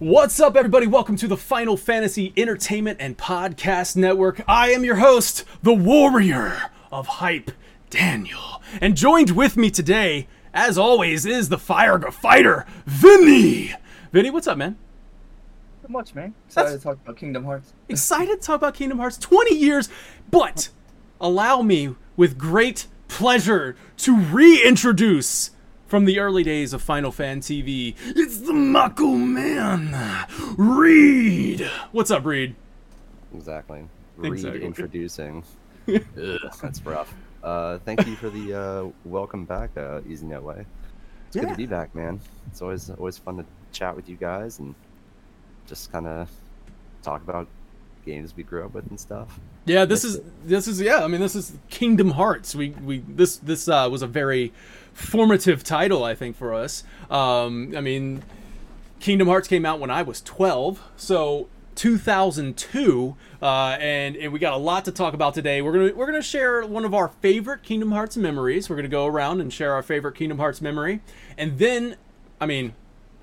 What's up, everybody? Welcome to the Final Fantasy Entertainment and Podcast Network. I am your host, the Warrior of Hype, Daniel. And joined with me today, as always, is the Fire Fighter, Vinny. Vinny, what's up, man? Not much, man. Excited That's- to talk about Kingdom Hearts. Excited to talk about Kingdom Hearts 20 years, but allow me with great pleasure to reintroduce from the early days of Final Fan TV. It's the Mako Man, Reed. What's up, Reed? Exactly. Reed introducing. Ugh, that's rough. Uh, thank you for the uh, welcome back, uh, Easy No Way. It's good to be back, man. It's always always fun to chat with you guys and just kind of talk about games we grew up with and stuff. Yeah, this is this is yeah. I mean, this is Kingdom Hearts. We we this this uh, was a very formative title, I think, for us. Um, I mean, Kingdom Hearts came out when I was twelve, so 2002, uh, and and we got a lot to talk about today. We're gonna we're gonna share one of our favorite Kingdom Hearts memories. We're gonna go around and share our favorite Kingdom Hearts memory, and then, I mean.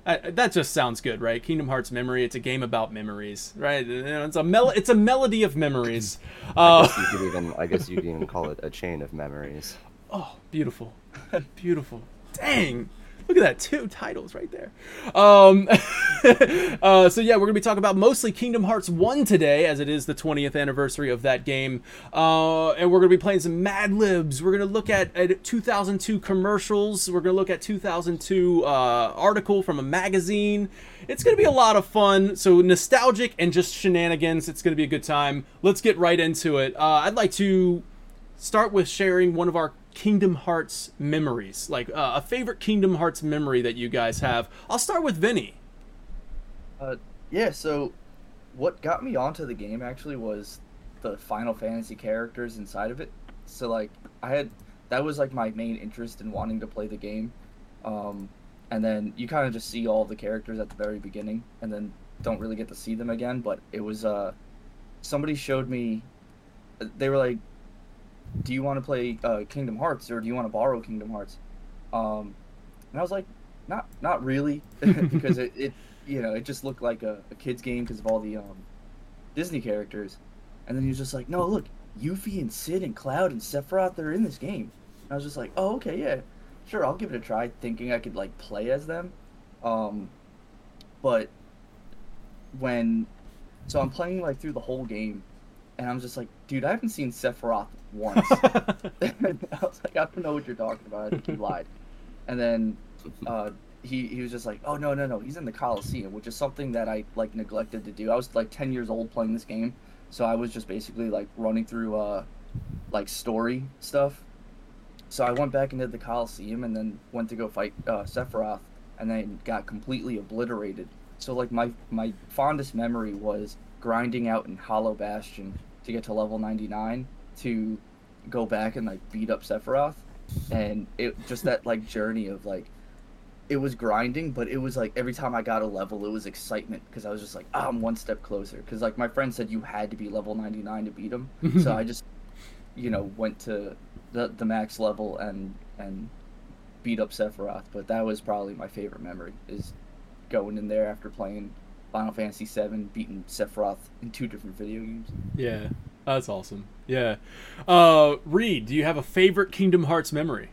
Uh, that just sounds good, right? Kingdom Hearts memory. It's a game about memories, right? It's a mel- It's a melody of memories. Uh, You could even, I guess you could even call it a chain of memories. Oh, beautiful, beautiful. Dang, look at that, two titles right there. Um, uh, so yeah, we're gonna be talking about mostly Kingdom Hearts One today, as it is the 20th anniversary of that game, uh, and we're gonna be playing some Mad Libs. We're gonna look at, at 2002 commercials. We're gonna look at 2002 uh, article from a magazine. It's gonna be a lot of fun. So nostalgic and just shenanigans. It's gonna be a good time. Let's get right into it. Uh, I'd like to start with sharing one of our Kingdom Hearts memories, like uh, a favorite Kingdom Hearts memory that you guys have. I'll start with Vinny. Uh, yeah, so what got me onto the game actually was the Final Fantasy characters inside of it. So like I had that was like my main interest in wanting to play the game. Um, and then you kind of just see all the characters at the very beginning and then don't really get to see them again, but it was uh somebody showed me they were like do you want to play uh, Kingdom Hearts or do you want to borrow Kingdom Hearts? Um, and I was like, not not really, because it, it you know it just looked like a, a kids game because of all the um, Disney characters. And then he was just like, no, look, Yuffie and Cid and Cloud and Sephiroth they're in this game. And I was just like, oh okay, yeah, sure, I'll give it a try, thinking I could like play as them. Um, but when so I'm playing like through the whole game, and I'm just like, dude, I haven't seen Sephiroth once. I was like, I don't know what you're talking about. I think you lied. And then uh, he he was just like, oh no no no, he's in the Coliseum, which is something that I like neglected to do. I was like 10 years old playing this game, so I was just basically like running through uh like story stuff. So I went back into the Coliseum and then went to go fight uh, Sephiroth, and then got completely obliterated. So like my my fondest memory was grinding out in Hollow Bastion to get to level 99 to go back and like beat up Sephiroth. And it just that like journey of like it was grinding but it was like every time I got a level it was excitement. Because I was just like ah, I'm one step closer. Because like my friend said you had to be level 99 to beat him. So I just you know went to the the max level and and beat up Sephiroth. But that was probably my favorite memory is going in there after playing Final Fantasy 7 beating Sephiroth in two different video games. Yeah, that's awesome. Yeah. Uh, Reed, do you have a favorite Kingdom Hearts memory?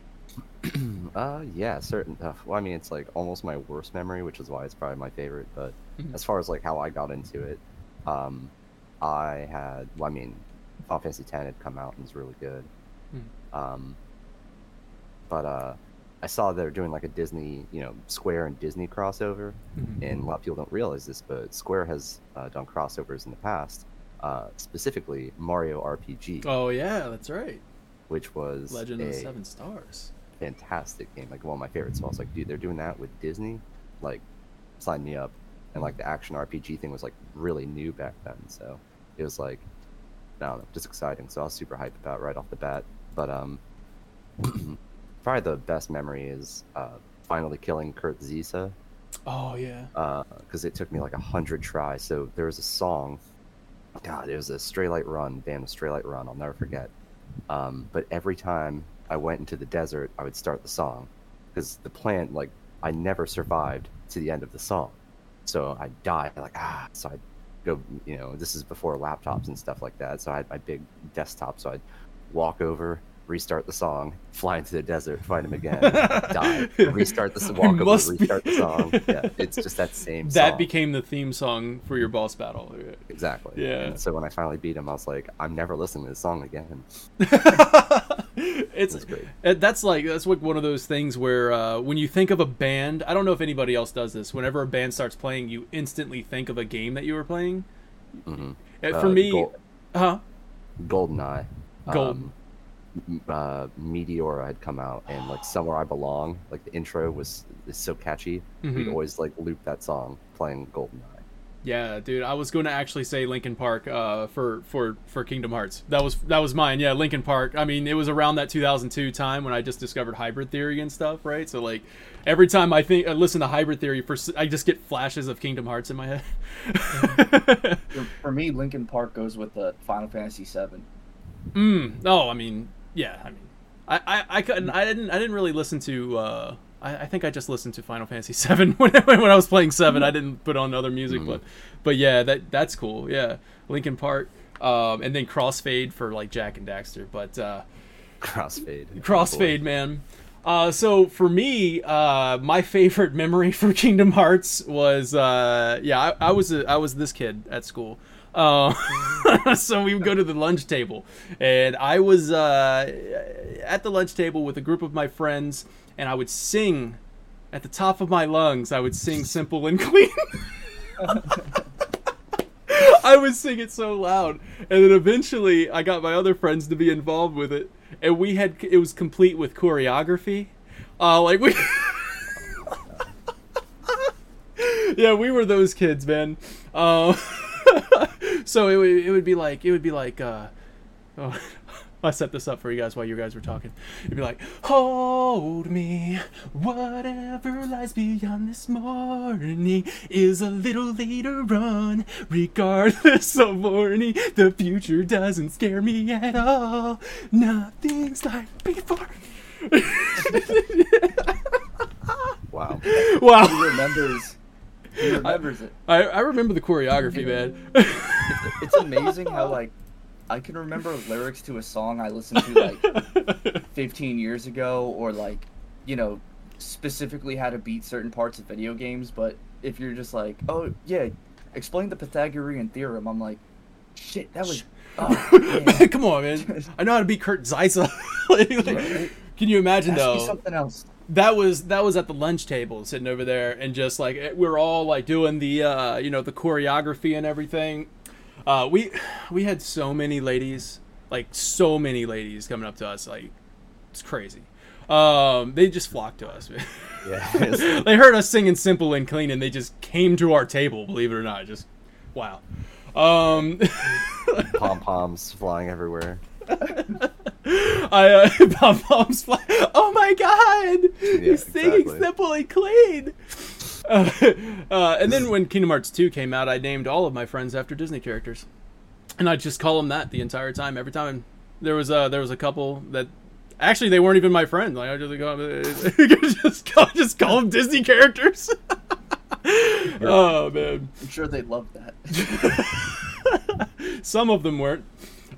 Uh, yeah, certain. Uh, well, I mean, it's like almost my worst memory, which is why it's probably my favorite. But Mhm. as far as like how I got into it, um, I had. Well, I mean, Final Fantasy X had come out and was really good. Hmm. Um, but uh, I saw they were doing like a Disney, you know, Square and Disney crossover, Mhm. and a lot of people don't realize this, but Square has uh, done crossovers in the past. Uh, specifically, Mario RPG, Oh yeah, that's right. which was Legend of the Seven Stars. fantastic game, like one of my favorites. So I was like, dude, they're doing that with Disney, like, sign me up. And like the action RPG thing was like really new back then, so it was like, I don't know, just exciting. So I was super hyped about it right off the bat. But um, probably the best memory is uh, finally killing Kurt Zisa Oh yeah. because it took me like a hundred tries. So there was a song. God, it was a Straylight Run, band of Straylight Run. I'll never forget. Um, but every time I went into the desert, I would start the song because the plan, like, I never survived to the end of the song. So I die like ah. So I go, you know, this is before laptops and stuff like that. So I had my big desktop. So I'd walk over, restart the song, fly into the desert, find him again, die, restart the walk over, Must be- the song. Yeah, it's just that same. That song. became the theme song for your boss battle. exactly. Yeah. And so when I finally beat him, I was like, I'm never listening to this song again. it's That's great. Uh, That's like that's like one of those things where uh, when you think of a band, I don't know if anybody else does this. Whenever a band starts playing, you instantly think of a game that you were playing. hmm Uh, For me, Gold, huh? Goldeneye. Gold. Um, uh, Meteor had come out, and like somewhere I belong, like the intro was is so catchy. We'd Mhm. always like loop that song playing Goldeneye. Yeah, dude, I was going to actually say Linkin Park uh, for for for Kingdom Hearts. That was that was mine. Yeah, Linkin Park. I mean, it was around that 2002 time when I just discovered hybrid theory and stuff, right? So like every time I think I listen to hybrid theory, for s- I just get flashes of Kingdom Hearts in my head. For, for me, Linkin Park goes with the Final Fantasy VII. Mm. Oh, I mean, yeah. I mean, I, I, I couldn't. I didn't. I didn't really listen to. Uh, I, I think I just listened to Final Fantasy VII when when I was playing Seven. I didn't put on other music, but but yeah, that that's cool. Yeah, Linkin Park, um, and then Crossfade for like Jak and Daxter. But uh, Crossfade. Crossfade, man. Uh, so for me, uh, my favorite memory from Kingdom Hearts was, uh, yeah, I, I was a, I was this kid at school. Uh, so we would go to the lunch table, and I was uh, at the lunch table with a group of my friends, and I would sing at the top of my lungs. I would sing "Simple and Clean." I would sing it so loud, and then eventually I got my other friends to be involved with it, and we had it was complete with choreography. Uh, like we, yeah, we were those kids, man. Uh, so it would it would be like it would be like uh, oh, I set this up for you guys while you guys were talking. It'd be like, hold me, whatever lies beyond this morning is a little later on. Regardless of morning, the future doesn't scare me at all. Nothing's like before. Wow. He wow, remembers. He remembers it. I, I remember the choreography, man. It's amazing how like I can remember lyrics to a song I listened to like 15 years ago, or like you know specifically how to beat certain parts of video games. But if you're just like, oh yeah, explain the Pythagorean theorem, I'm like, shit, that was. Oh. Come on, man. I know how to beat Kurt Zisa. Like- like, Right? Can you imagine Ask though? something else. That was that was at the lunch table sitting over there and just like eh, we are all like doing the uh you know the choreography and everything uh we we had so many ladies like so many ladies coming up to us like it's crazy um they just flocked to us. Yeah. they heard us singing simple and clean and they just came to our table believe it or not just wow um Pom poms flying everywhere. I uh, pom poms fly. Oh my god! Yeah, He's singing exactly. simple and clean. Uh, uh, and then when Kingdom Hearts 2 came out, I named all of my friends after Disney characters, and I just call them that the entire time. Every time there was a there was a couple that actually they weren't even my friends. Like I just call just call, just call them Disney characters. oh man. I'm sure they love that. Some of them weren't.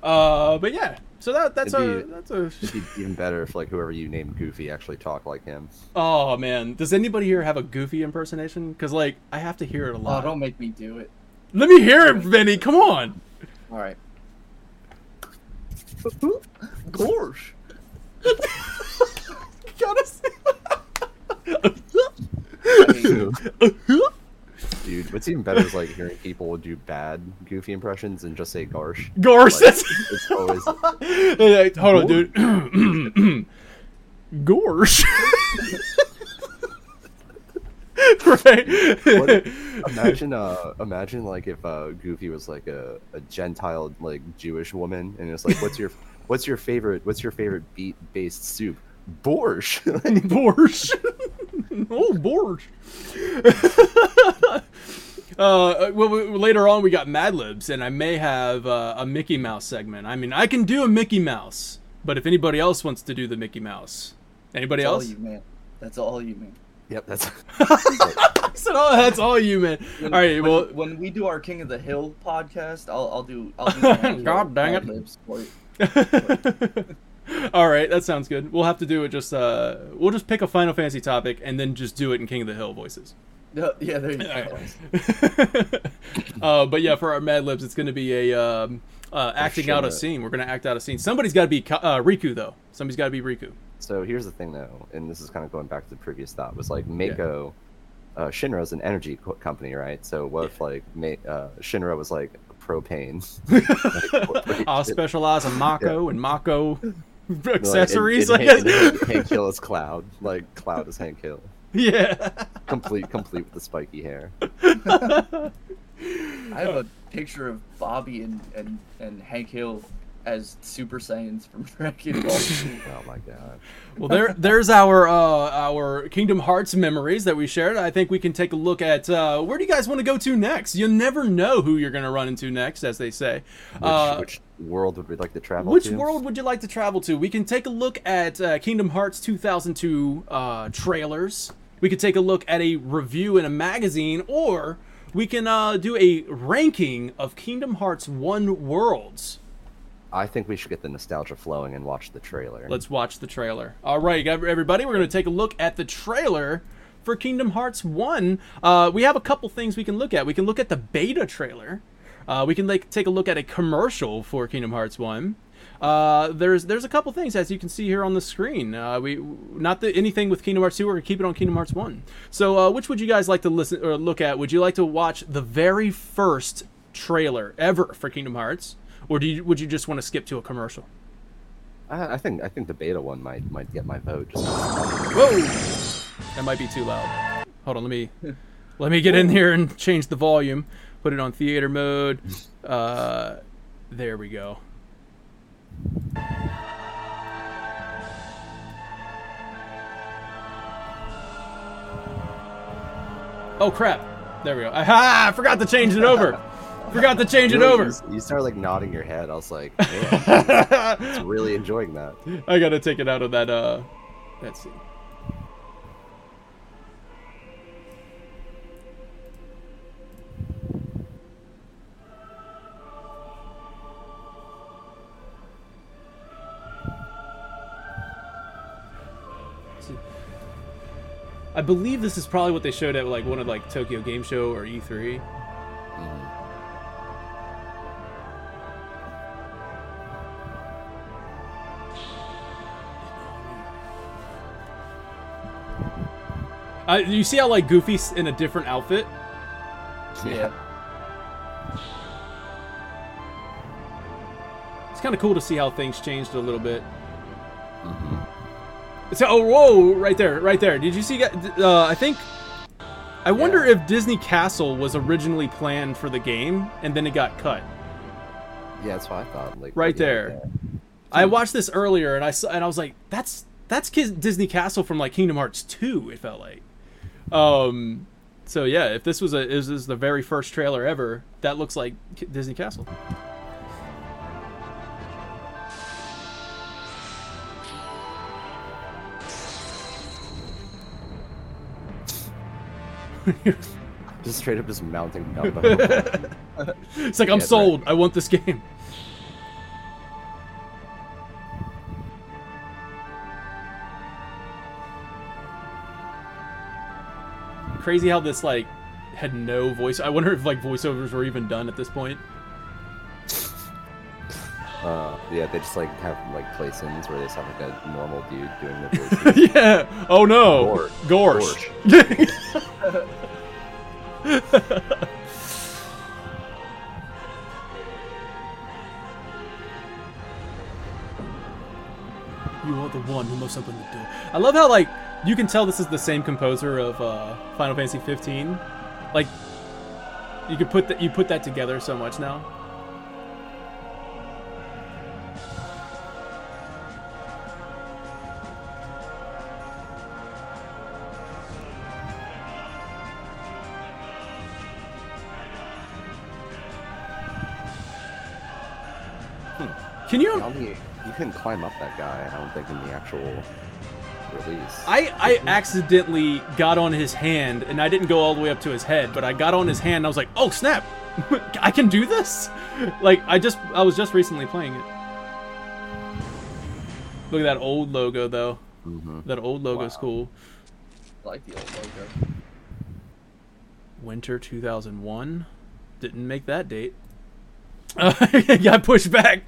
Uh, but yeah, so that that's It'd a be- that's a. It'd be even better if like whoever you named Goofy actually talked like him. Oh man, does anybody here have a Goofy impersonation? Because like I have to hear it a Oh, lot. don't make me do it. Let me hear it, Vinny. Come on. All right. Gorsh. Gotta Dude, what's even better is like hearing people do bad Goofy impressions and just say Garsh. Gorsh. Like, it's always Hey, Hold on, dude. Gorsh. right. What- imagine uh imagine like if uh Goofy was like a, a Gentile like Jewish woman and it's like what's your what's your favorite what's your favorite beet based soup? Borscht. Borscht. oh, borscht. uh, well, we, later on we got Mad Libs, and I may have uh, a Mickey Mouse segment. I mean, I can do a Mickey Mouse, but if anybody else wants to do the Mickey Mouse, anybody That's all else? you, man. That's all you, man. Yep, that's I said, "Oh, that's all you, man." When, All right, when, well, when we do our King of the Hill podcast, I'll I'll do I'll do the Hank Hill God dang it. ad-libs for you. all right, that sounds good. We'll have to do it. Just uh, we'll just pick a Final Fantasy topic and then just do it in King of the Hill voices. Yeah, yeah, there you go. Uh, but yeah, for our Mad Libs, it's going to be a um, uh, acting out a scene. We're going to act out a scene. Somebody's got to be uh, Riku though. Somebody's got to be Riku. So here's the thing, though, and this is kind of going back to the previous thought. Was like Mako, uh, Shinra's an energy co- company, right? So what if like Ma- uh, Shinra was like propane? Like. I'll specialize in Mako and Mako Like, accessories. and- I and guess. Hank- Hank Hill is Cloud. Like Cloud is Hank Hill. yeah. Complete, complete with the spiky hair. I have a picture of Bobby and, and, and Hank Hill as Super Saiyans from Dragon Ball. Z. Oh my god. Well, there, there's our uh, our Kingdom Hearts memories that we shared. I think we can take a look at uh, where do you guys want to go to next? You never know who you're going to run into next, as they say. Which, Uh, which world would we like to travel Which to? world would you like to travel to? We can take a look at uh, Kingdom Hearts 2002 uh, trailers. We could take a look at a review in a magazine, or we can uh, do a ranking of Kingdom Hearts 1 worlds. I think we should get the nostalgia flowing and watch the trailer. Let's watch the trailer. All right, everybody, we're going to take a look at the trailer for Kingdom Hearts 1. Uh, we have a couple things we can look at. We can look at the beta trailer. Uh, we can like take a look at a commercial for Kingdom Hearts 1. Uh, there's there's a couple things as you can see here on the screen. Uh, we not the, anything with Kingdom Hearts 2. We're gonna keep it on Kingdom Hearts 1. So, uh, which would you guys like to listen or look at? Would you like to watch the very first trailer ever for Kingdom Hearts, or do you, would you just want to skip to a commercial? I, I think I think the beta one might might get my vote. Just Whoa! That might be too loud. Hold on, let me let me get in here and change the volume. Put it on theater mode. Uh, there we go. Oh crap! There we go. Aha! I forgot to change it over. Forgot to change it over. You, you started like nodding your head. I was like, man, I really enjoying that. I gotta take it out of that. Uh, let's see. I believe this is probably what they showed at like one of like Tokyo Game Show or E E3. Uh, you see how like Goofy's in a different outfit? Yeah. It's kind of cool to see how things changed a little bit. So, oh, whoa, right there, right there. Did you see? that? Uh, I think. I wonder if Disney Castle was originally planned for the game and then it got cut. Yeah, that's what I thought. Like Right yeah, there. I watched this earlier and I saw, and I was like, that's that's Disney Castle from like Kingdom Hearts 2. It felt like. Um. So yeah, if this was a is this the very first trailer ever, that looks like Disney Castle. Just straight up just mounting Dumbo. It's like I'm Yeah, sold. I want this game. Crazy how this like had no voice. I wonder if like voiceovers were even done at this point. Uh, yeah, they just like have like play-ins where they just have like a normal dude doing the voices. yeah. Oh no. Gor- Gorsh. You are the one who must open the door. I love how like you can tell this is the same composer of uh, Final Fantasy 15. Like you could put that you put that together so much now. Can you I don't you, you couldn't climb up that guy. I don't think in the actual release. I, I accidentally got on his hand and I didn't go all the way up to his head, but I got on his hand and I was like, oh snap, I can do this? Like I just I was just recently playing it. Look at that old logo though. hmm That old logo's Wow. cool. I like the old logo. Winter 2001. Didn't make that date. Got pushed back.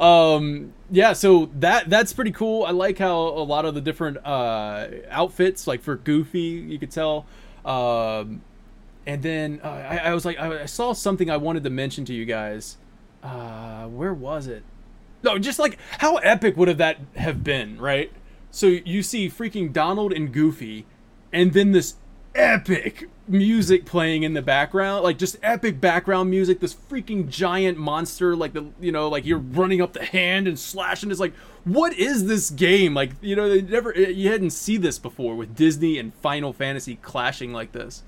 Um, yeah, so that that's pretty cool. I like how a lot of the different uh, outfits, like for Goofy, you could tell. Um, and then uh, I, I was like, I, I saw something I wanted to mention to you guys. Uh, where was it? No, just like how epic would have that have been, right? So you see freaking Donald and Goofy, and then this epic music playing in the background, like just epic background music. This freaking giant monster, like the you know, like you're running up the hand and slashing. It's like, what is this game? Like you know, they never you hadn't see this before with Disney and Final Fantasy clashing like this.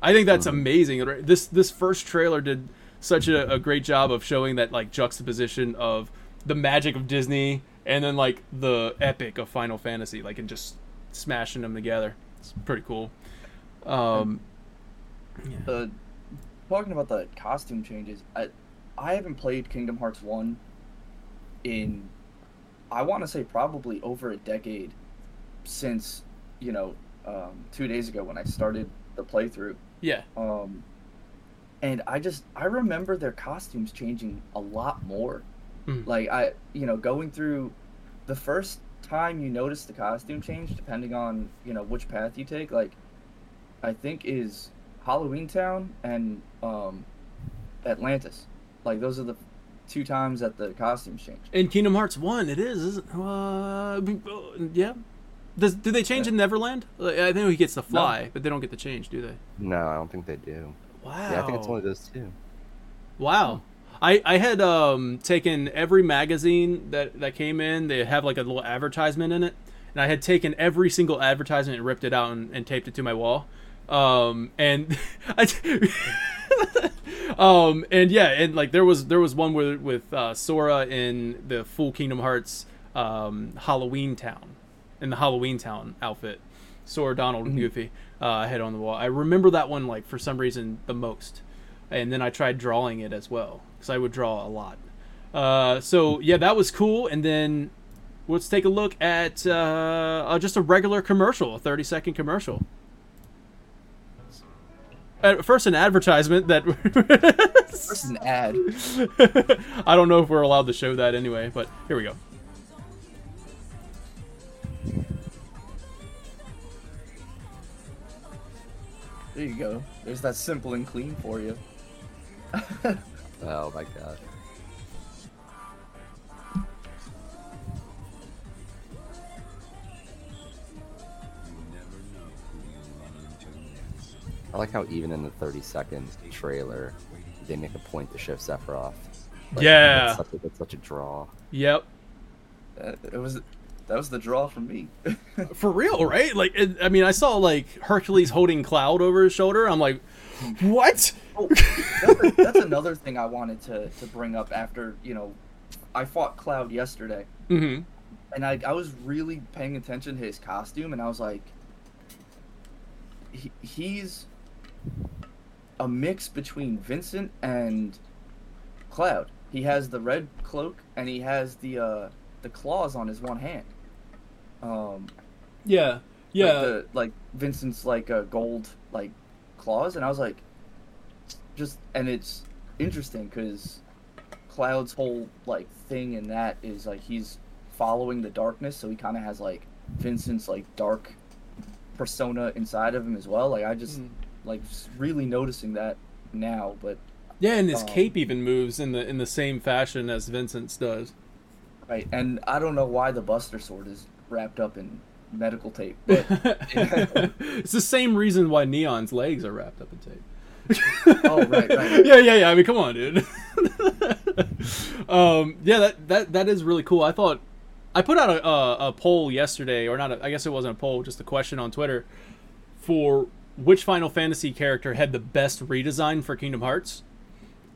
I think that's amazing. This this first trailer did such a, a great job of showing that like juxtaposition of the magic of Disney and then like the epic of Final Fantasy, like and just smashing them together. It's pretty cool. Um, The talking about the costume changes, I I haven't played Kingdom Hearts one in I want to say probably over a decade since you know um, two days ago when I started the playthrough. yeah, Um, and I just I remember their costumes changing a lot more. Mhm. Like I, you know, going through the first time you notice the costume change, depending on you know which path you take. Like, I think is Halloween Town and um, Atlantis. Like those are the two times that the costumes change. in Kingdom Hearts One, it is, isn't? Uh, yeah. Does do they change in Neverland? Like, I think he gets to fly, but they don't get to change, do they? No, I don't think they do. Wow. Yeah, I think it's one of those two. Wow. I, I had um, taken every magazine that, that came in. They have like a little advertisement in it, and I had taken every single advertisement and ripped it out and, and taped it to my wall. Um, and I, um, and yeah, and like there was there was one with with uh, Sora in the full Kingdom Hearts um, Halloween Town, in the Halloween Town outfit. Sora, Donald, and Goofy uh, I had on the wall. I remember that one like for some reason the most and then I tried drawing it as well because I would draw a lot. Uh, so yeah, that was cool. And then let's take a look at uh, uh, just a regular commercial, a thirty second commercial. Uh, first, an advertisement that First an ad. I don't know if we're allowed to show that anyway, but here we go. There you go. There's that simple and clean for you. Oh my god. I like how even in the 30 second trailer, they make a point to show Sephiroth. Like, Yeah. That's such, a, that's such a draw. Yep, Uh, it was that was the draw for me. for real, right? Like, it, I mean, I saw like Hercules holding Cloud over his shoulder. I'm like, what? Oh, that's, that's another thing I wanted to, to bring up after, you know, I fought Cloud yesterday, Mm-hmm. and I, I was really paying attention to his costume, and I was like, he, he's a mix between Vincent and Cloud. He has the red cloak, and he has the uh, the claws on his one hand. Um, Yeah, like, yeah. the, like Vincent's like a gold like claws, and I was like, just and it's interesting because Cloud's whole like thing in that is like he's following the darkness, so he kind of has like Vincent's like dark persona inside of him as well. Like I just Mm. Like really noticing that now, but Yeah, and his Um, cape even moves in the in the same fashion as Vincent's does. right, and I don't know why the Buster Sword is wrapped up in medical tape, but it's the same reason why Leon's legs are wrapped up in tape. Oh, right, right. Yeah, yeah, yeah. I mean, come on, dude. um, yeah, that that that is really cool. I thought I put out a, a, a poll yesterday, or not? A, I guess it wasn't a poll, just a question on Twitter for which Final Fantasy character had the best redesign for Kingdom Hearts.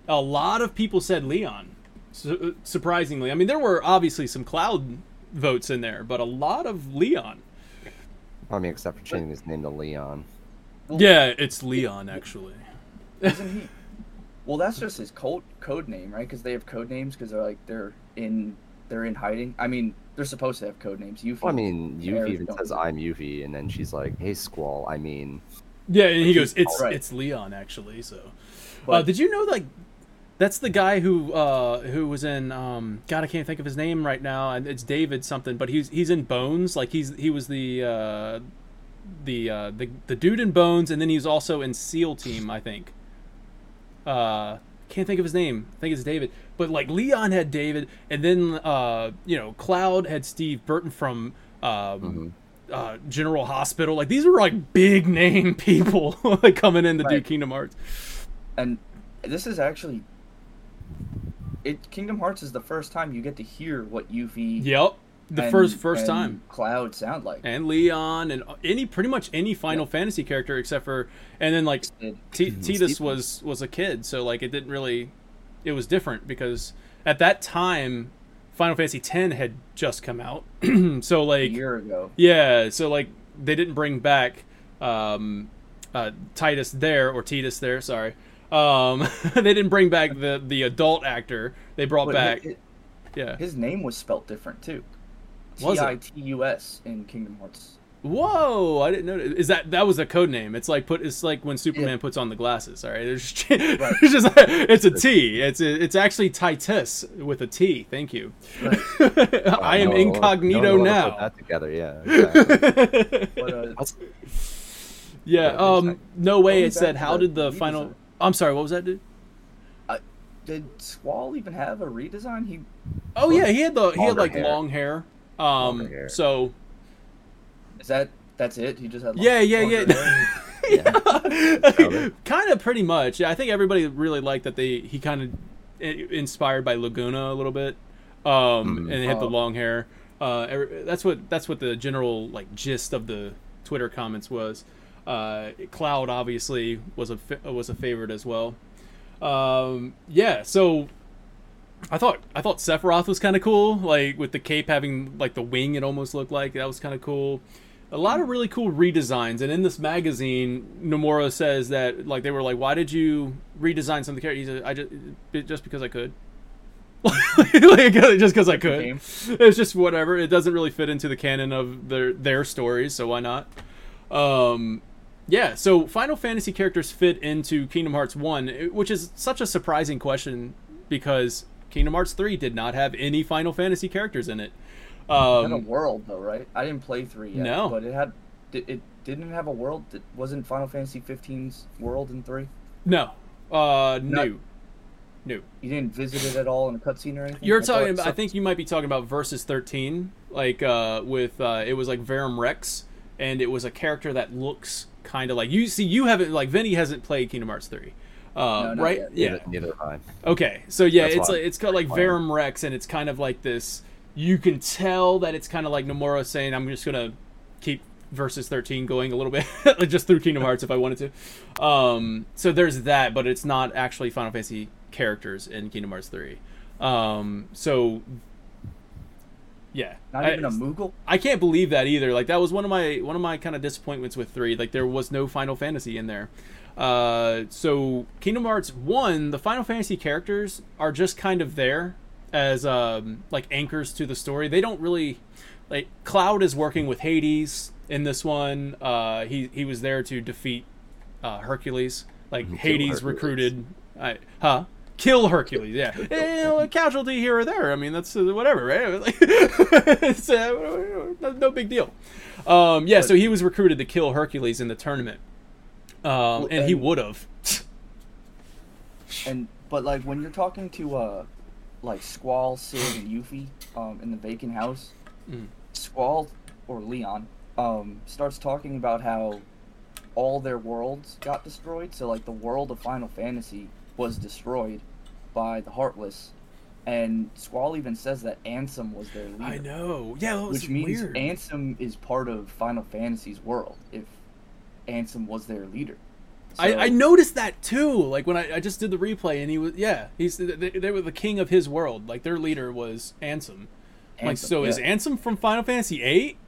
A lot of people said Leon. Su- uh, surprisingly, I mean, there were obviously some Cloud votes in there, but a lot of Leon. I mean, except for changing his name to Leon. Well, Yeah, it's Leon actually. Isn't he? Well, that's just his code code name, right? Because they have code names because they're like they're in they're in hiding. I mean, they're supposed to have code names. Yuffie. Well, I mean, Air Yuffie even says I'm Yuffie, and then she's like, "Hey, Squall." I mean, Yeah, and he goes, "It's Right. it's Leon actually." So, uh, did you know like that's the guy who uh who was in um God I can't think of his name right now and it's David something but he's he's in Bones like he's he was the uh the uh the the dude in Bones and then he's also in SEAL Team I think. Uh can't think of his name. I think it's David. But like Leon had David and then uh you know Cloud had Steve Burton from um uh, General Hospital. Like these were like big name people like coming in to do Kingdom Hearts. and this is actually it. Kingdom Hearts is the first time you get to hear what Yuffie. Yep, the and- first first and time. Cloud sound like. And Leon and any pretty much any Final Fantasy character except for and then like It- T- Mhm. Titus was was a kid, so like it didn't really it was different because at that time Final Fantasy X had just come out. so a like year ago. Yeah, so like they didn't bring back um, uh, Titus there or Titus there. Sorry, um, they didn't bring back the the adult actor. They brought But back hi- yeah. his name was spelt different too. T it? I T U S in Kingdom Hearts. Whoa! I didn't know. Is that that was a code name? It's like put. It's like when Superman Yeah. puts on the glasses. All right, it's just, it's just it's a T. It's a, it's actually Titus with a T. Thank you. I am no- incognito no one wanna now. Put that together, yeah. Exactly. But uh, yeah. Yeah, Um. No way. It said how did the the final. I'm sorry. What was that, dude? did Squall even have a redesign? He Oh yeah, he had the he had like hair. long hair. Um. Hair. So is that that's it? He just had. yeah, yeah, longer yeah. kind of pretty much. Yeah, I think everybody really liked that they he kind of inspired by Laguna a little bit, um, Mhm. and they had the Oh. long hair. Uh, every- that's what that's what the general like gist of the Twitter comments was. Uh, Cloud obviously was a fa- was a favorite as well. Um, yeah, so I thought I thought Sephiroth was kind of cool, like with the cape having like the wing. It almost looked like that was kind of cool. A lot of really cool redesigns, and in this magazine, Nomura says that like they were like, "Why did you redesign some of the characters?" He said, "I just just because I could." like, just because I could. It's just whatever. It doesn't really fit into the canon of their their stories, so why not? Um, yeah. So Final Fantasy characters fit into Kingdom Hearts One, eh, which is such a surprising question because Kingdom Hearts Three did not have any Final Fantasy characters in it. It had a Um, world though, right? I didn't play three yet. No. but it had. It, it didn't have a world. That wasn't Final Fantasy 15's world in three. no, uh, Not- no, no. You didn't visit it at all in a cutscene or anything. You're I talking about. I think you might be talking about Versus 13, like uh, with uh, it was like Verum Rex, and it was a character that looks kind of like you. See, you haven't like Vinny hasn't played Kingdom Hearts 3, uh, No, not right? yet. Yeah. Neither, neither have I. Okay, so yeah, That's it's why like it's called like Verum Rex, and it's kind of like this. You can tell that it's kind of like Nomura saying, "I'm just gonna keep versus 13 going a little bit, just through Kingdom Hearts if I wanted to." Um, so there's that, but it's not actually Final Fantasy characters in Kingdom Hearts 3. Um, so yeah, Not I- even a Moogle. I can't believe that either. Like that was one of my one of my kind of disappointments with three. Like there was no Final Fantasy in there. Uh, so Kingdom Hearts one, the Final Fantasy characters are just kind of there as um, like anchors to the story. They don't really like Cloud is working with Hades in this one. Uh, he he was there to defeat uh, Hercules. Like Kill Hades Hercules. recruited, I, huh? Kill Hercules, yeah. Eh, you know, a casualty here or there. I mean, that's uh, whatever, right? Like, it's uh, no, big deal. Um, yeah, so he was recruited to kill Hercules in the tournament, um, and he would have. And but like when you're talking to uh like Squall, Cid, and Yuffie um in the vacant house, Mm. Squall or Leon um starts talking about how all their worlds got destroyed. So like the world of Final Fantasy was destroyed by the Heartless, and Squall even says that Ansem was their leader. I know. Yeah, Which means weird. Ansem is part of Final Fantasy's world. If Ansem was their leader, So- I noticed that too. Like when I, I just did the replay, and he was yeah, he's they, they were the king of his world. Like their leader was Ansem. like Ansem, so, is yeah. Ansem from Final Fantasy VIII?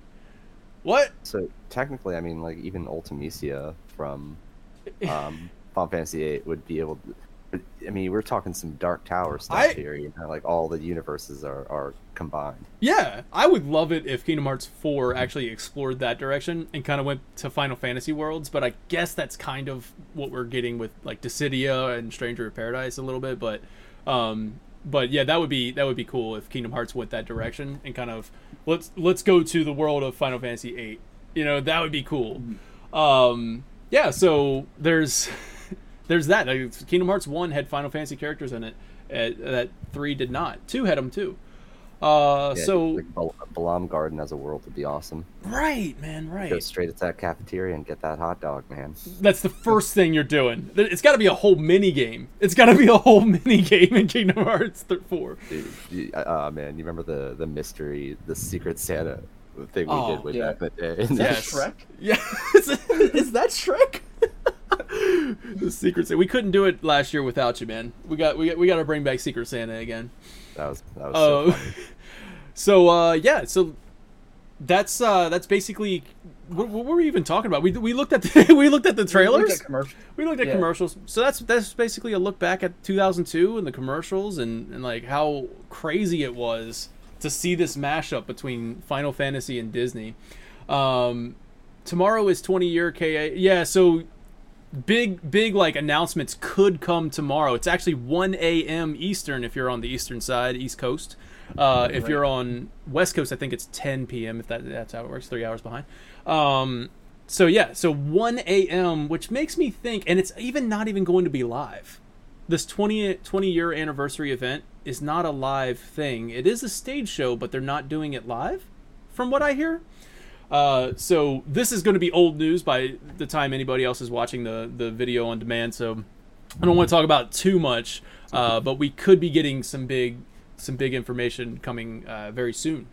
What? So technically, I mean, like even Ultimecia from um, Final Fantasy VIII would be able. to... I mean, we're talking some Dark Tower stuff I- here. You know, like all the universes are are combined. Yeah, I would love it if Kingdom Hearts 4 actually explored that direction and kind of went to Final Fantasy worlds, but I guess that's kind of what we're getting with like Dissidia and Stranger of Paradise a little bit, but um but yeah, that would be that would be cool if Kingdom Hearts went that direction and kind of let's let's go to the world of Final Fantasy 8. You know, that would be cool. Um yeah, so there's there's that. Like, Kingdom Hearts 1 had Final Fantasy characters in it. Uh, that 3 did not. 2 had them too. Uh Yeah, so like Bal- Balamb Garden as a world would be awesome. Right, man, right. Go straight to that cafeteria and get that hot dog, man. That's the first thing you're doing. It's got to be a whole mini game. It's got to be a whole mini game in Kingdom Hearts th- 4. Dude, uh, man, you remember the the mystery, the Secret Santa thing we Oh, did way yeah. back in the day? Is that Yes. Shrek? Yeah, is, is that Shrek? the Secret Santa. We couldn't do it last year without you, man. We got we got, we got to bring back Secret Santa again. That was that was Oh, so funny. so uh, yeah, so that's uh, that's basically what, what were we even talking about? We we looked at the, we looked at the Look trailers. at commercial. We looked at Yeah. commercials. So that's that's basically a look back at 2002 and the commercials and, and like how crazy it was to see this mashup between Final Fantasy and Disney. Um, tomorrow is 20 year KA. Yeah, so big big like announcements could come tomorrow. It's actually 1 a.m. Eastern if you're on the eastern side, East Coast. Uh, if Right. you're on West Coast, I think it's 10 p.m. If that that's how it works, three hours behind. Um, so yeah, so 1 a.m., which makes me think, and it's even not even going to be live. This 20 20 year anniversary event is not a live thing. It is a stage show, but they're not doing it live, from what I hear. Uh, so this is going to be old news by the time anybody else is watching the the video on demand. So I don't want to talk about too much, uh, but we could be getting some big some big information coming uh, very soon.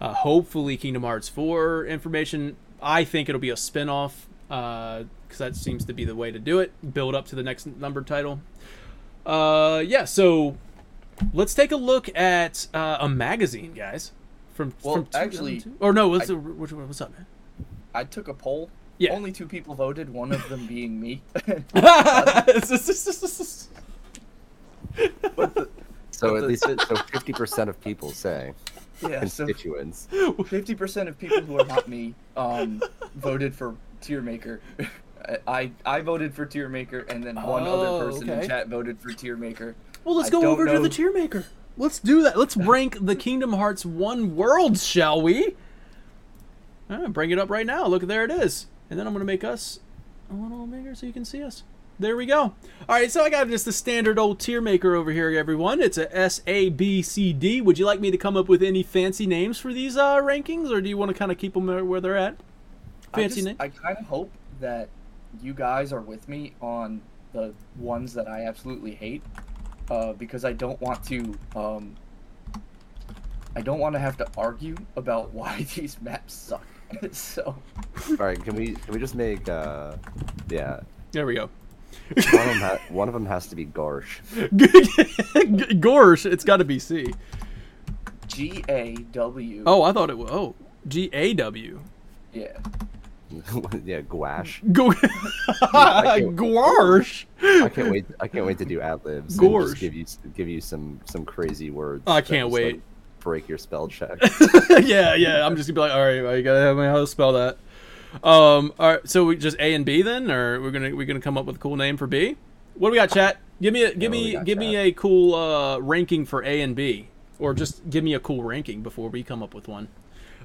Uh, hopefully, Kingdom Hearts 4 information. I think it'll be a spin-off because that seems to be the way to do it. Build up to the next numbered title. Uh, yeah, so let's take a look at uh, a magazine, guys. From Well, from actually, 2002? or no, what's I- the, which one? What's up, man? I took a poll. Yeah. Only two people voted. One of them being me. the, So at the- least so fifty percent of people say yeah, so constituents. fifty percent of people who are not me um, voted for Tier Maker. I I voted for Tier Maker, and then one Oh, other person okay. in chat voted for Tier Maker. Well, let's I go don't over to the tier maker. Let's do that. Let's rank the Kingdom Hearts 1 worlds, shall we? Ah, bring it up right now. Look, there it is. And then I'm going to make us a little bigger so you can see us. There we go. All right, so I got just the standard old tier maker over here, everyone. It's a S, A, B, C, D. Would you like me to come up with any fancy names for these uh, rankings, or do you want to kind of keep them where they're at? Fancy just- name? I kind of hope that you guys are with me on the ones that I absolutely hate, uh, because I don't want to. Um, I don't want to have to argue about why these maps suck. so All right, can we can we just make uh, yeah, There we go. one of them ha- one of them has to be Garsh. Gorsh, it's got to be C. G A W. Oh, I thought it was. Oh, G A W. yeah. yeah, Gouache. Go- I can't- I can't wait. I can't wait to do ad libs. give you give you some some crazy words. I can't wait. like, break your spell check. yeah, yeah. I'm just gonna be like, all right, you gotta have me how to spell that. Um, all right. So we just A and B then, or we're gonna we're gonna come up with a cool name for B. What do we got, chat? Give me a give do me got, give me a cool uh, ranking for A and B, or just give me a cool ranking before we come up with one.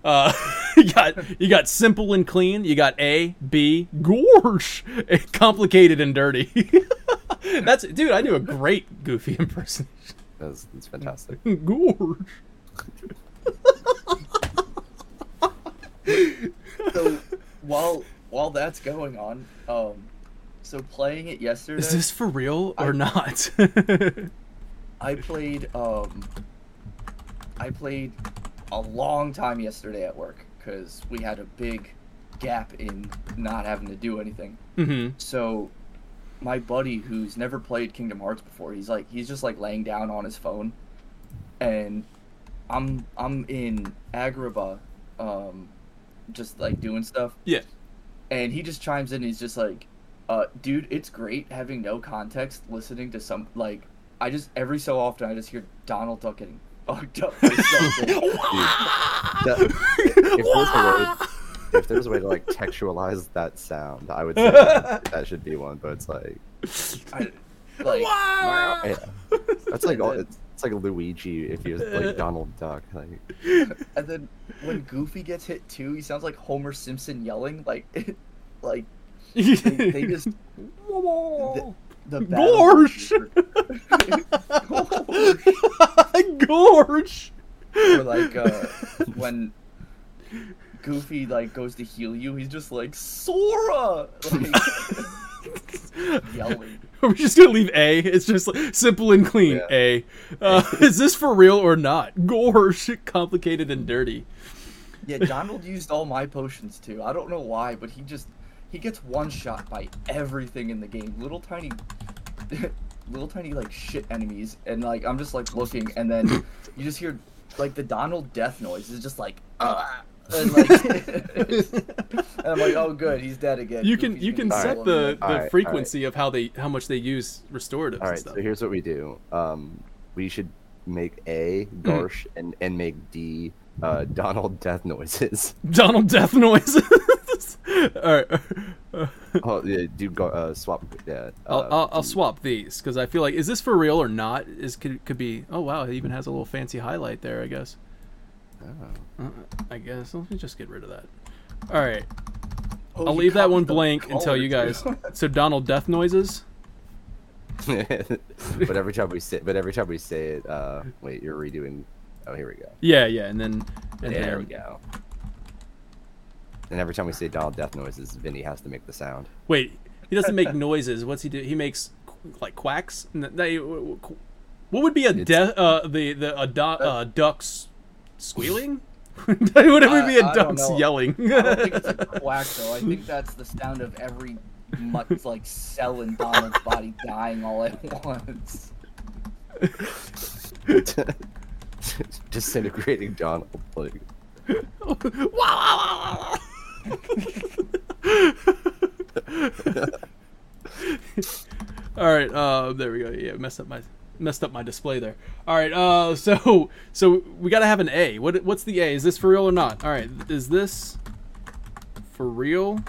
Uh, you got you got simple and clean. You got A, B, gorsh, complicated and dirty. That's dude. I do a great Goofy impersonation. That's, that's fantastic. Gorsh. So while while that's going on, um, so playing it yesterday, Is this for real or I- not? I played um, I played a long time yesterday at work because we had a big gap in not having to do anything. hmm So my buddy who's never played Kingdom Hearts before, he's like he's just like laying down on his phone and I'm I'm in Agrabah um just like doing stuff, Yeah. and he just chimes in. He's just like, uh, "Dude, it's great having no context, listening to some like I just every so often I just hear Donald Duck getting fucked up. by something." That- if, there's a way, if there's a way to like textualize that sound, I would say that, that should be one. But it's like, I, like yeah, that's like all, it's, it's like Luigi if he was like Donald Duck. Like, and then when Goofy gets hit too, he sounds like Homer Simpson yelling like like they, they just the, the battle- Gorge! Gorge! or like uh, when Goofy like goes to heal you, he's just like Sora, like yelling. Are we just gonna leave A? It's just like, simple and clean. Yeah. A. Uh, is this for real or not? Gorge, complicated and dirty. Yeah, Donald used all my potions too. I don't know why, but he just he gets one shot by everything in the game. Little tiny little tiny like shit enemies and like I'm just like looking and then you just hear like the Donald death noise is just like uh, and like and I'm like, oh good, he's dead again. You can Goofy's you can set him. the, the Alright, alright. frequency of how they how much they use restoratives all and right, stuff. so here's what we do. Um, we should make A Mm. Garsh and and make D uh, Donald death noises. Donald death noises. All right. Oh, yeah, do go, uh, swap. Yeah, I'll, uh, I'll, I'll swap these because I feel like is this for real or not? Is could could be. Oh wow, it even has a little fancy highlight there. I guess. Oh. Uh, I guess let me just get rid of that. All right, Oh, I'll leave that one blank and tell you guys. So Donald death noises. but every time we say, but every time we say it, uh, wait, you're redoing. Oh, here we go. Yeah, yeah, and then and there then, we go. And every time we say Donald death noises, Vinny has to make the sound. Wait, he doesn't make noises. What's he do? He makes like quacks. What would be a It's- death? Uh, the the a du- uh, ducks squealing? would it be I- a I don't ducks know. yelling? I don't think it's a quack though. I think that's the sound of every much like cell in Donald's body dying all at once. Disintegrating Donald. Like, All right, uh, there we go. Yeah, messed up my messed up my display there. All right, uh, so so we gotta have an A. What what's the A? Is this for real or not? All right, is this for real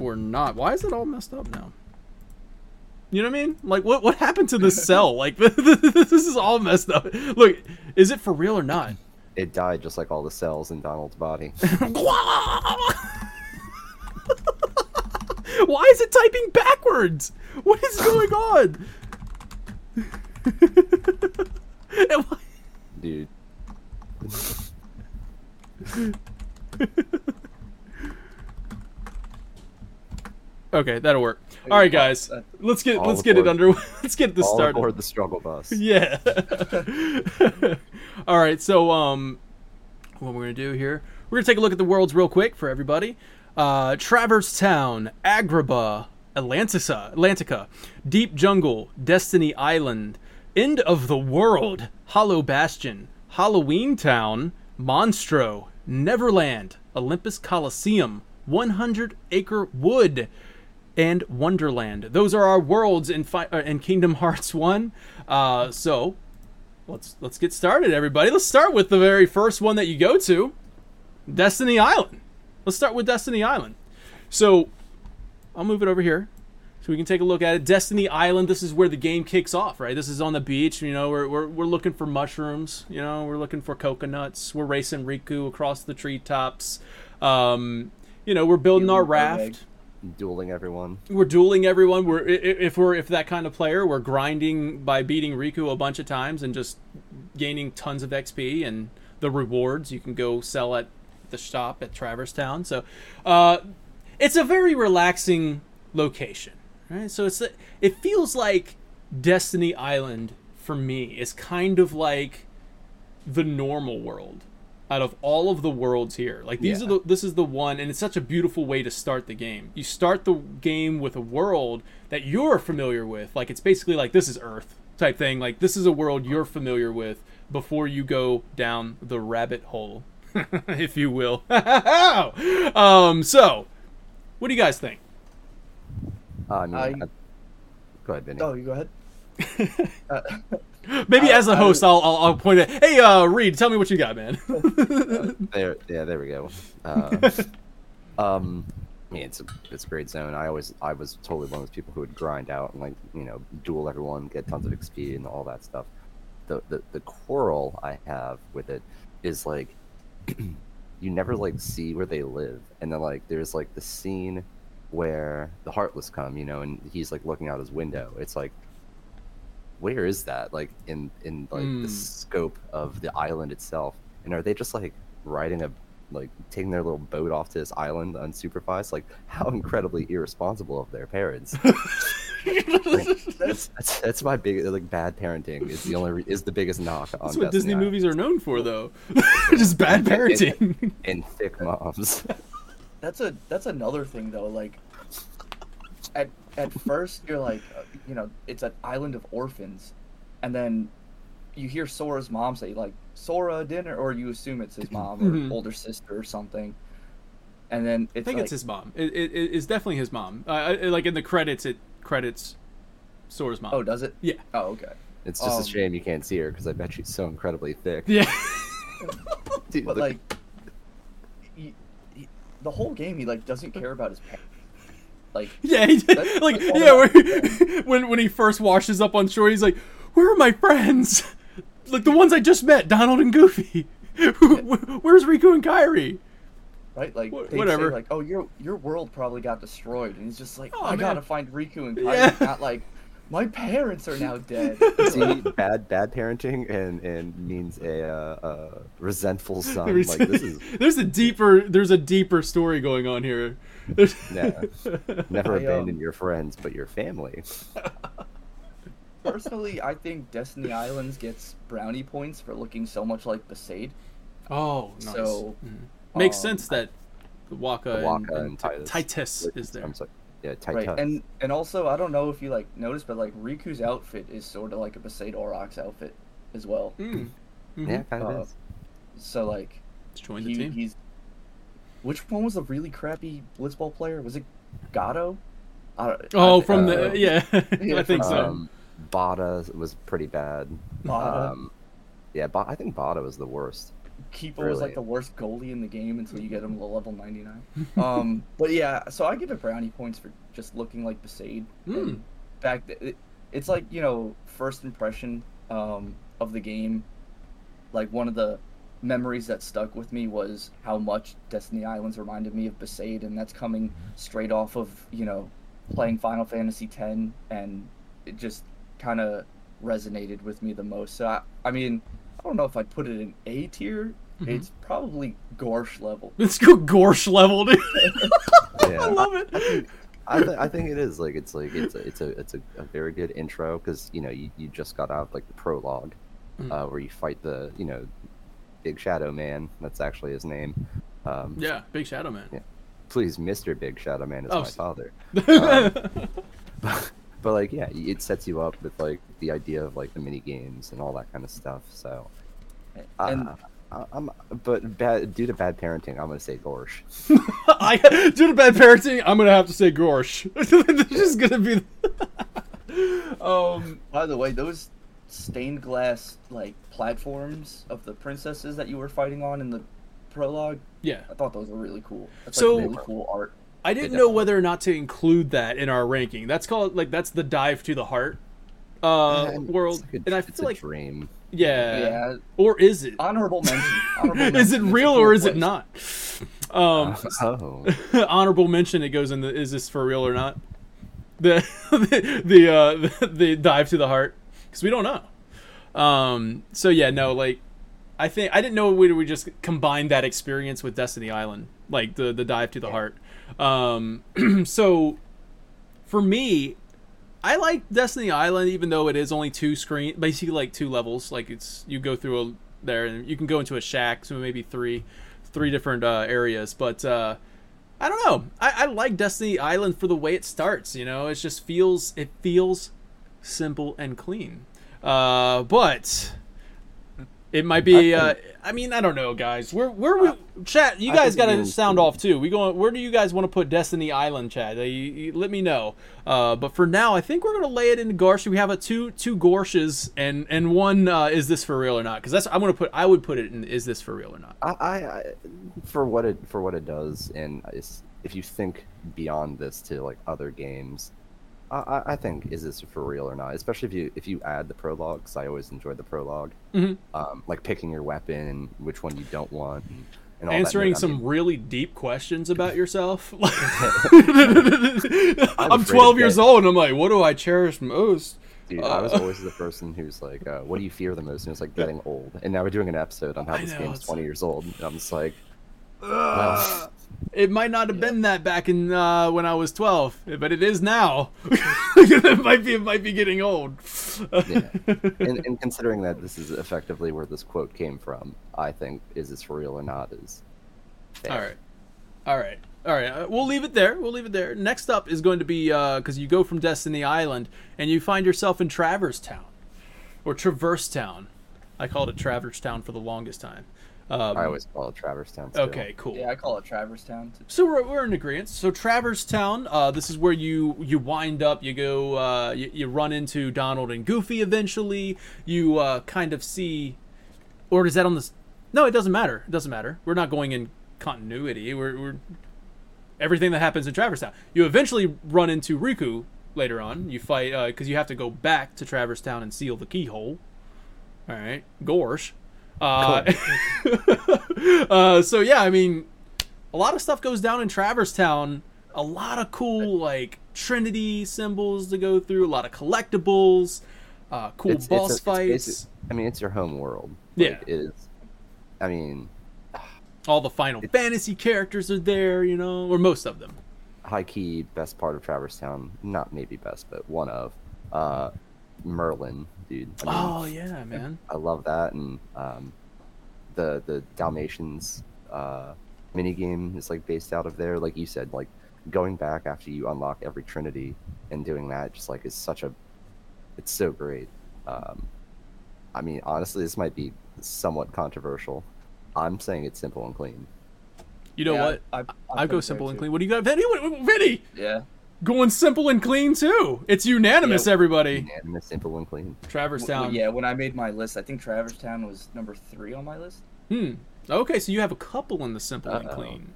or not? Why is it all messed up now? You know what I mean? Like what what happened to this cell? Like this is all messed up. Look, is it for real or not? It died just like all the cells in Donald's body. Why is it typing backwards? What is going on? Dude. okay, that'll work. All right, guys, uh, let's get All let's get it under let's get this All started. aboard the struggle bus. Yeah. All right. So, um, what we're gonna do here? We're gonna take a look at the worlds real quick for everybody. Uh, Traverse Town, Agrabah, Atlantica, Atlantica, Deep Jungle, Destiny Island, End of the World, Hollow Bastion, Halloween Town, Monstro, Neverland, Olympus Coliseum, 100 Acre Wood, and Wonderland. Those are our worlds in fi- uh, in Kingdom Hearts One. Uh, so let's let's get started, everybody. Let's start with the very first one that you go to, Destiny Island. Let's start with Destiny Island. So I'll move it over here so we can take a look at it. Destiny Island. This is where the game kicks off, right? This is on the beach. You know, we're we're, we're looking for mushrooms. You know, we're looking for coconuts. We're racing Riku across the treetops. Um, you know, we're building our raft Dueling everyone. we're dueling everyone. We're if we're if that kind of player, we're grinding by beating Riku a bunch of times and just gaining tons of XP and the rewards you can go sell at the shop at Traverse Town. So, uh, it's a very relaxing location, right? So it's it feels like Destiny Island for me is kind of like the normal world out of all of the worlds here. Like these Yeah. are the this is the one and it's such a beautiful way to start the game. You start the game with a world that you're familiar with. Like it's basically like this is Earth type thing. Like this is a world you're familiar with before you go down the rabbit hole if you will. um, so, what do you guys think? Uh, I mean, I- I- go ahead, Vinny. Oh, you go ahead. uh, Maybe I- as a host, would- I'll, I'll I'll point it. Hey, uh, Reed, tell me what you got, man. There, yeah, there we go. Uh, um, I mean, it's a it's a great zone. I always I was totally one of those people who would grind out and like you know duel everyone, get tons of XP and all that stuff. The the the quarrel I have with it is like you never like see where they live, and then like there's like the scene where the Heartless come, you know, and he's like looking out his window. It's like where is that like in in like Mm. the scope of the island itself and are they just like riding a like taking their little boat off to this island unsupervised like how incredibly irresponsible of their parents Like, that's, that's that's my big like bad parenting is the only re- is the biggest knock on That's what Destiny Disney Island. movies are known for, though. Just bad parenting. and thick moms that's a that's another thing though. Like, at at first you're like, uh, you know, it's an island of orphans, and then you hear Sora's mom say like, "Sora dinner," or you assume it's his mom or Mhm. older sister or something, and then I it's think like, it's his mom. It, it, it's definitely his mom. Uh, I- like in the credits, it credits Sora's mom. oh, does it? Yeah. Oh, okay. it's just Um, a shame you can't see her because i bet she's so incredibly thick Yeah. Dude, But look- like, he, he, the whole game, he like doesn't care about his parents. Like, Yeah, he did. That's- like that's yeah, that- where, when when he first washes up on shore, he's like, "Where are my friends? Like the ones I just met, Donald and Goofy. Where's Riku and Kairi? right? Like, Wha- they whatever. Say, like, oh, your your world probably got destroyed, and he's just like, Oh, I man. gotta find Riku and Kairi. Yeah. Not like, my parents are now dead. see bad bad parenting and and means a uh, uh, resentful son like this is there's a deeper there's a deeper story going on here. There's- Yeah. Never I, um, abandon your friends, but your family. Personally, I think Destiny Islands gets brownie points for looking so much like Besaid. oh, nice. So, Mhm. makes um, sense that Wakka, Wakka and, and Tidus. Tidus is there. I'm sorry. Yeah, tight Right, and and also I don't know if you like noticed, but like Riku's outfit is sort of like a Besaid Aurochs outfit as well. Mm. Mhm. yeah, kind of uh, is. So like Let's join the team. he's which one was the really crappy blitzball player? Was it Gato? I don't- Oh, I- from uh, the yeah, yeah, I think from, so. Um, Botta was pretty bad. Botta. Um, yeah, ba- I think Botta was the worst. Keepa was like the worst goalie in the game until you get him to level 99. um, but yeah, so I give it brownie points for just looking like Besaid. And Back, th- it, it's like you know first impression um, of the game. Like one of the memories that stuck with me was how much Destiny Islands reminded me of Besaid, and that's coming straight off of you know playing Final Fantasy X, and it just kind of resonated with me the most. So I, I mean, I don't know if I'd put it in A tier. Mhm. It's probably Gorsh level. Let's go Gorsh level, dude. Yeah. I love it. I, th- I think it is like it's like it's a, it's a it's a, a very good intro because you know you, you just got out like the prologue Mm. uh, where you fight the you know big shadow man that's actually his name um, Yeah, Big Shadow Man. Yeah. please Mr. Big Shadow Man is Oh, my s- father Um, but like yeah it sets you up with like the idea of like the mini games and all that kind of stuff so uh, I- I'm but bad due to bad parenting I'm gonna say Gorsh I due to bad parenting, I'm gonna have to say Gorsh. this is gonna be. um. by the way, those stained glass like platforms of the princesses that you were fighting on in the prologue, Yeah, I thought those were really cool. That's So- like really cool art. I didn't know whether or not to include that in our ranking. That's called like that's the dive to the heart uh And world, it's like a- and I it's feel a like dream yeah. Yeah, or is it? honorable mention. Honorable is it real or is it not? Um, oh honorable mention. It goes in the. Is this for real or not? The the the, uh, the, the dive to the heart because we don't know. Um. So yeah, no. Like, I think I didn't know we we just combine that experience with Destiny Island, like the the dive to the heart. Um. so, for me, I like Destiny Island, even though it is only two screen, basically like two levels. Like it's you go through a there, and you can go into a shack, so maybe three, three different uh, areas. But uh, I don't know. I, I like Destiny Island for the way it starts. You know, it just feels it feels simple and clean. Uh, but It might be. Uh, I mean, I don't know, guys. Where where we chat? You guys got to sound off too. We going? Where do you guys want to put Destiny Island, chat? Uh, you, you- let me know. Uh, but for now, I think we're gonna lay it into Gorsh. We have a two two Gorshes and and one. Uh, is this for real or not? Because that's I'm gonna put. I would put it in. Is this for real or not? I, I, I for what it for what it does, and if you think beyond this to like other games, I, I- think is this for real or not? Especially if you if you add the prologue, because I always enjoy the prologue, Mhm. um, like picking your weapon and which one you don't want, and, and all Answering some mean, really deep questions about yourself. I'm I'm 12 years old, and I'm like, what do I cherish most? Dude, I was Uh, always the person who's like, uh, "What do you fear the most?" And it's like getting old. And now we're doing an episode on how this know, game's 20 like- years old. And I'm just like, Uh, it might not have been that back in uh, when I was 12, but it is now. it might be. It might be getting old. yeah. and, and considering that this is effectively where this quote came from, I think is this real or not is fair. All right. All right. All right. Uh, we'll leave it there. We'll leave it there. Next up is going to be because you go from Destiny Island and you find yourself in Traverse Town or Traverse Town. I called it Traverse Town for the longest time. Um, I always call it Traverse Town. still. Okay, cool. Yeah, I call it Traverse Town. too. So we're, we're in agreement. So Traverse Town, uh, this is where you you wind up. You go, uh, you, you run into Donald and Goofy. Eventually, you uh, kind of see, or is that on this? No, it doesn't matter. It doesn't matter. We're not going in continuity. We're, we're everything that happens in Traverse Town. You eventually run into Riku later on. You fight because you have to go back to Traverse Town and seal the keyhole. All right, Gorsh. Uh, uh, so yeah, I mean, a lot of stuff goes down in Traverse Town. A lot of cool like Trinity symbols to go through. A lot of collectibles. Uh, cool It's- it's boss a- it's fights. basic- I mean, it's your home world. Yeah. It is. I mean, All the Final Fantasy characters are there, you know, or most of them. high key best part of Traverse Town. Not maybe best, but one of. Uh, Merlin, dude. I mean, Oh yeah, man. I love that, and um, the the Dalmatians uh, mini game is like based out of there. Like you said, like going back after you unlock every Trinity and doing that just like is such a, it's so great. Um, I mean, honestly, this might be somewhat controversial. I'm saying it's simple and clean. You know Yeah, what? I, I, I, go simple and clean. What do you got, Vinny? What, Vinny Yeah. Going simple and clean too. It's unanimous, Yeah. everybody. Unanimous, simple and clean. Traverse W- Town. Yeah, when I made my list, I think Traverse Town was number three on my list. Hmm. Okay, so you have a couple in the simple and Uh-oh. clean.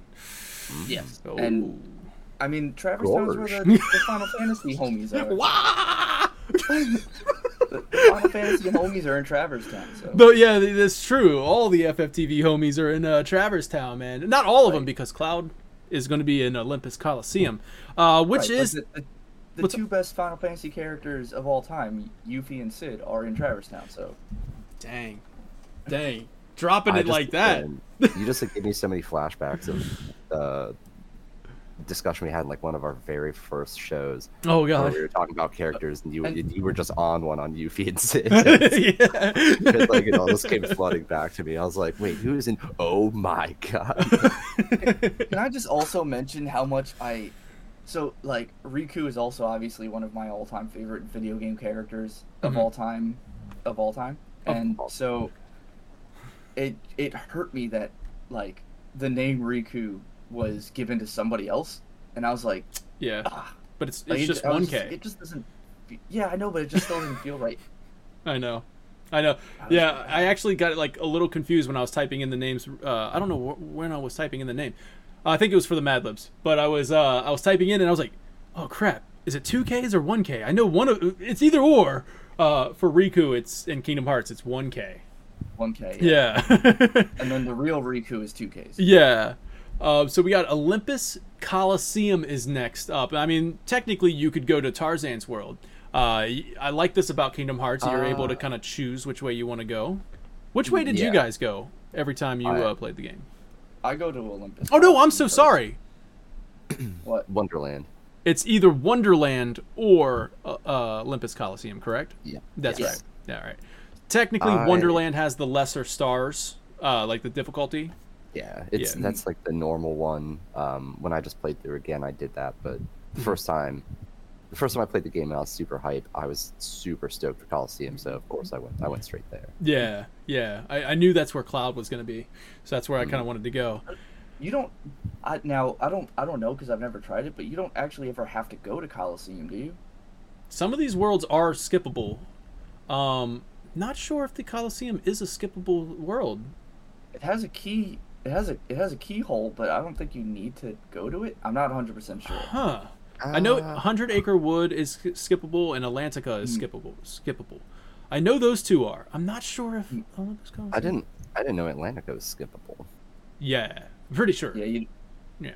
Yes. Oh. And I mean, Traverse Town is where the, the Final Fantasy homies are. Wah! the, the Final Fantasy homies are in Traverse Town. So Though yeah, that's true. All the FFTV homies are in uh, Traverse Town, man. Not all of them because Cloud is going to be in Olympus Coliseum, uh, which Right, but is the, the, the what's- two best Final Fantasy characters of all time, Yuffie and Cid, are in Traverse Town. So dang, dang, dropping I it just- like that. um, you just like, gave me so many flashbacks of uh, discussion we had in like one of our very first shows Oh where god. we were talking about characters and you And- you were just on one on Yuffie and Cid. yeah. Because, like it all just came flooding back to me. I was like, wait, who is in? Oh my god! Can I just also mention how much I. So, like, Riku is also obviously one of my all time favorite video game characters of Mhm. all time. Of all time. Of And all- so. It, it hurt me that, like, the name Riku was given to somebody else. And I was like, yeah, ah. but it's it's it- just one K. It just doesn't. fe- Yeah, I know, but it just doesn't feel right. I know. I know. Yeah, I actually got like a little confused when I was typing in the names. Uh, I don't know wh- when I was typing in the name. Uh, I think it was for the Mad Libs, but I was uh, I was typing in and I was like, oh crap, is it two Ks or one K? I know one of it's either or. Uh, for Riku, it's in Kingdom Hearts, it's one K. 1K. Yeah. And then the real Rikku is 2Ks. Yeah. Uh, so we got Olympus Coliseum is next up. I mean, technically, you could go to Tarzan's world. Uh, y- I like this about Kingdom Hearts. You're able to Uh, kind of choose which way you want to go. Which way did you guys go every time you I- uh, played the game? I go to Olympus. Oh no, I'm so sorry. What? Wonderland. It's either Wonderland or uh, uh, Olympus Coliseum, correct? Yeah. That's Yes. right. Yeah, all right. Technically, I- Wonderland has the lesser stars, uh, like the difficulty. Yeah, it's Yeah. that's like the normal one. Um, when I just played through again, I did that, but the first time, the first time I played the game, and I was super hype. I was super stoked for Coliseum, so of course I went. I went straight there. Yeah, yeah. I, I knew that's where Cloud was going to be, so that's where I kind of wanted to go. You don't. I now I don't I don't know because I've never tried it, but you don't actually ever have to go to Coliseum, do you? Some of these worlds are skippable. Um, not sure if the Coliseum is a skippable world. It has a key. It has a it has a keyhole, but I don't think you need to go to it. I'm not 100 percent sure. Huh. I know Uh, Hundred Acre Wood is skippable and Atlantica is Hmm. skippable. Skippable. I know those two are. I'm not sure if Olympus Coliseum. I didn't. I didn't know Atlantica was skippable. Yeah, pretty sure. Yeah, you. Yeah.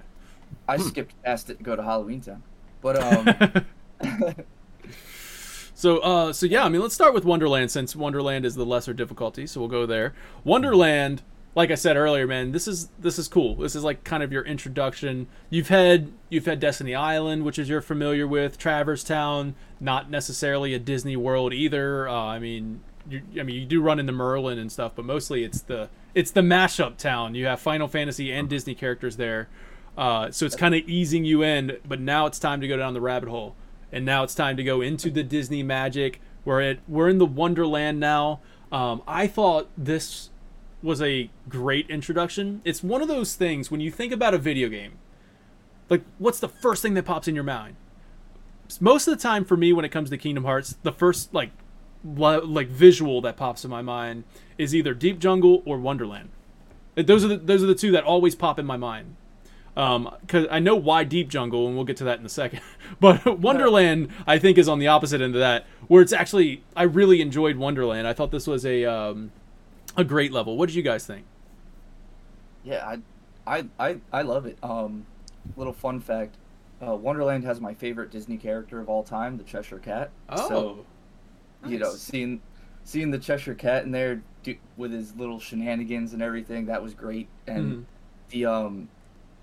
I skipped past it to go to Halloween Town, but um. So, uh, so yeah, I mean, let's start with Wonderland since Wonderland is the lesser difficulty. So we'll go there. Wonderland, like I said earlier, man, this is this is cool. This is like kind of your introduction. You've had you've had Destiny Island, which is you're familiar with. Traverse Town, not necessarily a Disney World either. Uh, I mean, you, I mean, you do run into Merlin and stuff, but mostly it's the it's the mashup town. You have Final Fantasy and Disney characters there. Uh, so it's kind of easing you in, but now it's time to go down the rabbit hole and now it's time to go into the Disney magic. We're at we're in the Wonderland now. Um, I thought this was a great introduction. It's one of those things when you think about a video game, like what's the first thing that pops in your mind? Most of the time, for me, when it comes to Kingdom Hearts, the first like li- like visual that pops in my mind is either Deep Jungle or Wonderland. Those are the, those are the two that always pop in my mind because I know why Deep Jungle, and we'll get to that in a second. But Wonderland, I think, is on the opposite end of that, where it's actually I really enjoyed Wonderland. I thought this was a um, a great level. What did you guys think? Yeah, I, I, I, I love it. Um, little fun fact: uh, Wonderland has my favorite Disney character of all time, the Cheshire Cat. Oh, so you know, seeing seeing the Cheshire Cat in there do, with his little shenanigans and everything, that was great. And Mhm. the um,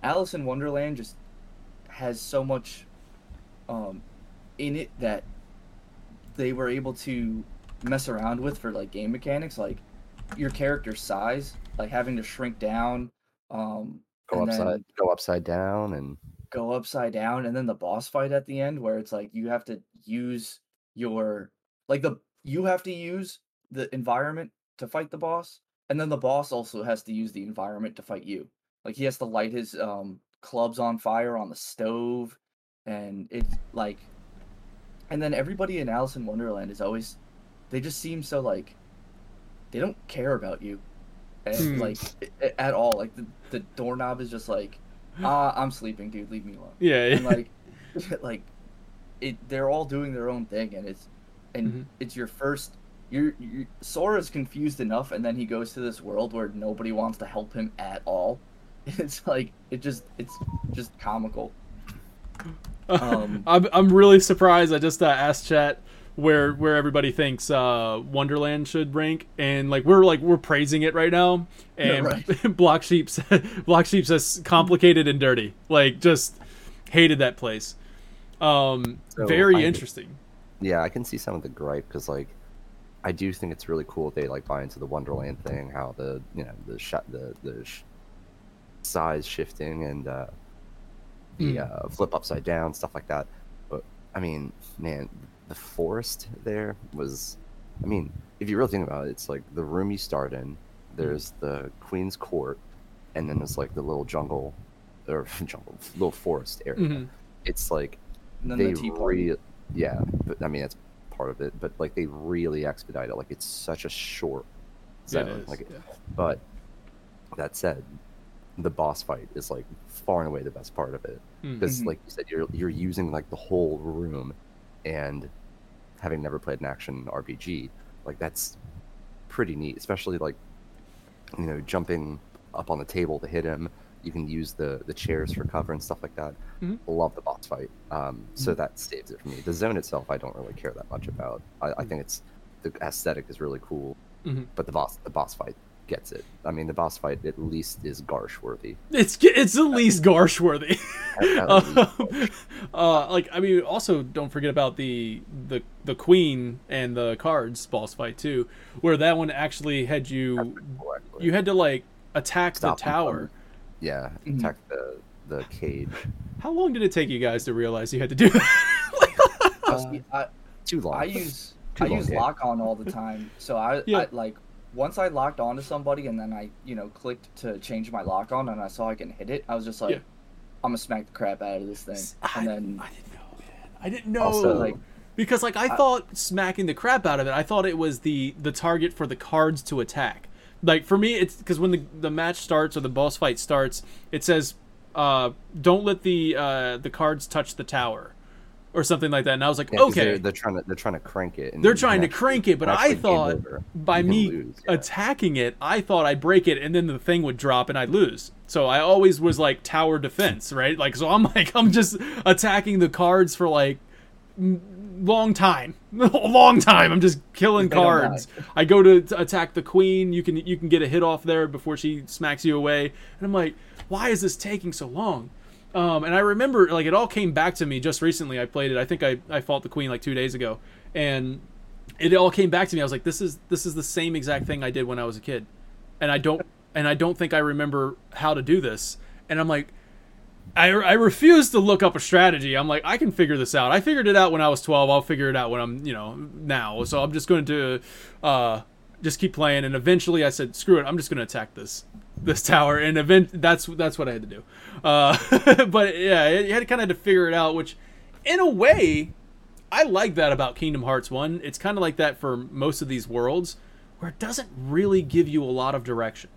Alice in Wonderland just has so much um, in it that they were able to mess around with for like game mechanics, like your character's size, like having to shrink down, um, Go upside. Go upside down, and go upside down, and then the boss fight at the end, where it's like you have to use your like the you have to use the environment to fight the boss, and then the boss also has to use the environment to fight you. Like he has to light his um clubs on fire on the stove, and it's like, and then everybody in Alice in Wonderland is always, they just seem so like, they don't care about you, and, Hmm. like at all. Like the the doorknob is just like, ah, I'm sleeping, dude, leave me alone yeah, and like like it they're all doing their own thing and it's and Mhm. it's your first you're, you Sora's confused enough and then he goes to this world where nobody wants to help him at all it's like it just it's just comical Um, I'm I'm really surprised. I just uh, asked chat where where everybody thinks uh, Wonderland should rank, and like we're like we're praising it right now, and right. Block Sheep Block Sheep says complicated and dirty. Like just hated that place. Um, So, very I- interesting. yeah, I can see some of the gripe because like, I do think it's really cool they like buy into the Wonderland thing, how the you know the shot the the sh- size shifting and uh, the Mm. uh, flip upside down stuff like that. But I mean, man, the forest there was. I mean, if you really think about it, it's like the room you start in. There's the Queen's Court, and then there's like the little jungle, or jungle, little forest area. Mhm. It's like they the re- yeah but i mean that's part of it but like they really expedite it like it's such a short Yeah, zone is, like yeah. but that said the boss fight is like far and away the best part of it because Mhm. like you said you're you're using like the whole room and having never played an action rpg like that's pretty neat especially like you know jumping up on the table to hit him. You can use the the chairs for cover and stuff like that. Mhm. love the boss fight. Um so that saves it for me. The zone itself i don't really care that much about. I, I think it's the aesthetic is really cool. Mhm. but the boss the boss fight gets it i mean the boss fight at least is garsh worthy It's it's at least Garsh worthy. At- at least Um, uh, like I mean, also don't forget about the the the queen and the cards boss fight too, where that one actually had you cool, you had to like attack Stop the them tower. from- yeah Mhm. attack the the cage How long did it take you guys to realize you had to do that? Uh, I, Too long. I use Too I long, use yeah. lock on all the time. So I, Yeah. I like once I locked on to somebody and then I you know clicked to change my lock on and I saw I can hit it. I was just like, Yeah. I'm gonna smack the crap out of this thing. I, And then I didn't know, man. I didn't know. Also, like because like I, I- thought smacking the crap out of it, I thought it was the the target for the cards to attack. Like for me, it's because when the the match starts or the boss fight starts, it says, uh, "Don't let the uh, the cards touch the tower," or something like that. And I was like, Yeah, okay, They're, they're trying to they're trying to crank it. And They're trying to crank it, but I thought by me lose, yeah. attacking it, I thought I'd break it and then the thing would drop and I'd lose. So I always was like tower defense, right? Like so I'm like I'm just attacking the cards for like long time. a long time. I'm just killing cards. I go to, to attack the queen, you can you can get a hit off there before she smacks you away. And I'm like, why is this taking so long? Um, and I remember like it all came back to me just recently. I played it. I think I, I fought the queen like two days ago, and it all came back to me. I was like, this is this is the same exact thing I did when I was a kid, and I don't and I don't think I remember how to do this. And I'm like, I, I refuse to look up a strategy. I'm like, I can figure this out. I figured it out when I was 12. I'll figure it out when I'm, you know, now. So I'm just going to uh, just keep playing. And eventually I said, screw it. I'm just going to attack this this tower. And event that's that's what I had to do. Uh, but yeah, you had to kind of to figure it out, which in a way, I like that about Kingdom Hearts 1. It's kind of like that for most of these worlds where it doesn't really give you a lot of direction.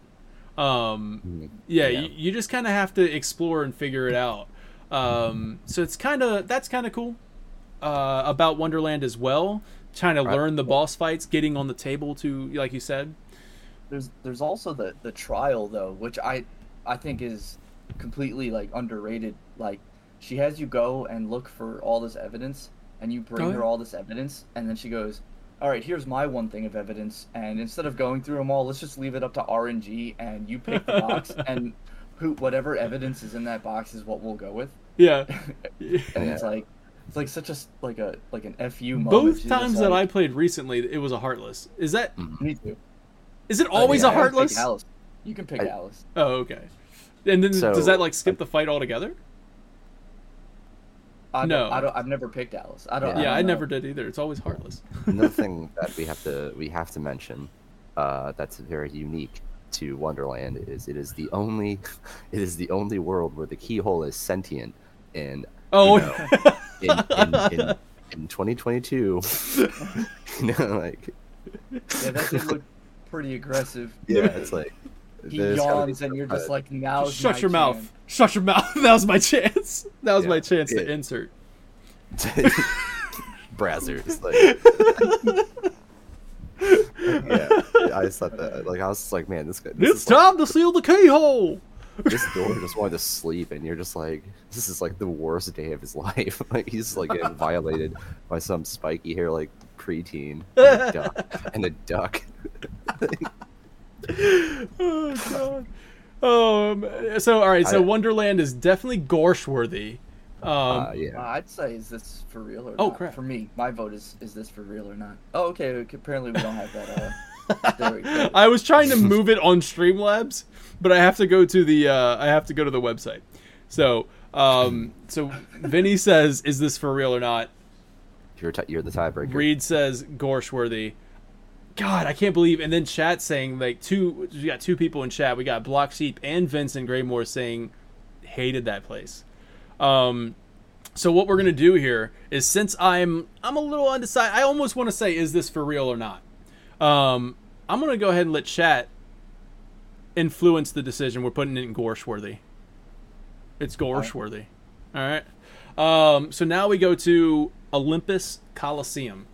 Um, Mm, yeah, Yeah. You, you just kind of have to explore and figure it out. Um, so it's kind of that's kind of cool uh, about Wonderland as well. Trying to Right. learn the boss fights, getting on the table to like you said. there's there's also the the trial though, which I I think is completely like underrated. Like she has you go and look for all this evidence, and you bring Oh, her all this evidence, and then she goes, "All right, here's my one thing of evidence," and instead of going through them all, let's just leave it up to RNG, and you pick the box, and who whatever evidence is in that box is what we'll go with. Yeah. and it's like it's like such a like a like an fu moment. Both She's just times that I played recently, it was a heartless. Is that me too. is it Uh, always yeah, a I would pick heartless? Alice. You can pick I- Alice. Oh, okay. And then So- does that like skip the fight altogether? I No. don't, I don't. I've never picked Alice. I don't. Yeah. Yeah, don't I never did either. It's always heartless. Another thing that we have to we have to mention uh, that's very unique to Wonderland is it is the only it is the only world where the keyhole is sentient and Oh, you know, in, in, in, in 2022 you know like Yeah, that did look pretty aggressive. yeah it's like He there's gotta yawns, and some you're just like, now. shut your mouth. Shut your mouth. That was my chance. That was Yeah. my chance to Yeah. insert. brazzers like yeah I just thought that like I was just like man this guy this It's is like- time to seal the keyhole. this door just wanted to sleep and you're just like this is like the worst day of his life like he's like getting violated by some spiky hair like preteen and a duck and a duck oh god. Um. So all right. So I- Wonderland is definitely Gorsh worthy. Um. uh, yeah Uh, I'd say, is this for real or Oh, not? crap. For me, my vote is, is this for real or not? Oh, okay. okay, Apparently, we don't have that. Uh, there. I was trying to move it on Streamlabs, but I have to go to the uh, I have to go to the website. So, um, so Vinny says, "Is this for real or not?" you're, t- you're the tiebreaker Reed says, "Gorshworthy." God, I can't believe. And then chat saying like two. We got two people in chat. We got Block Sheep and Vincent Graymore saying hated that place. Um, so what we're gonna do here is since I'm I'm a little undecided. I almost want to say, is this for real or not? Um, I'm gonna go ahead and let chat influence the decision. We're putting it in Gorshworthy. It's Gorshworthy. All right. Um, so now we go to Olympus Coliseum.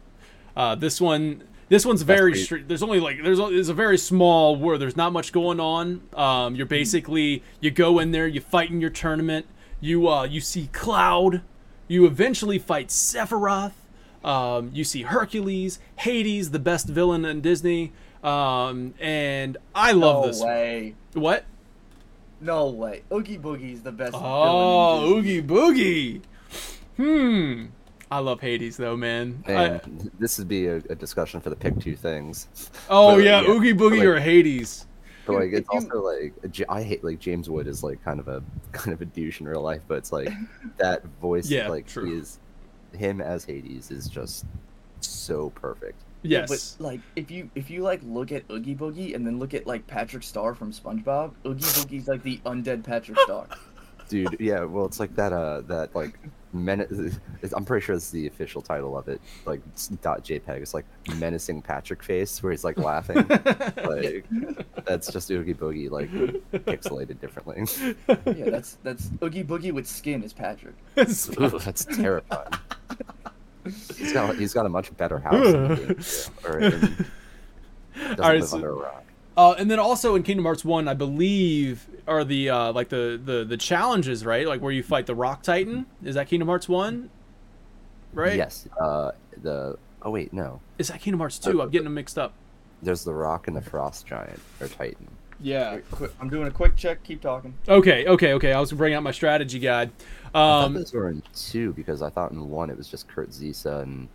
Uh, this one, this one's very. there's only like there's a, there's a very small world. There's not much going on. Um, you're basically you go in there, you fight in your tournament. You uh, you see Cloud. You eventually fight Sephiroth. Um, you see Hercules, Hades, the best villain in Disney. Um, and I love this. no this. way. What? No way. Oogie Boogie's the best. Oh, villain in Oogie Boogie. Hmm. I love Hades though, man. I- and this would be a, a discussion for the pick two things oh but, yeah, yeah, Oogie Boogie like- or Hades. but like it's also like J- I hate like James Wood is like kind of a kind of a douche in real life but it's like that voice Yeah, like true. he is him as Hades is just so perfect. Yes. But like if you if you like look at Oogie Boogie and then look at like Patrick Star from SpongeBob, Oogie Boogie's like the undead Patrick Star. Dude, yeah, well, it's like that. Uh, that like, men- I'm pretty sure it's the official title of it. Like it's dot JPEG. It's like menacing Patrick face, where he's like laughing. like that's just Oogie Boogie, like pixelated differently. yeah, that's that's Oogie Boogie with skin is Patrick. Ooh, that's terrifying. He's got he's got a much better house. in the game, too, or in, doesn't Alright, live so- under a rock. Uh, and then also in Kingdom Hearts One, I believe, are the uh, like the, the the challenges, right? Like where you fight the Rock Titan. Is that Kingdom Hearts One? Right. Yes. Uh, the oh wait, no. Is that Kingdom Hearts Two? I'm getting them mixed up. There's the rock and the frost giant or titan. Yeah. Wait, quick, I'm doing a quick check. Keep talking. Okay. Okay. Okay. I was bringing out my strategy guide. I thought Um, those were in two because I thought in one it was just Kurt Zisa and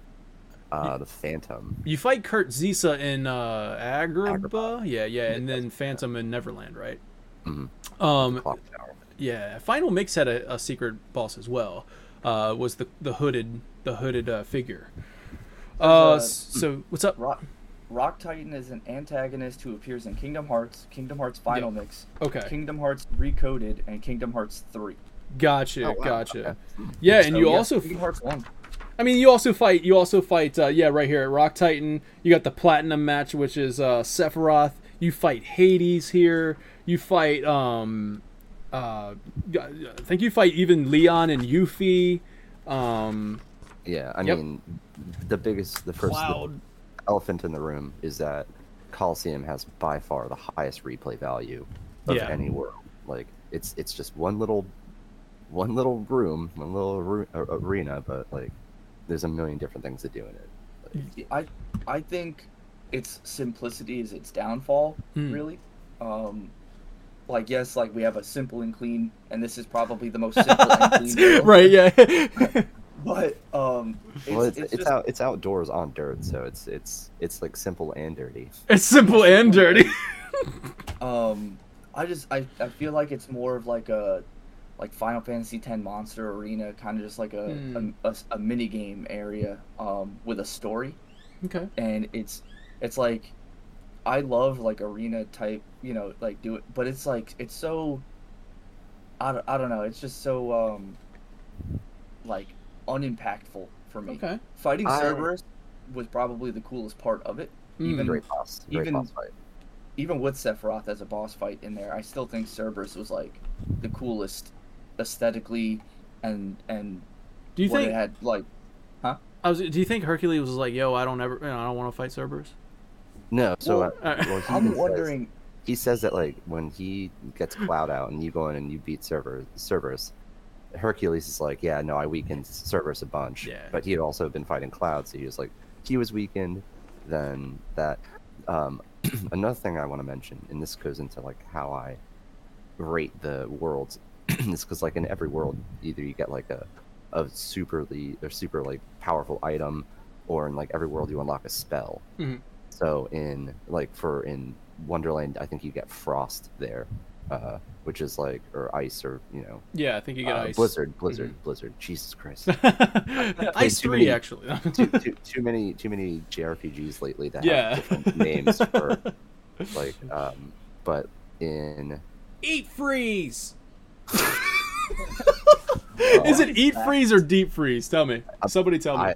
uh, the Phantom. you fight Kurt Zisa in uh, Agrabah. Agrabah. Yeah. Yeah. And then Phantom in Neverland, right? Mhm. Um, Yeah, Final Mix had a, a secret boss as well. Uh, was the the hooded the hooded uh, figure. Uh, uh, so what's up? Rock Rock Titan is an antagonist who appears in Kingdom Hearts, Kingdom Hearts Final Yeah. Mix, Okay, Kingdom Hearts Recoded, and Kingdom Hearts 3. gotcha, Oh, wow. gotcha. Okay. Yeah, and So, you yeah, also, Kingdom Hearts 1. I mean, you also fight. You also fight. Uh, yeah, right here at Rock Titan. You got the platinum match, which is uh, Sephiroth. You fight Hades here. You fight. Um, uh, I think you fight even Leon and Yuffie. Um, Yeah, I Yep. mean, the biggest, the first the elephant in the room is that Coliseum has by far the highest replay value of Yeah. any world. Like it's it's just one little, one little room, one little uh, arena, but like there's a million different things to do in it. I I think its simplicity is its downfall, Hmm. really. Um, like yes, like we have a simple and clean, and this is probably the most simple and clean. right? Yeah. But um, it's, well, it's, it's, it's, just, out it's outdoors on dirt, so it's it's it's like simple and dirty. it's simple and dirty. um, I just I, I feel like it's more of like a like Final Fantasy X Monster Arena, kind of just like a, Hmm. a, a, a mini game area um, with a story. okay. and it's it's like I love like arena type, you know, like do it, but it's like it's so I don't, I don't know, it's just so um like unimpactful for me. Okay. Fighting I- Cerberus was probably the coolest part of it. Even Mm. Great boss, great even- boss fight. even with Sephiroth as a boss fight in there, I still think Cerberus was like the coolest aesthetically and and Do you think? it had like huh I was, do you think Hercules was like, "Yo, I don't ever, you know, I don't want to fight Cerberus"? No, so Well, uh, well, he I'm says- wondering he says that like when he gets Cloud out and you go in and you beat Cerber- Cerberus, Hercules is like, yeah, no, I weakened Cerberus a bunch. Yeah. But he had also been fighting Cloud, so he was like, he was weakened. Then that. Um, another thing I want to mention, and this goes into like how I rate the worlds, is because like in every world, either you get like a a superly or super like powerful item, or in like every world you unlock a spell. Mhm. So in like for in Wonderland, I think you get frost there, uh, which is like or ice or you know Yeah, I think you get uh, ice. blizzard, blizzard, blizzard. Jesus Christ, ice too three, many- actually. too, too, too many too many JRPGs lately that Yeah. have different names for like um, but in Eat freeze. Is it eat freeze or deep freeze? Tell me. Somebody tell me. I,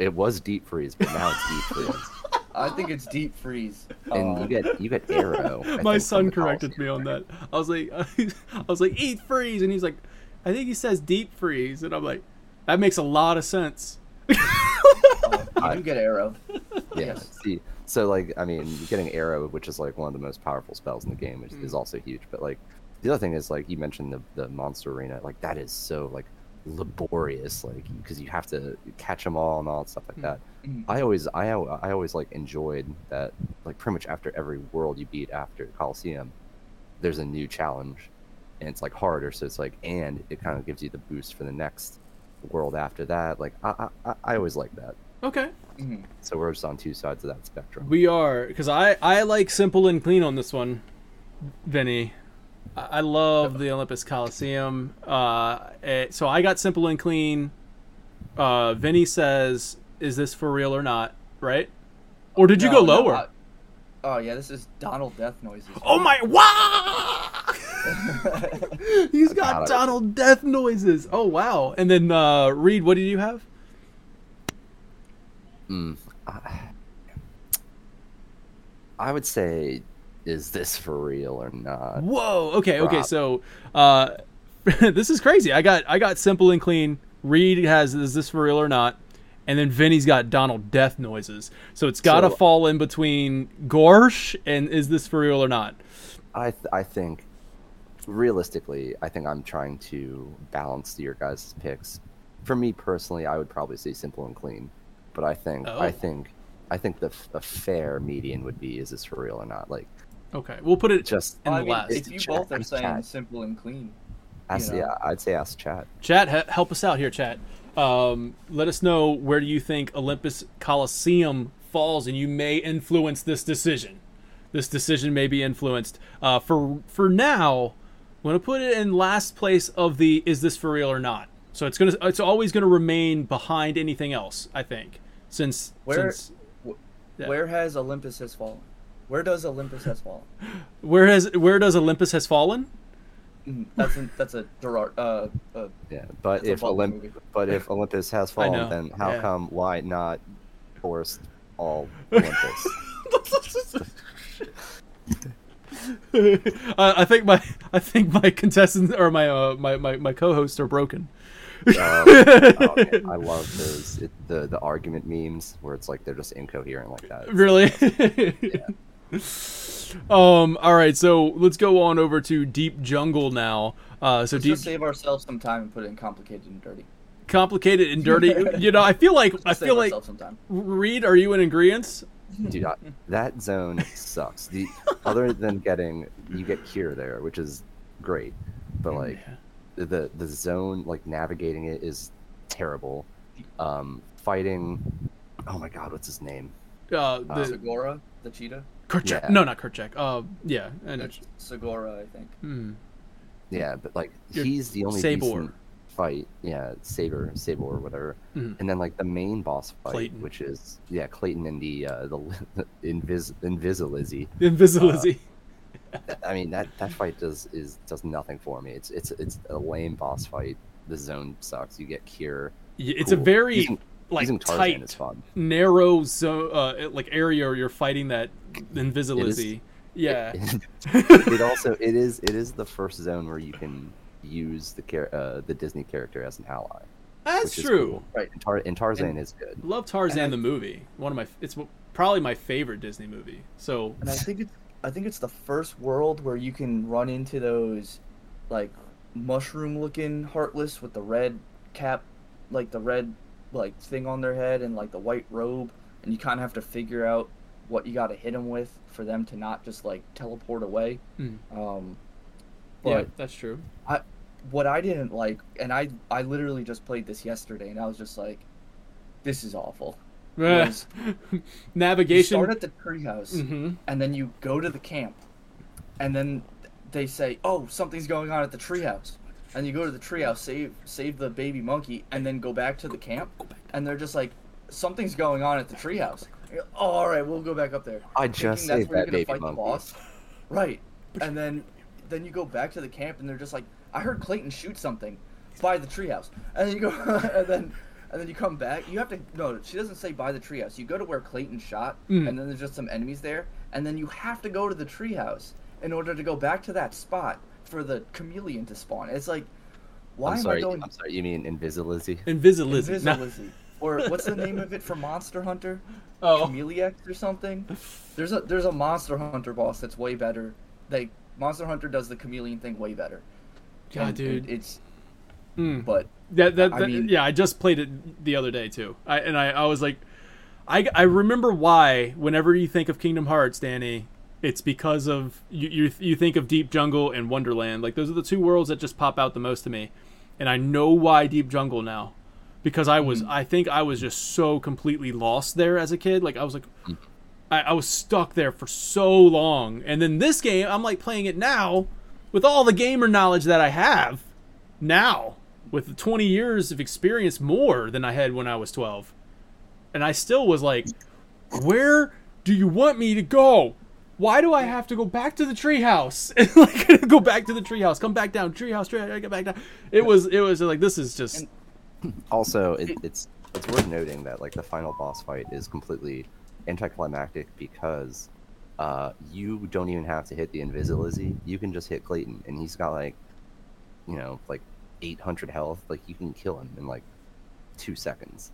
it was deep freeze, but now it's deep freeze. I think it's deep freeze. And you get you get Aero. I My son corrected me on that. I was like, I was like, eat freeze, and he's like, I think he says deep freeze, and I'm like, that makes a lot of sense. uh, you do get Aero. Yeah. Yes. See, so like, I mean, getting Aero, which is like one of the most powerful spells in the game, is, Mm. is also huge. But like, the other thing is like you mentioned the the monster arena, like that is so like laborious, like because you have to catch them all and all that stuff like that. Mhm. I always, I, I always like enjoyed that, like pretty much after every world you beat after Coliseum, there's a new challenge, and it's like harder. So it's like, and it kind of gives you the boost for the next world after that. Like, I, I, I- I always like that. Okay, Mhm. So we're just on two sides of that spectrum. we are because I I like simple and clean on this one, Vinny. I I love the Olympus Coliseum. Uh, eh, so I got simple and clean. Uh, Vinny says, "Is this for real or not?" Right? Or did you No, go no, lower? I- oh yeah, this is Donald Death noises. oh my! Wow! He's got got it. Donald Death noises. Oh wow! And then uh, Reed, what did you have? Mm, I, I would say, is this for real or not? Whoa. Okay. Okay. So, uh, this is crazy. I got I got simple and clean. Reed has is this for real or not? And then Vinny's got Donald Death noises. So it's got to So- fall in between Gorsh and is this for real or not? I th- I think, realistically, I think I'm trying to balance your guys' picks. For me personally, I would probably say simple and clean, but I think Oh. I think I think the f- a fair median would be is this for real or not? Like Okay. We'll put it just in I the mean, last. if you Chat, both are saying chat. simple and clean, ask, know. yeah, I'd say ask chat. Chat, he- help us out here, chat. Um, let us know where do you think Olympus Coliseum falls, and you may influence this decision. This decision may be influenced. Uh, for for now, I'm gonna put it in last place of the is this for real or not. So it's gonna it's always gonna remain behind anything else. I think since Where- since Yeah. where has Olympus has fallen? Where does Olympus has fallen? where has where does Olympus has fallen? Mm, That's a, that's a Gerard. Uh, uh, Yeah, but if Butler Olymp- but if Olympus has fallen, then how yeah. come why not force all Olympus? uh, I think my I think my contestants or my uh, my, my my co-hosts are broken. Um, oh, man, I love those it, the the argument memes where it's like they're just incoherent like that. Really? um. All right. So let's go on over to Deep Jungle now. Uh. So let's deep, just save ourselves some time and put it in complicated and dirty. complicated and dirty. you know, I feel like Let's I feel like ourselves some time. Reed. Are you in agreement? Dude, I, that zone sucks. The other than getting you get cure there, which is great, but like the the zone like navigating it is terrible. Um, fighting. Oh my god, what's his name? Uh. Uh, The Segura, the cheetah. Kerchak. yeah. No, not Kerchak. Uh. Yeah. I know. Segura, I think. Hmm. Yeah, but like You're- he's the only Sabor. decent fight. Yeah, Saber, Sabor, or whatever. Mhm. And then like the main boss fight, Clayton. which is yeah, Clayton and the uh, the, the Invis Invisilizzy. Invisibility. I mean that that fight does is does nothing for me. It's it's it's a lame boss fight. The zone sucks. You get cure. Yeah, it's a very Using- like Using tight, is fun. narrow zone, uh, like area where you're fighting that Invisibility. Yeah. it also it is it is the first zone where you can use the char- uh, the Disney character as an ally. That's true. cool. Right. And, Tar- and Tarzan And- is good. Love Tarzan And I- the movie. One of my it's probably my favorite Disney movie. So And I think it's I think it's the first world where you can run into those like mushroom looking heartless with the red cap like the red like thing on their head and like the white robe and you kind of have to figure out what you got to hit them with for them to not just like teleport away. Mm. Um yeah, but that's true. I, what I didn't like and I I literally just played this yesterday and I was just like this is awful. Was you Navigation. start at the treehouse hmm and then you go to the camp, and then they say, "Oh, something's going on at the treehouse," and you go to the treehouse, save save the baby monkey, and then go back to the camp, and they're just like, "Something's going on at the treehouse." You're, Oh, all right, we'll go back up there. I just saved where that you're baby gonna fight monkey. the boss, right? And then then you go back to the camp, and they're just like, "I heard Clayton shoot something by the treehouse," and then you go, and then. And then you come back. You have to no. She doesn't say by the treehouse. You go to where Clayton shot, Mm. and then there's just some enemies there. And then you have to go to the treehouse in order to go back to that spot for the chameleon to spawn. It's like, why I'm am sorry. I going I'm sorry. You mean Invisilizzy? Invisibility. No. Invisilizzy? Or what's the name of it from Monster Hunter? Oh. Chamelex or something. There's a there's a Monster Hunter boss that's way better. Like Monster Hunter does the chameleon thing way better. God, And dude. it- it's Mm. but That, that, I mean- yeah, I just played it the other day too. I and I, I was like, I, I remember why whenever you think of Kingdom Hearts, Danny, it's because of you, you you think of Deep Jungle and Wonderland. Like those are the two worlds that just pop out the most to me, and I know why Deep Jungle now, because I was mm-hmm. I think I was just so completely lost there as a kid. Like I was like. Mm. I, I was stuck there for so long, and then this game, I'm like playing it now, with all the gamer knowledge that I have now with 20 years of experience more than I had when I was 12. And I still was like, where do you want me to go? Why do I have to go back to the treehouse? like go back to the treehouse, come back down, treehouse, treehouse, get back down. It was it was like this is just Also, it, it's it's worth noting that like the final boss fight is completely anticlimactic because uh, you don't even have to hit the Invisilizzy. You can just hit Clayton, and he's got like, you know, like 800 health. Like you can kill him in like two seconds.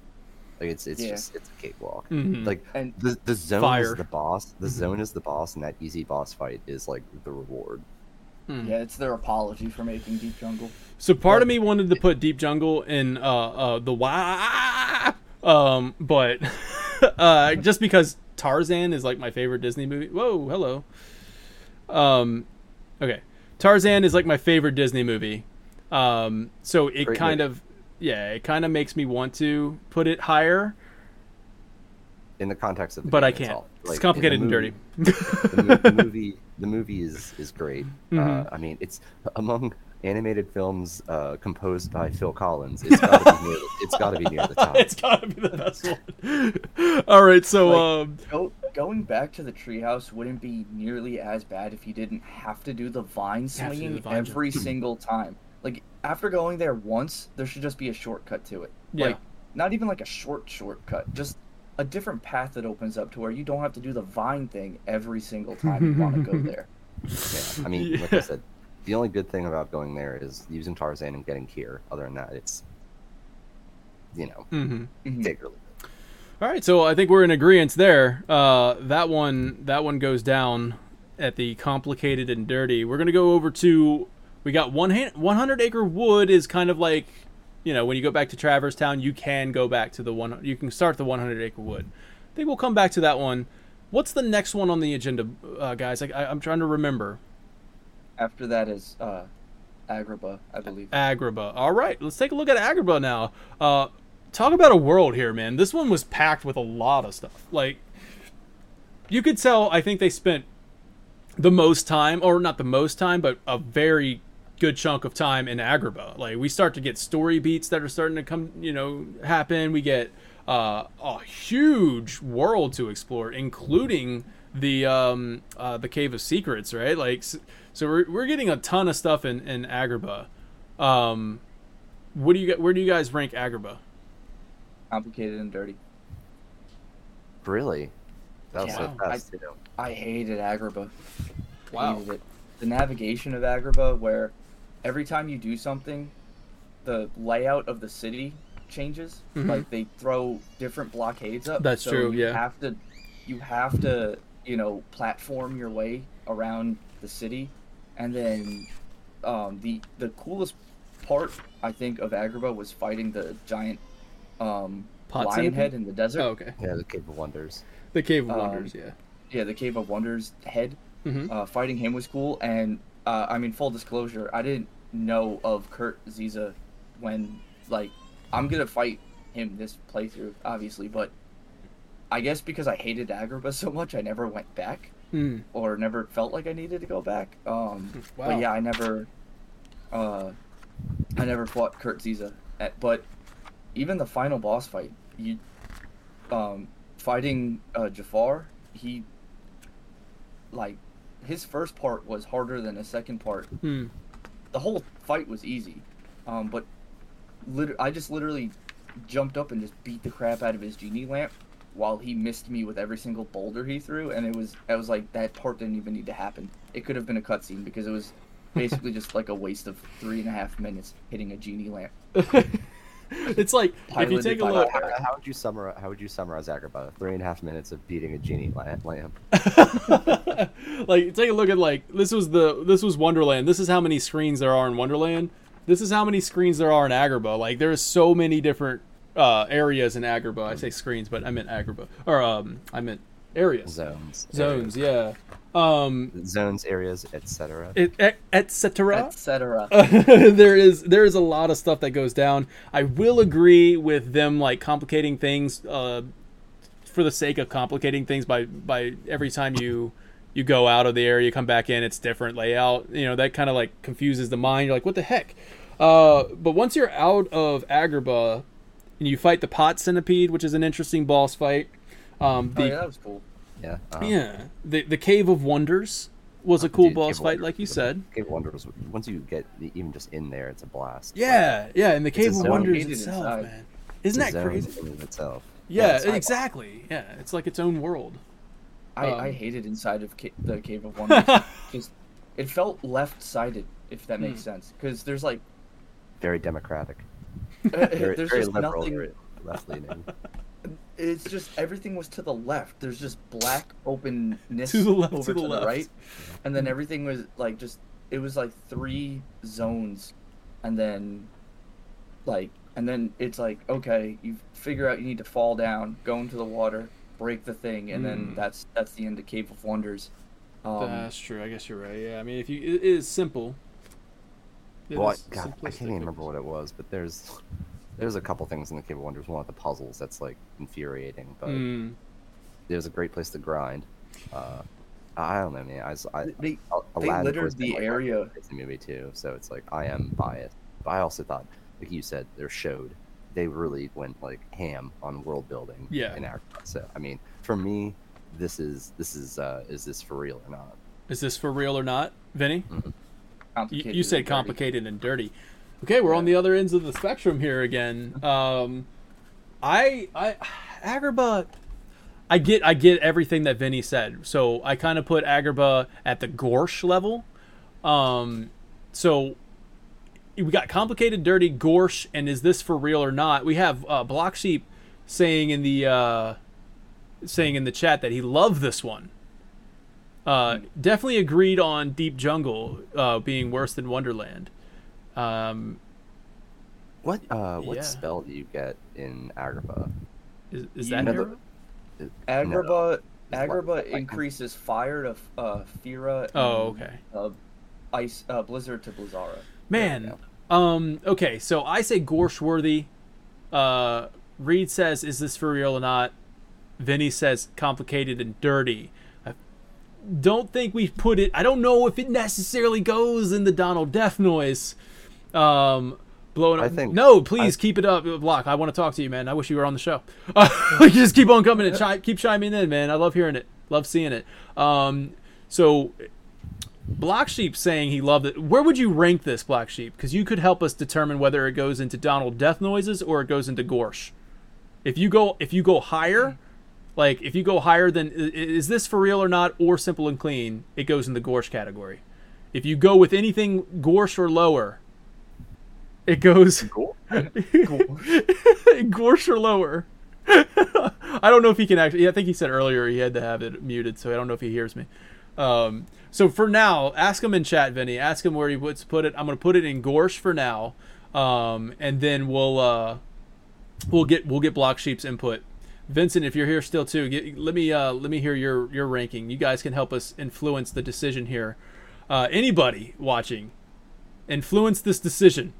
Like it's it's Yeah. just it's a cakewalk. Mhm. Like And the the zone Fire. is the boss. The zone is the boss, and that easy boss fight is like the reward. hmm. yeah, it's their apology for making Deep Jungle. So part of me wanted to put Deep Jungle in uh, uh, the wah, um, but uh, just because Tarzan is like my favorite Disney movie. Whoa, hello. Um, okay, Tarzan is like my favorite Disney movie. Um, so it Great kind movie. of, yeah, it kind of makes me want to put it higher, In the context of the but I can't. itself. It's Like, in the complicated and dirty. the, mo- the movie the movie is is great. Uh, Mhm. I mean, it's among animated films uh, composed by Phil Collins. It's got to be near. The, it's got to be near the top. it's gotta be the best one. All right, so Like- um, Go, going back to the treehouse wouldn't be nearly as bad if you didn't have to do the vine Have the swinging vine jump. every single time. Like after going there once, there should just be a shortcut to it. Yeah. Like not even like a short shortcut, just a different path that opens up to where you don't have to do the vine thing every single time you want to go there. Yeah. I mean, like I said, the only good thing about going there is using Tarzan and getting cure. Other than that, it's you know, mhm. Mhm. take or leave it. All right, so I think we're in agreement there. Uh, that one, that one goes down at the complicated and dirty. We're gonna go over to. We got one han- 100 acre wood is kind of like, you know, when you go back to Traverse Town, you can go back to the one. You can start the 100 acre wood. I think we'll come back to that one. What's the next one on the agenda, uh, guys? I, I, I'm trying to remember. After that is uh, Agrabah, I believe. Agrabah. All right, let's take a look at Agrabah now. Uh, talk about a world here, man. This one was packed with a lot of stuff. Like, you could tell. I think they spent the most time, or not the most time, but a very good chunk of time in Agrabah. Like, we start to get story beats that are starting to come, you know, happen. We get uh, a huge world to explore, including the um, uh, the Cave of Secrets, right? Like, so we're, we're getting a ton of stuff in in Agrabah. Um, what do you gu- where do you guys rank Agrabah? Complicated and dirty. Really, that was Yeah, so I- fast. You know, I hated Agrabah. Wow. Hated it. The navigation of Agrabah, where every time you do something, the layout of the city changes. Mhm. Like they throw different blockades up. That's so true, You yeah. have to, you have to, you know, platform your way around the city, and then um, the the coolest part I think of Agrabah was fighting the giant um, Pot lion centipede? head in the desert. Oh, okay. yeah, the Cave of Wonders. The Cave of Um, Wonders, yeah. Yeah, the Cave of Wonders head. hmm uh, fighting him was cool. And uh, I mean, full disclosure, I didn't know of Kurt Zisa when like I'm gonna fight him this playthrough, obviously, but I guess because I hated Agrabah so much, I never went back Mm. or never felt like I needed to go back. Um, Wow. But yeah, I never, uh, I never fought Kurt Zisa. At, but even the final boss fight, you, um, fighting uh, Jafar, he, like, his first part was harder than his second part. Mm. The whole fight was easy, um, but lit- I just literally jumped up and just beat the crap out of his genie lamp while he missed me with every single boulder he threw, and it was I was like that part didn't even need to happen. It could have been a cutscene because it was basically just like a waste of three and a half minutes hitting a genie lamp. it's like if you take a look. How, how would you summarize? How would you summarize Agrabah? Three and a half minutes of beating a genie la- lamp. like take a look at like this was the this was Wonderland. This is how many screens there are in Wonderland. This is how many screens there are in Agrabah. Like there's so many different uh, areas in Agrabah. I say screens, but I meant Agrabah or um I meant areas, Zones. zones. Yeah. Um. Zones, areas, etc. it, et, et cetera. Etc. there is there is a lot of stuff that goes down. I will agree with them like complicating things uh, for the sake of complicating things by by every time you you go out of the area, you come back in, it's different layout. You know that kind of like confuses the mind. You're like, what the heck? Uh, but once you're out of Agrabah and you fight the pot centipede, which is an interesting boss fight. Um, Oh the yeah, that was cool. Yeah. uh-huh. yeah, the the Cave of Wonders was a cool Dude, boss Cave fight, Wonders like you was a- said. Cave Wonders. Once you get even just in there, it's a blast. Yeah, yeah, and the Cave of Wonders itself, inside. man. Isn't a that zone crazy? in and itself. Yeah, it's like- exactly. Yeah, it's like its own world. I, Um, I hated inside of ca- the Cave of Wonders. Just it felt left-sided, if that makes Hmm. sense. Because there's like Very democratic. uh, Very, there's very just liberal. nothing. Left leaning. It's just everything was to the left. There's just black openness To the left, over to to, the the, left. right, and then everything was like just it was like three zones, and then like and then it's like okay, you figure out you need to fall down, go into the water, break the thing, and Mm. then that's that's the end of Cave of Wonders. Um, That's true. I guess you're right. Yeah, I mean, if you it is simple. It Well, I, is God, I can't even remember what it was, but there's there's a couple things in the Cave of Wonders. One of the puzzles that's like infuriating, but Mm. there's a great place to grind. Uh, I don't know, man. I, s- I, they, Al- They littered the like, area. favorite Disney movie too, so it's like I am biased. But I also thought, like you said, they're showed. They really went like ham on world building. Yeah. In Africa. So I mean, for me, this is this is uh is this for real or not? Is this for real or not, Vinny? You, complicated you said and dirty. complicated and dirty. Okay, we're on the other ends of the spectrum here again. Um, I, I, Agrabah. I get, I get everything that Vinny said. So I kind of put Agrabah at the Gorsh level. Um, so we got complicated, dirty, Gorsh, and is this for real or not? We have uh, Block Sheep saying in the uh, saying in the chat that he loved this one. Uh, definitely agreed on Deep Jungle uh, being worse than Wonderland. Um, What uh what Yeah. spell do you get in Agrabah? is, is that know hero? the- Agrabah, It's like- Agrabah like- increases fire to uh, Fira. Oh, and, okay. Uh, ice, uh, Blizzard to Blizzara. Man, um, okay, so I say Gorsh worthy. Uh, Reed says, "Is this for real or not?" Vinny says, "Complicated and dirty." I don't think we put it. I don't know if it necessarily goes in the Donald Death Noise. Um, blowing up. I think- no, please I- keep it up, Block. I want to talk to you, man. I wish you were on the show. Uh, you just keep on coming and chi- keep chiming in, man. I love hearing it. Love seeing it. Um, so Black Sheep saying he loved it. Where would you rank this, Black Sheep? Because you could help us determine whether it goes into Donald Death Noises or it goes into Gorsh. If you go, if you go higher, like if you go higher than is this for real or not, or simple and clean, it goes in the Gorsh category. If you go with anything Gorsh or lower, it goes. Gorsh or lower. I don't know if he can actually. I think he said earlier he had to have it muted, so I don't know if he hears me. Um, so for now, ask him in chat, Vinny. Ask him where he wants to put it. I'm going to put it in Gorsh for now, um, and then we'll uh, we'll get we'll get Block Sheep's input. Vincent, if you're here still too, get, let me uh, let me hear your your ranking. You guys can help us influence the decision here. Uh, anybody watching, influence this decision.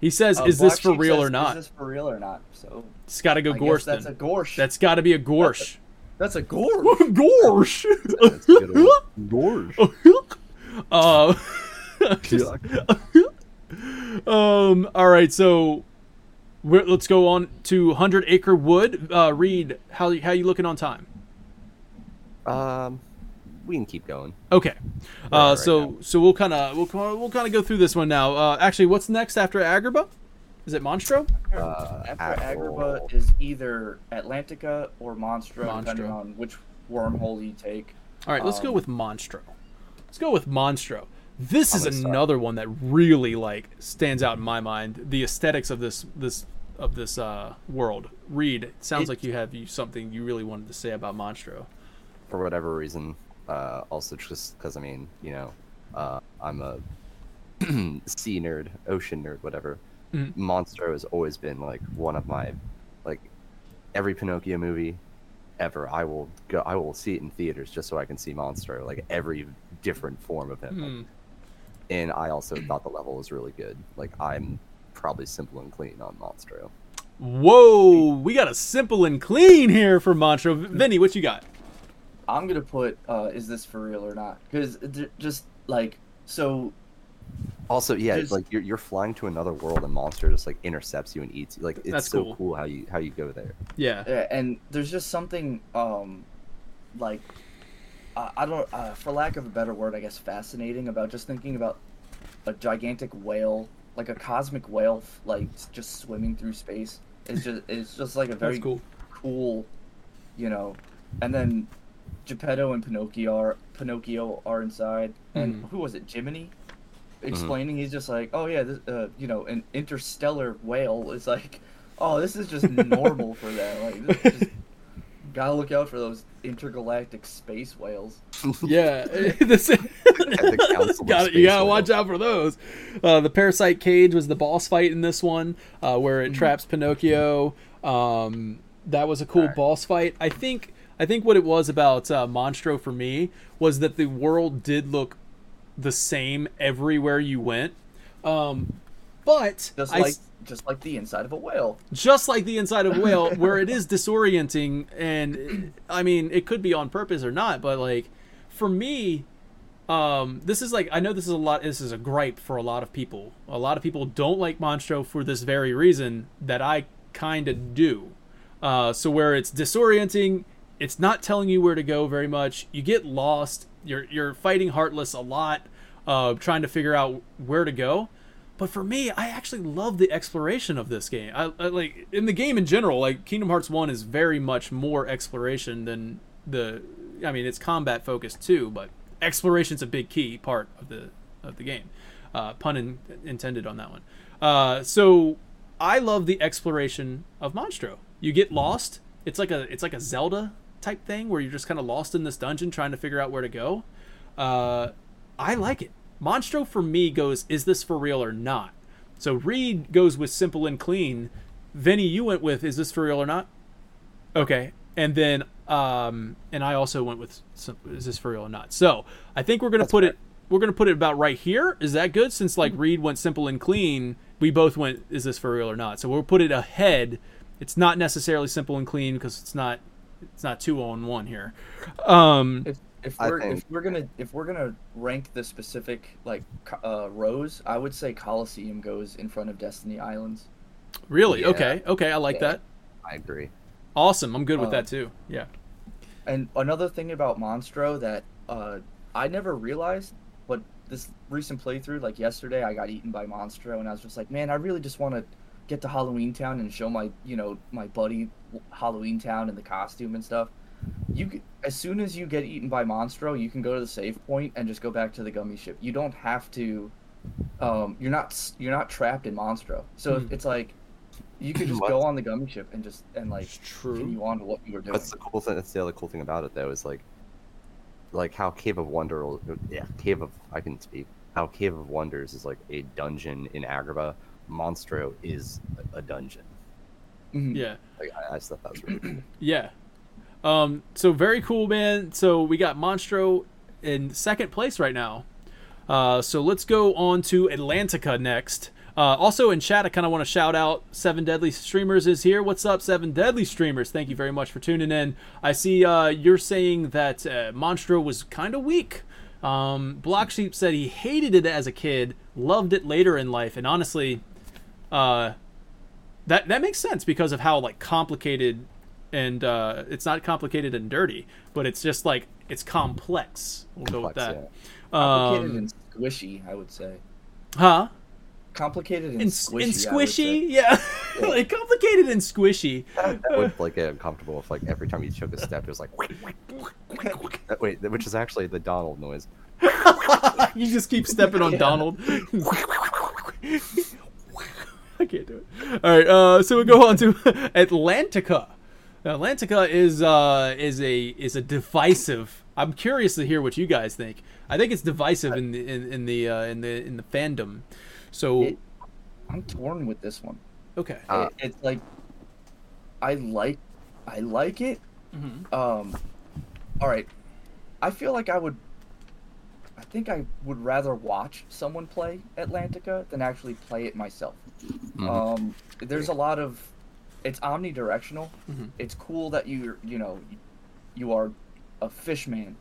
He says, Uh, "Is Black this for Sheep real says, or not?" Is this for real or not? So It's got to go I Gorsh. guess that's then. a Gorsh. That's got to be a Gorsh. that's a Gorsh. Gorsh. That's a good old Gorge. uh, um. All right. So, we're, let's go on to Hundred Acre Wood. Uh, Reed, how how you looking on time? Um, we can keep going. Okay. Uh, right so now. so we'll kind of we'll we'll kind of go through this one now. Uh, actually, what's next after Agrabah? Is it Monstro? Uh, After Apple- Agrabah is either Atlantica or Monstro, Monstro. depending on which wormhole you take. All right, let's go Um, with Monstro. Let's go with Monstro. This is I'm gonna start. another one that really like stands out in my mind. The aesthetics of this this of this uh, world. Reed, sounds It- like you have you something you really wanted to say about Monstro. for whatever reason. Uh, also, just because I mean, you know, uh, I'm a sea nerd, ocean nerd, whatever. Mhm. Monstro has always been like one of my, like, every Pinocchio movie ever. I will go. I will see it in theaters just so I can see Monstro, like every different form of him. Like, Hmm. and I also thought the level was really good. Like I'm probably simple and clean on Monstro. Whoa, we got a simple and clean here for Monstro. Vinny, what you got? I'm gonna put uh, is this for real or not? Because just like so, Also, yeah, Just- like you're, you're flying to another world and Monstro just like intercepts you and eats you. Like it's That's so cool. cool. how you how you go there. Yeah. Yeah, and there's just something um, like I I don't, uh, for lack of a better word, I guess, fascinating about just thinking about a gigantic whale, like a cosmic whale, like just swimming through space. It's just it's just like a very cool. cool, you know. And then Geppetto and Pinocchio are Pinocchio are inside, and Mhm. who was it? Jiminy. Explaining, he's just like, oh yeah, this, uh, you know, an interstellar whale is like, oh, this is just normal for them. Like, this just, gotta look out for those intergalactic space whales. Yeah. this, the council got you gotta watch out for those. Uh, the parasite cage was the boss fight in this one, uh, where it traps Pinocchio. Um, that was a cool Alright. boss fight. I think. I think what it was about uh, Monstro for me was that the world did look the same everywhere you went. Um, but Just like s- just like the inside of a whale. just like the inside of a whale, where it is disorienting, and I mean, it could be on purpose or not, but like for me, um, this is like I know this is a lot. This is a gripe for a lot of people. A lot of people don't like Monstro for this very reason that I kind of do. Uh, so where it's disorienting, it's not telling you where to go very much. You get lost. You're you're fighting Heartless a lot, uh, trying to figure out where to go. But for me, I actually love the exploration of this game. I, I like in the game in general. Like Kingdom Hearts One is very much more exploration than the. I mean, it's combat focused too, but exploration's a big key part of the of the game. Uh, pun in, intended on that one. Uh, so I love the exploration of Monstro. You get lost. It's like a it's like a Zelda type thing where you're just kind of lost in this dungeon trying to figure out where to go. Uh, I like it. Monstro for me goes, is this for real or not? So Reed goes with simple and clean. Vinny, you went with, is this for real or not? Okay, and then um, and I also went with, is this for real or not? So I think we're gonna put fair. it, we're gonna put it about right here. Is that good? Since like Reed went simple and clean, we both went, is this for real or not? So we'll put it ahead. It's not necessarily simple and clean because it's not, it's not two on one here. Um, If if we're think- if we're gonna if we're gonna rank the specific like uh, rows, I would say Coliseum goes in front of Destiny Islands. really? Yeah. Okay, okay, I like Yeah. that. I agree. Awesome. I'm good with Um, that too. Yeah. And another thing about Monstro that uh, I never realized, but this recent playthrough, like yesterday, I got eaten by Monstro, and I was just like, man, I really just want to get to Halloween Town and show my, you know, my buddy Halloween Town and the costume and stuff. You c- as soon as you get eaten by Monstro, you can go to the save point and just go back to the gummy ship. You don't have to. Um, you're not you're not trapped in Monstro, so Hmm. it's like you could just go on the gummy ship and just and like True. continue on to what you were doing. That's the cool thing. That's the other cool thing about it, though, is like, like how Cave of Wonder, yeah, Cave of I can speak. How Cave of Wonders is like a dungeon in Agrabah. Monstro is a, a dungeon. Mhm. Yeah. Like I, I just thought that was really cool. Yeah. Um, so very cool, man. So we got Monstro in second place right now. Uh, so let's go on to Atlantica next. Uh, also in chat, I kind of want to shout out Seven Deadly Streamers is here. What's up, Seven Deadly Streamers? Thank you very much for tuning in. I see uh, you're saying that uh, Monstro was kind of weak. Um, Block Sheep said he hated it as a kid, loved it later in life, and honestly, uh, that that makes sense because of how like complicated and uh, it's not complicated and dirty, but it's just like it's complex. We'll go with Complex, that. Complicated Um, and squishy, I would say. huh? Complicated and And, squishy. and I would say. squishy, yeah, Yeah. like complicated and squishy. That, that would like get uncomfortable if like every time you took a step, it was like Uh, wait, which is actually the Donald noise. you just keep stepping on Yeah. Donald. Can't do it. All right, uh, so we go on to Atlantica. Now, Atlantica is uh, is a is a divisive. I'm curious to hear what you guys think. I think it's divisive in the in, in the uh, in the in the fandom. So It- I'm torn with this one. okay, Uh, It- it's like I like I like it. Mhm. Um all right. I feel like I would I think I would rather watch someone play Atlantica than actually play it myself. Mhm. Um there's a lot of it's omnidirectional. Mhm. It's cool that you you know you are a fish man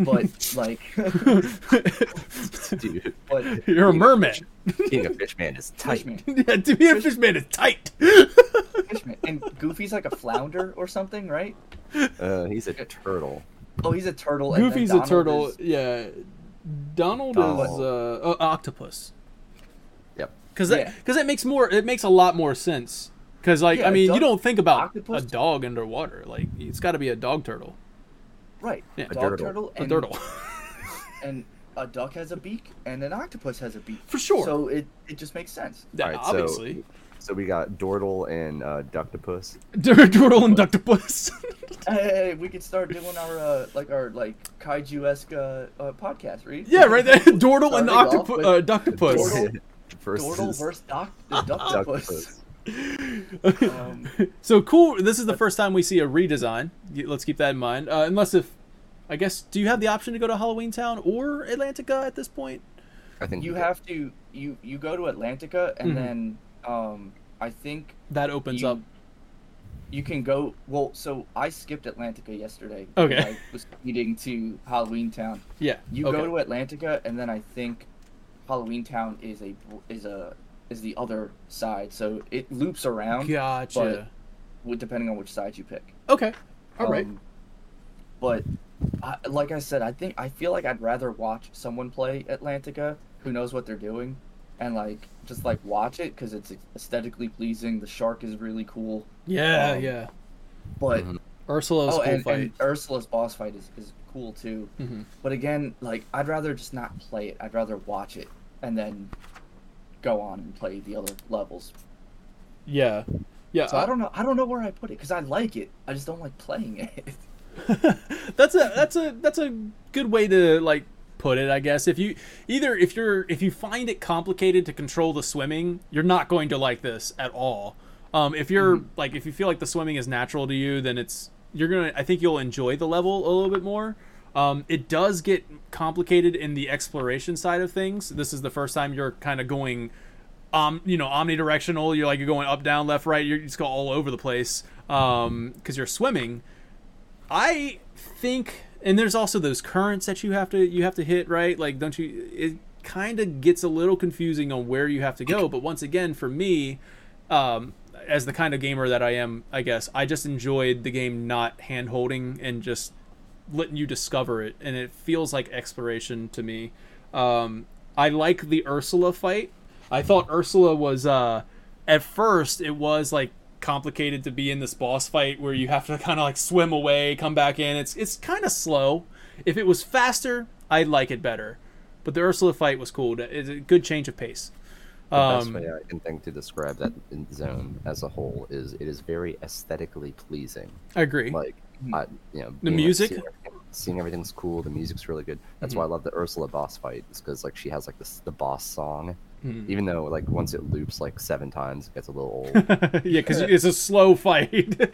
but like, Dude, but You're a merman. being a fish man is tight. Fishman, yeah, to be a fish man is tight. Fishman, and Goofy's like a flounder or something, right? Uh, he's a turtle. Oh, he's a turtle. and Goofy's a turtle. is- Yeah. Donald, Donald. is uh, oh, octopus. Yep. Because Yeah. that, cause that makes more. It makes a lot more sense. Because like Yeah, I mean, duck- you don't think about octopus- a dog underwater. Like it's got to be a dog turtle. right. Yeah. A A dog turtle. turtle. A and, turtle. And a duck has a beak, and an octopus has a beak. For sure. So it it just makes sense. Yeah, Alright, obviously. So, so we got Dordle and uh, Ductopus. Turtle and Ductopus. Hey, we could start doing our uh, like our like kaiju esque uh, uh, podcast, right? yeah, right there. Dordle and Starting off octopus. Uh, Ductopus. Dordle. versus Dordle versus Doc Ductopus. Um, so cool. This is the first time we see a redesign. Let's keep that in mind. Uh, unless if, I guess, do you have the option to go to Halloween Town or Atlantica at this point? I think you did. have to you you go to Atlantica and Mhm. then um I think That opens you, up. You can go well. So I skipped Atlantica yesterday. Okay. I was speeding to Halloween Town. Yeah. You okay. go to Atlantica and then I think Halloween Town is a is a is the other side. So it loops around Gotcha. with depending on which side you pick. okay. All right. Um, But I, like I said, I think I feel like I'd rather watch someone play Atlantica who knows what they're doing, and like just like watch it because it's aesthetically pleasing. The shark is really cool, Yeah. um, yeah. but Mhm. Ursula's oh, cool and, fight. and Ursula's boss fight is, is cool too. hmm But again, like I'd rather just not play it. I'd rather watch it and then go on and play the other levels. Yeah. Yeah. So I don't know. I don't know where I put it because I like it. I just don't like playing it. that's a that's a that's a good way to like put it i guess if you either if you're if you find it complicated to control the swimming you're not going to like this at all um if you're like if you feel like the swimming is natural to you then it's you're gonna i think you'll enjoy the level a little bit more um it does get complicated in the exploration side of things this is the first time you're kind of going um, you know, omnidirectional. You're like you're going up, down, left, right. You're just go all over the place um, because you're swimming. I think, and there's also those currents that you have to you have to hit right. Like, don't you? It kind of gets a little confusing on where you have to go. But once again, for me, um, as the kind of gamer that I am, I guess I just enjoyed the game not hand holding and just letting you discover it, and it feels like exploration to me. Um, I like the Ursula fight. I thought Ursula was uh, at first it was like complicated to be in this boss fight where you have to kind of like swim away, come back in. It's it's kind of slow. If it was faster, I'd like it better. But the Ursula fight was cool. It's a good change of pace. The best Um, way I can think to describe that zone as a whole is it is very aesthetically pleasing. I agree. Like, I, you know, The being, like, music? seeing, everything- seeing everything's cool. The music's really good. That's Mm-hmm. why I love the Ursula boss fight. Is because like she has like this the boss song. Mhm. Even though like once it loops like seven times, it gets a little old. yeah, because it's a slow fight.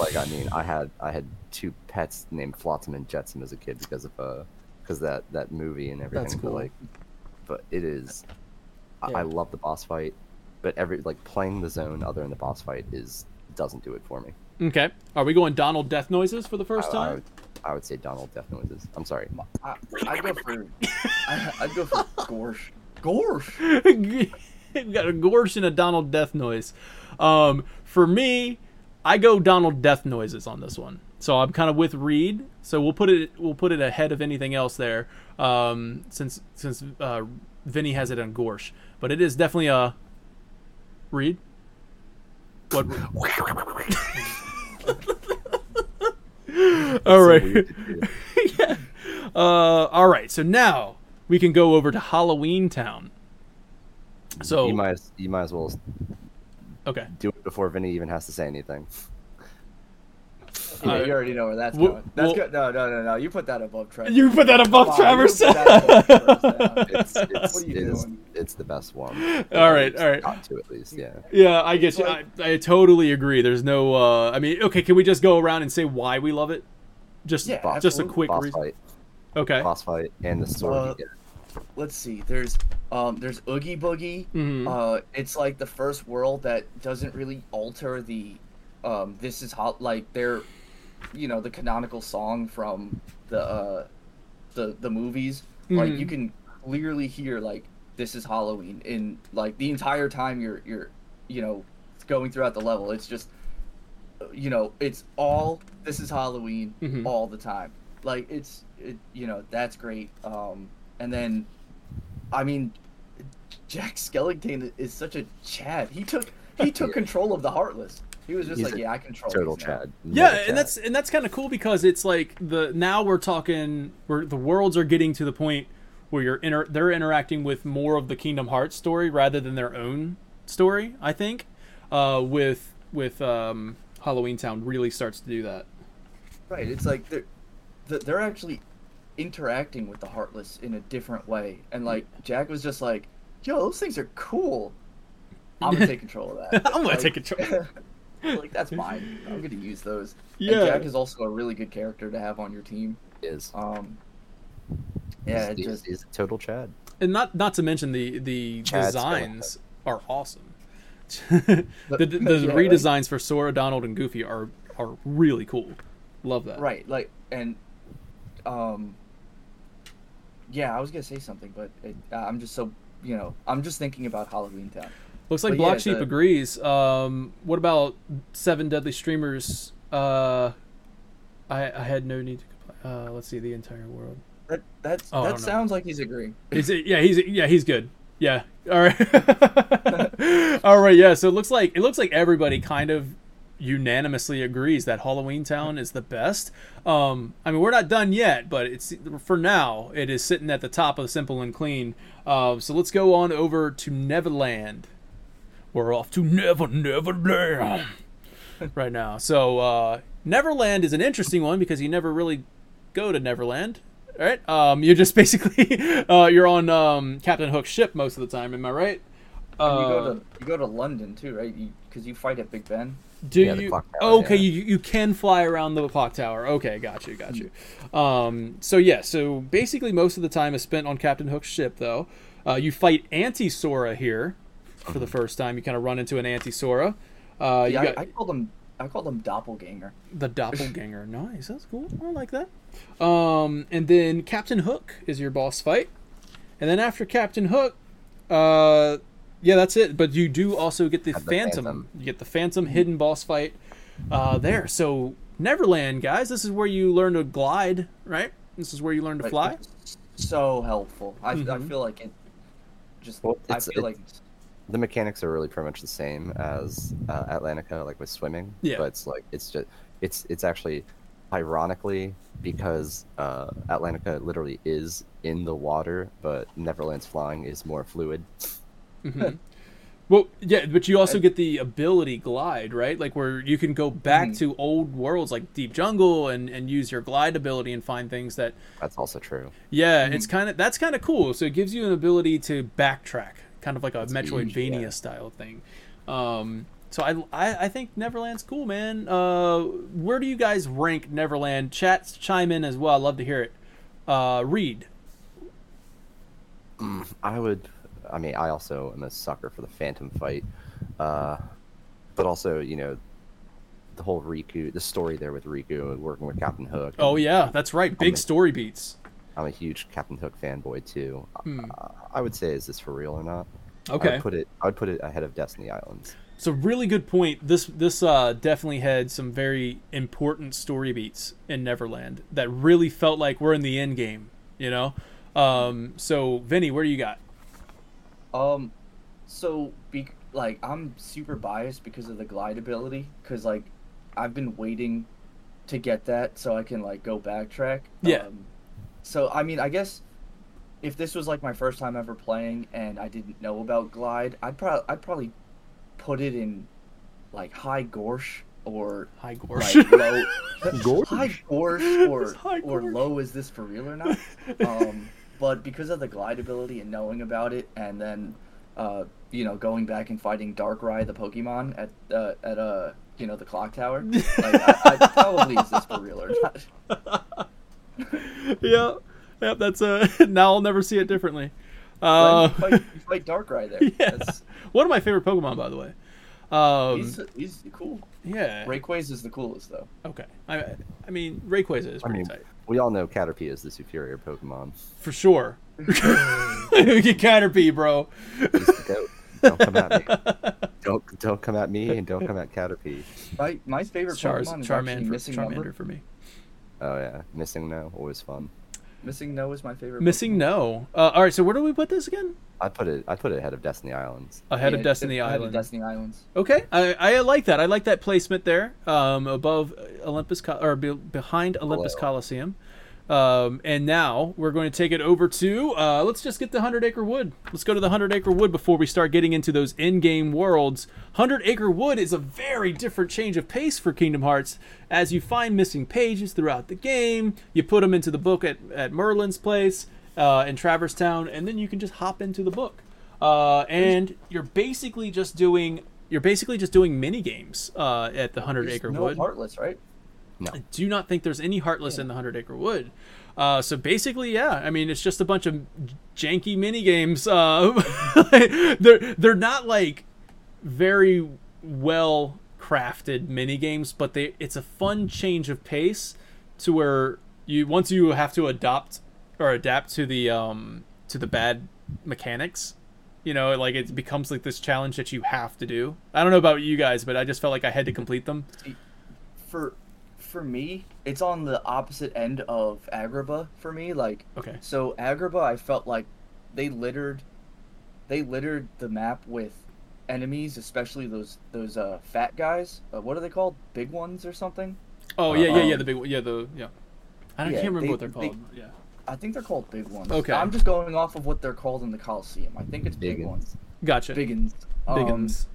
like I mean, I had I had two pets named Flotsam and Jetsam as a kid because of uh because that that movie and everything. That's But like, but it is. I, Yeah. I love the boss fight, but every like playing the zone other than the boss fight is doesn't do it for me. okay, are we going Donald Death Noises for the first I, I time? would, I would say Donald Death Noises. I'm sorry. I, I'd go for I, I'd go for Gorsh. Gorsh. we got a Gorsh and a Donald Death Noise. Um, for me, I go Donald Death Noises on this one. So I'm kind of with Reed. So we'll put it we'll put it ahead of anything else there. Um, since since uh, Vinny has it on Gorsh, but it is definitely a Reed. What? All So right. weird to do. yeah. Uh, all right. So now we can go over to Halloween Town. So you might as- you might as well okay. do it before Vinny even has to say anything. Yeah, Uh, you already know where that's well- going. That's well- good. No, no, no, no. You put that above Trevor. You put that above Come on, Traverse. you put that above Traverse It's it's What are you it is- doing? it's the best one. All right, all right. Got to at least, yeah. yeah, I guess It's I, I totally agree. There's no. Uh, I mean, okay. Can we just go around and say why we love it? Just Yeah, Boss- just a quick boss reason. fight, Okay. boss fight, and the sword Uh, you get. Let's see. There's um there's Oogie Boogie. Mhm. Uh, it's like the first world that doesn't really alter the um this is hot like they're you know the canonical song from the uh, the the movies. Like Mhm. you can clearly hear like this is Halloween in like the entire time you're you're you know going throughout the level. It's just you know it's all this is Halloween Mhm. all the time. Like it's it, you know that's great. Um, and then I mean Jack Skellington is such a Chad. He took he took control of the Heartless. He was just He's like, yeah, I control Total these now." Chad. Yeah, and Chad. that's and that's kind of cool because it's like the now we're talking where the worlds are getting to the point where you're inter, they're interacting with more of the Kingdom Hearts story rather than their own story. I think uh, with with um, Halloween Town really starts to do that. Right. It's like they're they're actually interacting with the Heartless in a different way, and like Jack was just like, "Yo, those things are cool. I'm gonna take control of that. I'm gonna Like- take control." like that's mine. I'm gonna use those. Yeah. And Jack is also a really good character to have on your team. is. Um. Yeah, it he's, just he's a total Chad. and not not to mention the the Chad designs are awesome. the the, the Yeah, right. redesigns for Sora, Donald, and Goofy are are really cool. Love that. right. Like and um. Yeah, I was gonna say something, but it, uh, I'm just so you know I'm just thinking about Halloween Town. Looks like But Black yeah, Sheep the- agrees. Um, what about Seven Deadly Streamers? Uh, I I had no need to complain. Uh, let's see the entire world. That that's Oh, that don't know. sounds like he's agreeing. Is it? Yeah, he's yeah he's good. Yeah. All right. All right. Yeah. So it looks like it looks like everybody kind of unanimously agrees that Halloween Town is the best. Um, I mean, we're not done yet, but it's for now. It is sitting at the top of Simple and Clean. Uh, so let's go on over to Neverland. We're off to Never Neverland right now. So uh, Neverland is an interesting one because you never really go to Neverland. All right. Um, you're just basically uh, you're on um, Captain Hook's ship most of the time. Am I right? You Uh, go to you go to London too, right? Because you, fight at Big Ben. Do Yeah, the you? clock tower, okay, yeah. you you can fly around the clock tower. Okay, got you, got you. Um, so yeah, so basically most of the time is spent on Captain Hook's ship, though. Uh, you fight Anti Sora here for the first time. You kind of run into an Anti Sora. Uh, Yeah, got I, I called him I called him doppelganger. the doppelganger. nice, that's cool. I like that. Um, and then Captain Hook is your boss fight, and then after Captain Hook, uh, yeah, that's it. But you do also get the, Have the Phantom. Phantom. You get the Phantom hidden boss fight uh, there. So Neverland, guys, this is where you learn to glide, right? This is where you learn to fly. it's So helpful. I, I Mhm. feel like it. Just Well, I it's- feel like the mechanics are really pretty much the same as uh, Atlantica, like with swimming. Yeah. But it's like it's just it's it's actually ironically because uh, Atlantica literally is in the water, but Neverland's flying is more fluid. Mhm. Well, yeah, but you also get the ability glide, right? Like where you can go back Mhm. to old worlds like Deep Jungle and, and use your glide ability and find things that That's also true. Yeah, it's kind of that's kind of cool. So it gives you an ability to backtrack, kind of like a That's Metroidvania huge, yeah. style thing. Um, so I, I I think Neverland's cool, man. Uh, where do you guys rank Neverland? Chats chime in as well. I'd love to hear it. Uh, Reed. I would. I mean, I also am a sucker for the Phantom fight, uh, but also you know the whole Riku, the story there with Riku and working with Captain Hook. Oh yeah, that's right. Big story beats. I'm a huge Captain Hook fanboy too. Hmm. Uh, I would say, is this for real or not? I Okay. would put it. I would put it ahead of Destiny Islands. It's a really good point. This this uh, definitely had some very important story beats in Neverland that really felt like we're in the end game. You know. Um, so Vinny, where do you got? Um, so be like I'm super biased because of the glide ability. Because like I've been waiting to get that so I can like go backtrack. Yeah. Um, so I mean, I guess if this was like my first time ever playing and I didn't know about glide, I'd probably I'd probably put it in like high gorsh or Hi, like Gorsh. low Gorsh? high gorsh or High or gorsh. low is this for real or not um but because of the glide ability and knowing about it and then uh you know going back and fighting darkrai the pokemon at uh at uh you know the clock tower like I, I probably is this for real or not yeah, yeah. That's uh now I'll never see it differently. But Uh, you, fight, you fight darkrai there yeah. That's, one of my favorite Pokemon, by the way. Um, he's he's cool. yeah. Rayquaza is the coolest though. Okay. I I mean Rayquaza is I pretty mean, tight we all know Caterpie is the superior Pokemon. for sure. Get Caterpie, bro. He's the goat. Don't come at me. Don't don't come at me, and don't come at Caterpie. My my favorite Char's, Pokemon is Charmander, for, Missing Charmander Number. for me. Oh yeah, missing no, always fun. Missing No is my favorite. Missing Pokemon. no. Uh, all right. So where do we put this again? I put it I put it ahead of Destiny Islands. Ahead Yeah, of Destiny ahead of Destiny Islands. Okay, I, I like that. I like that placement there, um, above Olympus Co- or be, behind Olympus Below. Coliseum. Um, and now we're going to take it over to uh, let's just get the Hundred Acre Wood. Let's go to the Hundred Acre Wood before we start getting into those in-game worlds. Hundred Acre Wood is a very different change of pace for Kingdom Hearts. As you find missing pages throughout the game, you put them into the book at, at Merlin's place uh, in Traverse Town, and then you can just hop into the book. Uh, and you're basically just doing you're basically just doing mini games uh, at the Hundred Acre no Wood. Heartless, right? I do not think there's any Heartless in the Hundred Acre Wood. Uh, so basically, yeah, I mean, it's just a bunch of janky mini games. Uh, they're they're not like very well crafted mini games, but they it's a fun change of pace to where you once you have to adopt or adapt to the um to the bad mechanics. You know, like it becomes like this challenge that you have to do. I don't know about you guys, but I just felt like I had to complete them. For for me, it's on the opposite end of Agrabah for me. Like Okay. so, Agrabah, I felt like they littered, they littered the map with enemies, especially those those uh fat guys. Uh, what are they called? Big ones or something? Oh yeah, yeah, yeah. Um, The big, one- yeah, the yeah. I don't, yeah, can't remember they- what they're they- called. yeah. I think they're called big ones. Okay. I'm just going off of what they're called in the Coliseum. I think it's big Biggins. ones. Gotcha. Biggins. Um, Biggins.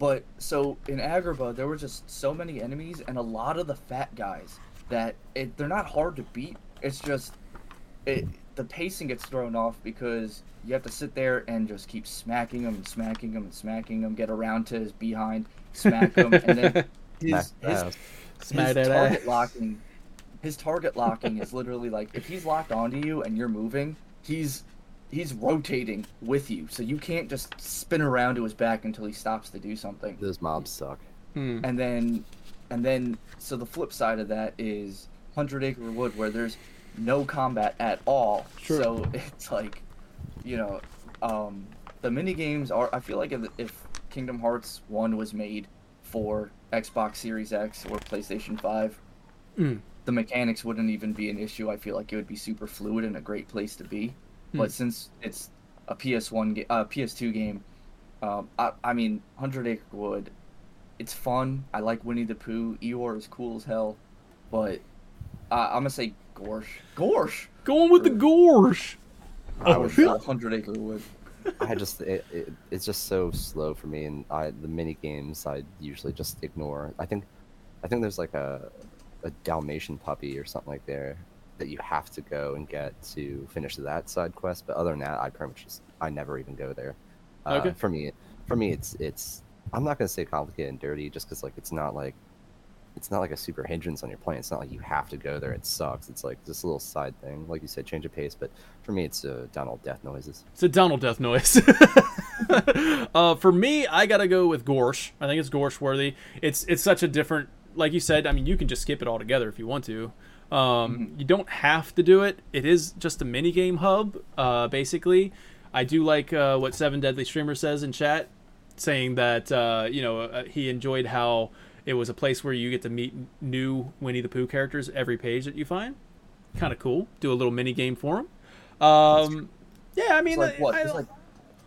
But so in Agrabah, there were just so many enemies and a lot of the fat guys that it, they're not hard to beat. It's just it the pacing gets thrown off because you have to sit there and just keep smacking him and smacking him and smacking him, get around to his behind, smack him, and then his Smack his, his target locking his target locking is literally like if he's locked onto you and you're moving he's he's rotating with you so you can't just spin around to his back until he stops to do something Those mobs suck. Hmm. and then and then so the flip side of that is hundred acre wood where there's no combat at all Sure. so it's like you know um the mini games are i feel like if, if kingdom hearts 1 was made for xbox series x or playstation 5 Mm. the mechanics wouldn't even be an issue i feel like it would be super fluid and a great place to be Hmm. but since it's a ps1 ga- uh, ps2 game um, I, I mean 100 acre wood it's fun. I like winnie the pooh. Eeyore is cool as hell. But uh, i'm gonna say gorsh. Gorsh! Going with the gorsh. I would- Gorsh, 100 acre wood. I just it, it, it's just so slow for me, and I the mini games I usually just ignore. I think I think there's like a a Dalmatian puppy or something like there that you have to go and get to finish that side quest. But other than that, I pretty much just I never even go there. Uh, Okay. For me, for me, it's it's I'm not gonna say complicated and dirty just because like it's not like it's not like a super hindrance on your plan. It's not like you have to go there. It sucks. It's like this little side thing, like you said, change of pace. But for me, it's uh, Donald death noises. It's a Donald death noise. uh, for me, I gotta go with Gorsh. I think it's Gorsh worthy. It's it's such a different, like you said. I mean, you can just skip it all together if you want to. Um, You don't have to do it. It is just a mini game hub, uh, basically. I do like uh, what Seven Deadly Streamer says in chat, saying that uh, you know uh, he enjoyed how it was a place where you get to meet new Winnie the Pooh characters every page that you find. Kind of cool. Do a little mini game for him. Um, yeah, I mean, like what I like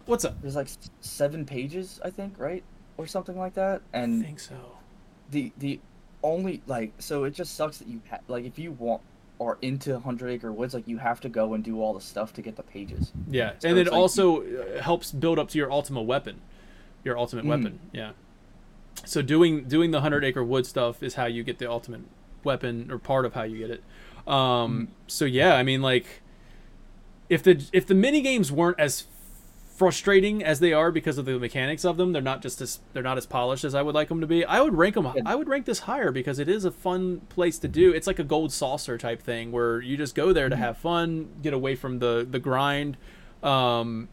what's up? there's like seven pages i think right or something like that And I think so. the the only like so it just sucks that you ha- like if you want are into Hundred Acre Woods like you have to go and do all the stuff to get the pages. Yeah, So and it like- also uh, helps build up to your ultimate weapon, your ultimate Mm. weapon. Yeah. So doing doing the hundred acre wood stuff is how you get the ultimate weapon, or part of how you get it. Um, So yeah, I mean, like, if the if the mini games weren't as frustrating as they are because of the mechanics of them, they're not just as they're not as polished as I would like them to be. I would rank them. I would rank this higher because it is a fun place to do. It's like a gold saucer type thing where you just go there to have fun, get away from the the grind. Um,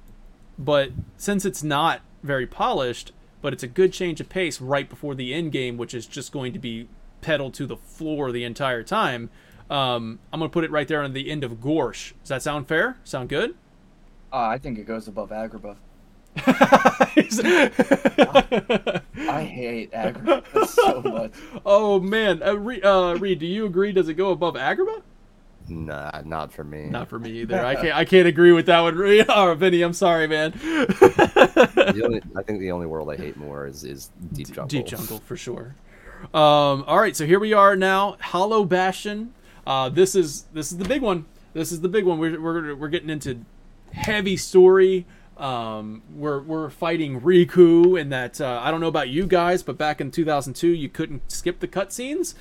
but since it's not very polished, but it's a good change of pace right before the end game, which is just going to be pedal to the floor the entire time. Um, I'm gonna put it right there on the end of Gorsh. Does that sound fair? Sound good? Uh, I think it goes above Agrabah. I hate Agrabah so much. oh man, uh, Reed, uh, Reed, do you agree? Does it go above Agrabah? Nah, not for me. Not for me either. I can't. I can't agree with that one. Reed. Oh, Vinny, I'm sorry, man. The only, I think the only world I hate more is, is Deep Jungle. Deep Jungle for sure. Um, all right, so here we are now, Hollow Bastion. Uh, this is this is the big one. This is the big one. We're we're, we're getting into heavy story. Um, we're we're fighting Riku, and that uh, I don't know about you guys, but back in 2002, you couldn't skip the cutscenes.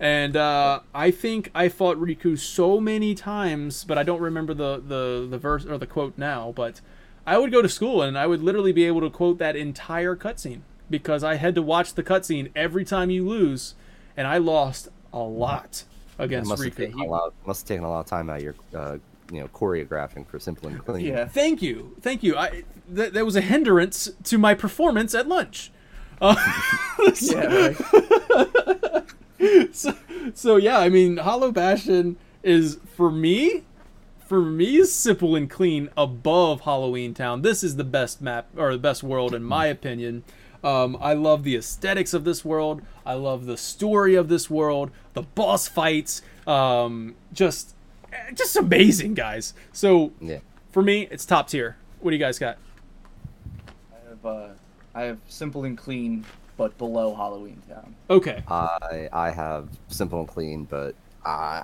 And uh, I think I fought Riku so many times, but I don't remember the, the, the verse or the quote now. But I would go to school and I would literally be able to quote that entire cutscene because I had to watch the cutscene every time you lose, and I lost a lot It against must have, Riku. taken a lot, must have taken a lot of time out of your, uh, you know, choreographing for Simple and Clean. Yeah. Thank you, thank you. I th- that was a hindrance to my performance at lunch. Uh, Yeah, right. so, so yeah, I mean, Hollow Bastion is for me, for me, simple and clean above Halloween Town. This is the best map or the best world in my opinion. Um, I love the aesthetics of this world. I love the story of this world. The boss fights, um, just, just amazing, guys. So Yeah. for me, it's top tier. What do you guys got? I have uh, I have simple and clean, but below Halloween Town. Okay. I I have Simple and Clean, but uh,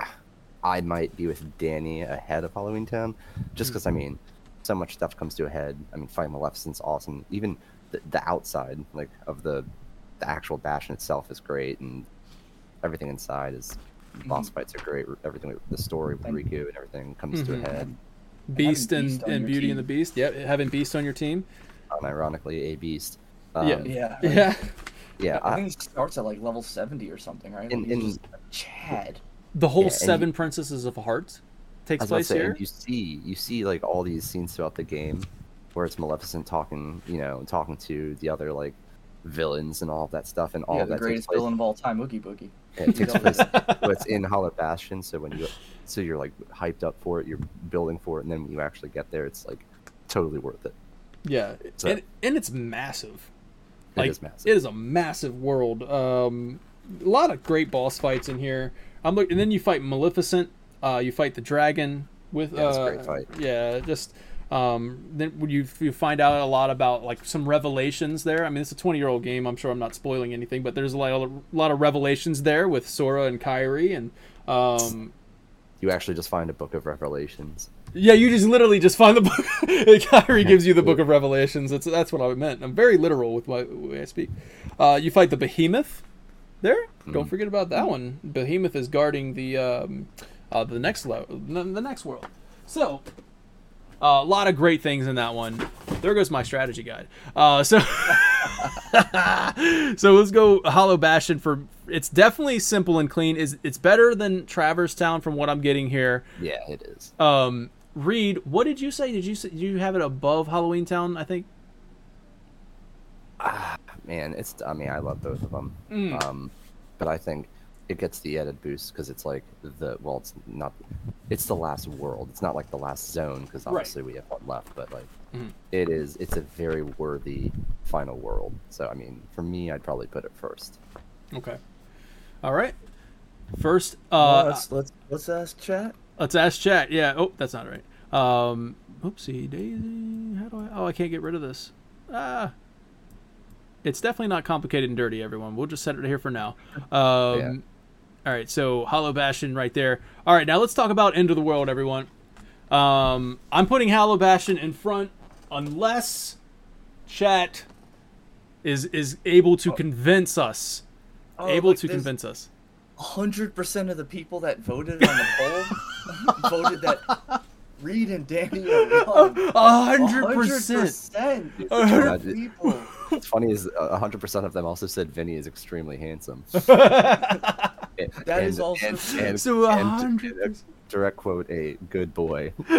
I might be with Danny ahead of Halloween Town, just because I mean, so much stuff comes to a head. I mean, fighting Maleficent's awesome. Even the, the outside, like of the the actual Bastion itself, is great, and everything inside is. Boss fights are great. Everything, the story with And- Riku and everything comes Mhm. to a head. Beast and, Beast on and Beauty team. and the Beast. Yep, having Beast on your team. Unironically, a beast. Yeah. Um, Yeah. like, Yeah. yeah. I I, think it starts at like level seventy or something, right? In- Like, he's in- just Chad. The whole Yeah, Seven you- Princesses of Hearts takes was about to place say, here. and you see you see like all these scenes throughout the game where it's Maleficent talking, you know, talking to the other like villains and all of that stuff, and all yeah, of the that greatest villain of all time, Oogie Boogie. It takes place, but it's in Hollow Bastion. So when you, so you're like hyped up for it, you're building for it, and then when you actually get there, it's like totally worth it. Yeah, So- and, and it's massive. It Like is massive. it is a massive world. Um, a lot of great boss fights in here. I'm look, and then you fight Maleficent. Uh, you fight the dragon with. Yeah, it's a uh, great fight. Yeah, just um, then you you find out a lot about like some revelations there. I mean, it's a 20 year old game. I'm sure I'm not spoiling anything, but there's a lot of, lot of revelations there with Sora and Kairi and. Um, You actually just find a book of Revelations. Yeah, you just literally just find the book. Kairi gives you the book of Revelations. That's that's what I meant. I'm very literal with my way I speak. Uh, you fight the Behemoth. There, don't Mhm. forget about that one. Behemoth is guarding the um, uh, the next level, the next world. So, uh, a lot of great things in that one. There goes my strategy guide. Uh, so, so let's go Hollow Bastion for. It's definitely simple and clean. Is it's better than Traverse Town from what I'm getting here. Yeah, it is. Um, Reed, what did you say? Did you say, did you have it above Halloween Town? I think. Man, it's. I mean, I love both of them. Mm. Um, but I think it gets the added boost because it's like the well, it's not. It's the last world. It's not like the last zone because Right. obviously we have one left. But like, Mhm. it is. It's a very worthy final world. So I mean, for me, I'd probably put it first. Okay. All right. First, Well, uh, let's let's let's ask chat. let's ask chat. Yeah. Oh, that's not right. Um, oopsie daisy. How do I? Oh, I can't get rid of this. Ah. It's definitely not complicated and dirty, everyone. We'll just set it here for now. Um, Yeah. All right, so Hollow Bastion right there. All right, now let's talk about End of the World, everyone. Um, I'm putting Hollow Bastion in front unless chat is is able to convince us, able to convince us. Hundred percent of the people that voted on the poll voted that Reed and Danny are wrong. A hundred percent. 100%. A hundred- people. What's funny is uh, hundred percent of them also said Vinny is extremely handsome. That is also and, true. and, So a and hundred a direct quote a good boy. All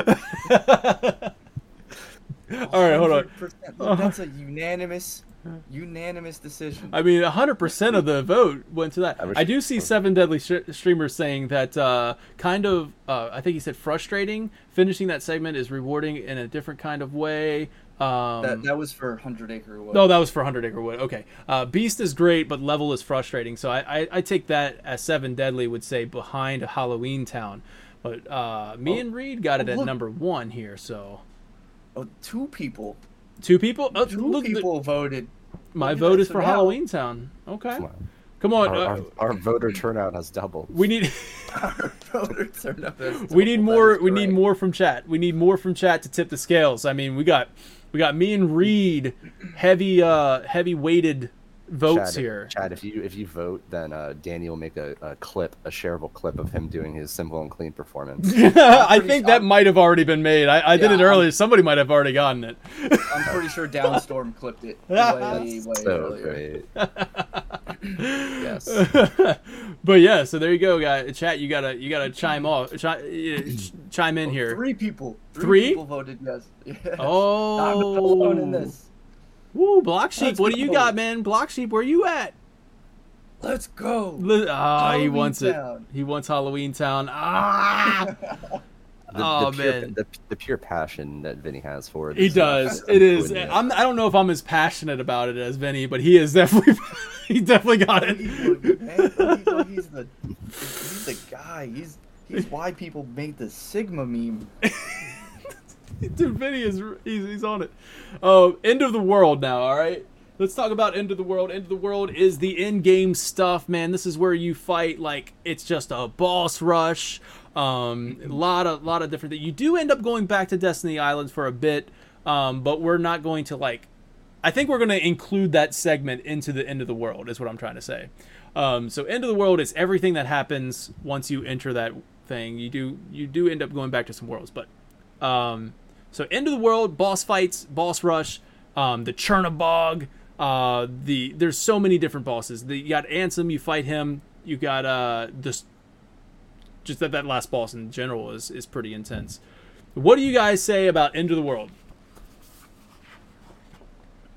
right, hold on. Look, that's a unanimous Unanimous decision. I mean, 100% of the vote went to that. I I do see seven deadly sh- streamers saying that uh, kind of, uh, I think he said frustrating. Finishing that segment is rewarding in a different kind of way. Um, that that was for Hundred Acre Wood. no, that was for 100 Acre Wood. Okay. Uh, Beast is great, but level is frustrating. So I, I, I take that as seven deadly would say behind Halloween Town. But uh, me Oh. and Reed got it Oh, at look. number one here. So Oh, two people. two people. Oh, Two look, people voted. my look vote is for now- Halloween Town. Okay. Come on. Come on. Our, uh, our, our voter turnout has doubled. we need. Our voters are not as we need more we need more from chat we need more from chat to tip the scales i mean we got we got me and reed heavy uh heavy weighted votes Chad, here. Chad, if you if you vote, then uh, Danny will make a, a clip, a shareable clip of him doing his simple and clean performance. i think that I'm- might have already been made. I, I did Yeah, it I'm- somebody might have already gotten it. I'm pretty sure Downstorm clipped it way, way so earlier. great. yes. but yeah so there you go guys chat you gotta you gotta chime off chi- ch- chime in here Three people. Three, Three? people voted yes. yes. oh I'm not alone in this. Woo, block sheep Let's what do you go. got man block sheep where you at Let's go. Li- Ah, he wants Town. it. He wants Halloween Town. Ah, The, Oh, the, pure, man. the, the pure passion that Vinny has for it. he uh, does. It is. I'm. I don't know if I'm as passionate about it as Vinny, but he is definitely. he definitely got it. he's, he's the he's the guy. He's he's why people made the Sigma meme. Dude, Vinny is. He's, he's on it. Um, end of the world now. All right. Let's talk about end of the world. End of the world is the in-game stuff, man. This is where you fight like it's just a boss rush. Um, a lot of lot of different. You do end up going back to Destiny Islands for a bit, um, but we're not going to like. I think we're going to include that segment into the end of the world. Is what I'm trying to say. Um, so end of the world is everything that happens once you enter that thing. You do you do end up going back to some worlds, but um, so end of the world, boss fights, boss rush, um, the Chernobog. Uh, the there's so many different bosses. The, you got Ansem, you fight him. You got uh this. Just that that last boss in general is is pretty intense. What do you guys say about End of the World?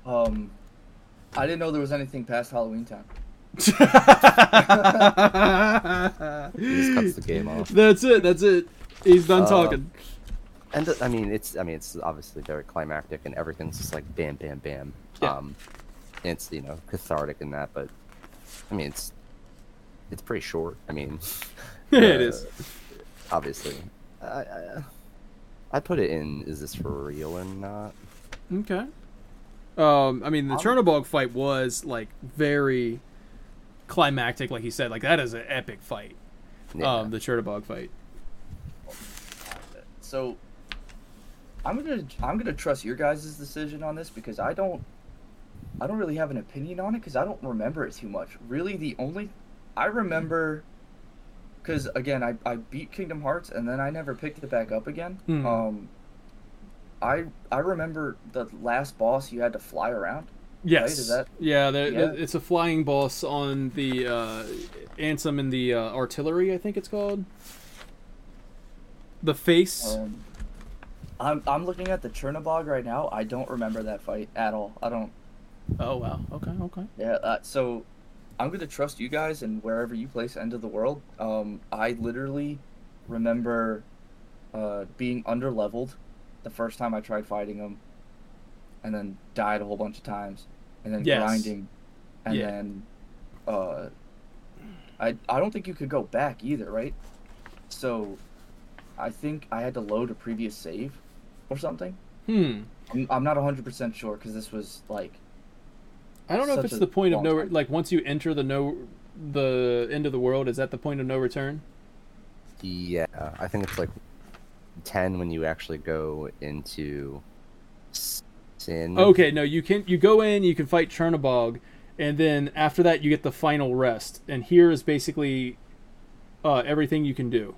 Um, I didn't know there was anything past Halloween time. He just cuts the game off. That's it. That's it. He's done Uh, talking. And I mean, it's I mean, it's obviously very climactic, and everything's just like bam, bam, bam. Yeah. Um, it's you know cathartic in that, but I mean, it's it's pretty short. I mean, it uh, is. obviously. I, I I put it in. Is this for real or not? Okay. Um, I mean, the Chernobog fight was like very climactic, like you said. Like that is an epic fight. Yeah. Um, the Chernobog fight. So I'm gonna I'm gonna trust your guys' decision on this because I don't I don't really have an opinion on it because I don't remember it too much. Really, the only I remember because again I, I beat Kingdom Hearts and then I never picked it back up again. Hmm. Um, I I remember the last boss you had to fly around. Yes. is that- yeah, the, Yeah. It's a flying boss on the uh, Ansem and the uh, artillery. I think it's called. The face. Um, I'm I'm looking at the Chernobog right now. I don't remember that fight at all. I don't. oh wow. Okay. Okay. Yeah, uh, so I'm gonna trust you guys and wherever you place End of the World. Um, I literally remember uh, being under leveled the first time I tried fighting him, and then died a whole bunch of times, and then Yes. grinding, and Yeah. then uh, I I don't think you could go back either, right? So I think I had to load a previous save or something. Hmm. I'm, I'm not 100% sure because this was like I don't know if it's the point of no. time. Like once you enter the no, the end of the world, is that the point of no return? Yeah, I think it's like ten when you actually go into sin. Okay, no, you can you go in, you can fight Chernobog, and then after that you get the final rest. And here is basically uh, everything you can do.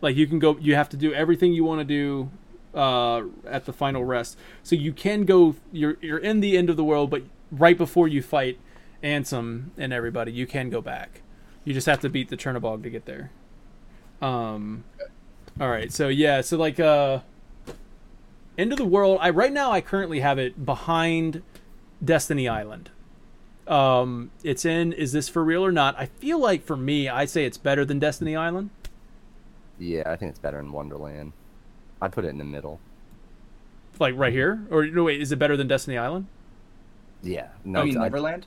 Like you can go, you have to do everything you want to do uh, at the final rest. So you can go. You're you're in the end of the world, but right before you fight Ansem and everybody, you can go back. You just have to beat the Chernobog to get there. Um. All right. So yeah. So like uh. End of the World. I right now I currently have it behind Destiny Island. Um, it's in. Is this for real or not? I feel like for me, I say it's better than Destiny Island. Yeah, I think it's better in Wonderland. I'd put it in the middle. Like right here, or no? Wait, is it better than Destiny Island? Yeah. No, I mean I- Neverland.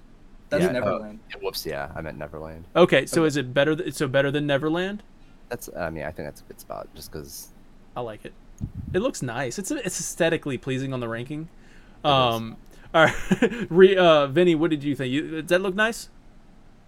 That's yeah, uh, Neverland. whoops, yeah, I meant Neverland. Okay, so Okay. is it better? Th- so better than Neverland? That's, I mean, I think that's a good spot, just because. I like it. It looks nice. It's it's aesthetically pleasing on the ranking. Um, all right, Re, uh, Vinny, what did you think? You, does that look nice?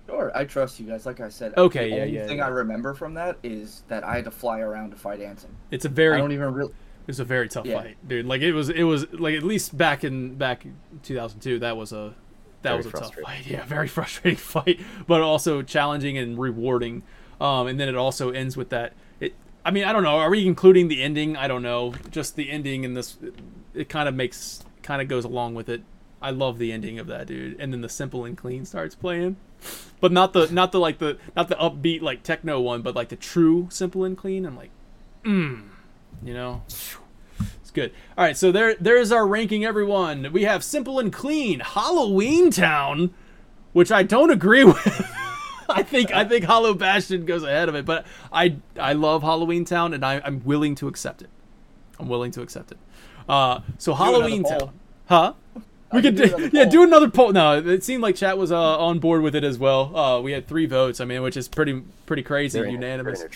Sure, I trust you guys. Like I said, Okay, the yeah, only yeah, thing yeah. I remember from that is that I had to fly around to fight Ansem. It's a very I don't even really. It was a very tough Yeah. fight, dude. Like it was, it was like at least back in back in 2002, that was a that Very was a tough frustrating. fight. Yeah, very frustrating fight, but also challenging and rewarding. Um, and then it also ends with that. It, I mean, I don't know. Are we including the ending? I don't know. Just the ending and this, it, it kind of makes, kind of goes along with it. I love the ending of that, dude. And then the simple and clean starts playing, but not the not the like the not the upbeat like techno one, but like the true simple and clean. I'm like, mm, you know. It's good. All right, so there there's our ranking everyone. We have Simple and Clean, Halloween Town, which I don't agree with. I think I think Hollow Bastion goes ahead of it, but I I love Halloween Town and I, I'm willing to accept it. I'm willing to accept it. Uh, so another Halloween. Town, huh? We I could can do, do another yeah poll. do another poll. No, it seemed like chat was uh, on board with it as well. Uh, we had three votes. I mean, which is pretty pretty crazy, They're unanimous. They're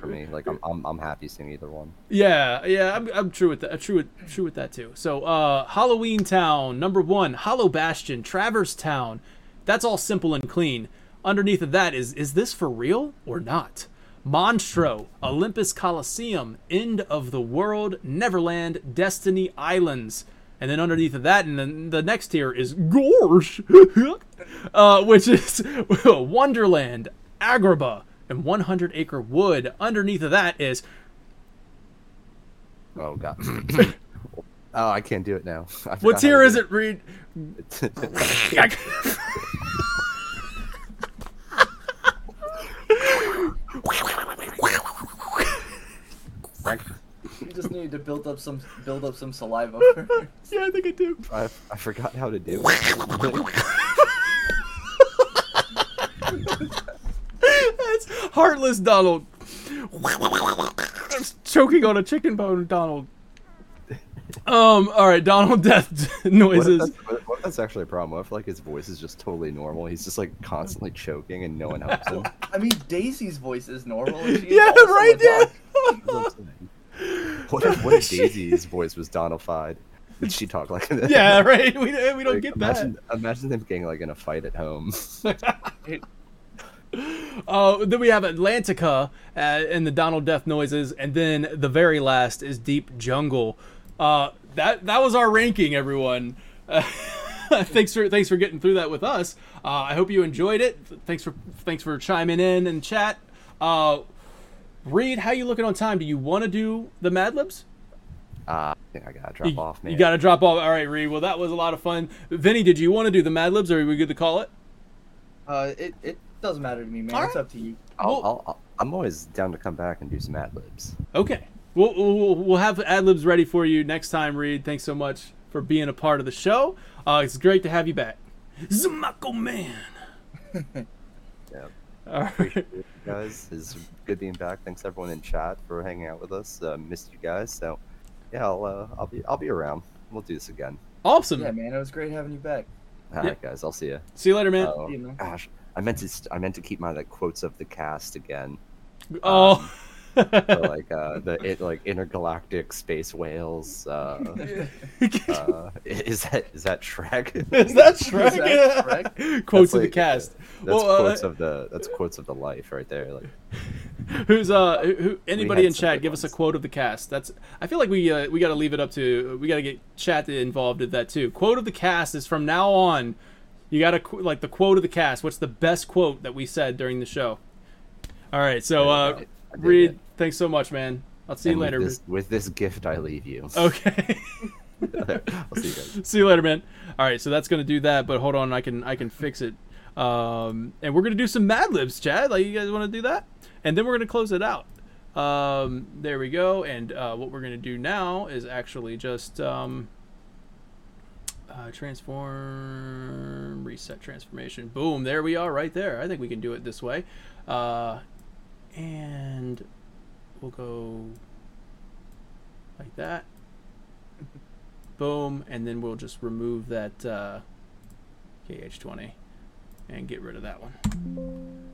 for me. Like, I'm, I'm, I'm happy seeing either one. Yeah, yeah, I'm, I'm true with that. True with true with that too. So, uh, Halloween Town number one, Hollow Bastion, Traverse Town. That's all simple and clean. Underneath of that is is this for real or not? Monstro, Olympus Coliseum, End of the World, Neverland, Destiny Islands. And then underneath of that, and then the next tier is Gorsh, uh, which is Wonderland, Agrabah, and 100 Acre Wood. Underneath of that is Oh, God. oh, I can't do it now. What tier is it, Reed? You just needed to build up some build up some saliva. first. yeah, I think I do. I, I forgot how to do. That's heartless Donald. That's choking on a chicken bone, Donald. Um. All right, Donald. Death What if, noises. that's, what what if that's actually a problem? What if like his voice is just totally normal? He's just like constantly choking and no one helps him. I mean, Daisy's voice is normal. and she is Yeah, right a there. dog. That's what I'm saying. What if, what if Daisy's voice was Donaldified? Did she talk like that? yeah, right. We, we don't Like, get imagine, Imagine them getting like in a fight at home. that. Uh, then we have Atlantica uh, and the Donald Death noises, and then the very last is Deep Jungle. Uh, that that was our ranking, everyone. Uh, thanks for thanks for getting through that with us. Uh, I hope you enjoyed it. Thanks for thanks for chiming in and chat. Uh, Reed, how you looking on time? Do you want to do the Mad Libs? Uh, I think I gotta drop you, off, man. You got to drop off. All right, Reed. Well, that was a lot of fun. Vinny, did you want to do the Mad Libs, or are we good to call it? Uh, it it doesn't matter to me, man. All It's right. up to you. I'll, well- I'll, I'll, I'm always down to come back and do some ad libs. Okay. We'll, we'll, we'll have ad libs ready for you next time, Reed. Thanks so much for being a part of the show. Uh, it's great to have you back. Zamako Man. Yeah. All right. Appreciate it, guys. It's good being back. Thanks everyone in chat for hanging out with us. Uh, missed you guys. So yeah, I'll uh, I'll be I'll be around. We'll do this again. Awesome. Yeah, man. It was great having you back. All Yeah. right, guys. I'll see you. See you later, man. Oh, See you, man. gosh, I meant to st- I meant to keep my like quotes of the cast again. oh. So, like uh, the it, like intergalactic space whales. Uh, uh, is that is that Shrek? Is that Shrek? that Shrek? Quotes That's of the cast. That's well, uh, quotes of the that's quotes of the life right there. Like Who's uh who, anybody in chat good give us a quote of the cast. That's I feel like we uh, we got to leave it up to we got to get chat involved in that too. Quote of the cast is from now on you got to like the quote of the cast. What's the best quote that we said during the show? All right, so uh I dig Reed, it. thanks so much, man. I'll see you later. With this, with this gift, I leave you. Okay. I'll see you guys. see you later, man. All right, so that's gonna do that. But hold on, I can I can fix it. Um, and we're gonna do some Mad Libs, Chad. Like you guys want to do that, and then we're gonna close it out. Um, there we go. And uh, what we're gonna do now is actually just um, Uh, transform, reset transformation. Boom, there we are right there. I think we can do it this way. Uh, and we'll go like that. Boom, and then we'll just remove that uh, KH20 and get rid of that one.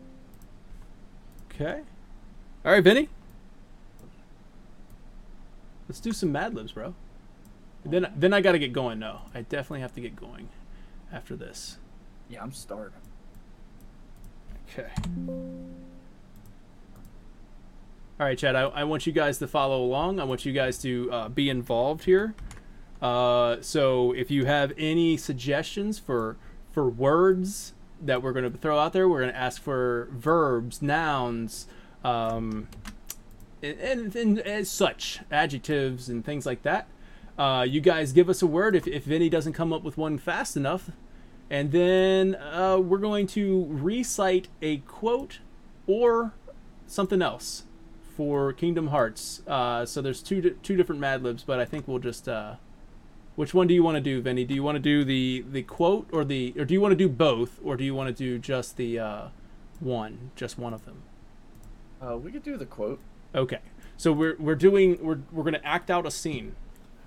Okay. All right, Vinny. Let's do some Mad Libs, bro. Then, then I got to get going. No, I definitely have to get going after this. Yeah, I'm starving. Okay. All right, Chad. I, I want you guys to follow along. I want you guys to uh, be involved here. Uh, so if you have any suggestions for for words that we're going to throw out there, we're going to ask for verbs, nouns, um, and, and, and as such, adjectives and things like that. Uh, you guys give us a word if, if Vinny doesn't come up with one fast enough. And then uh, we're going to recite a quote or something else for Kingdom Hearts. Uh, so there's two di- two different Mad Libs, but I think we'll just. Uh, which one do you want to do, Vinny? Do you want to do the the quote or the or do you want to do both or do you want to do just the uh, one, just one of them? Uh, we could do the quote. Okay. So we're we're doing we're we're gonna act out a scene.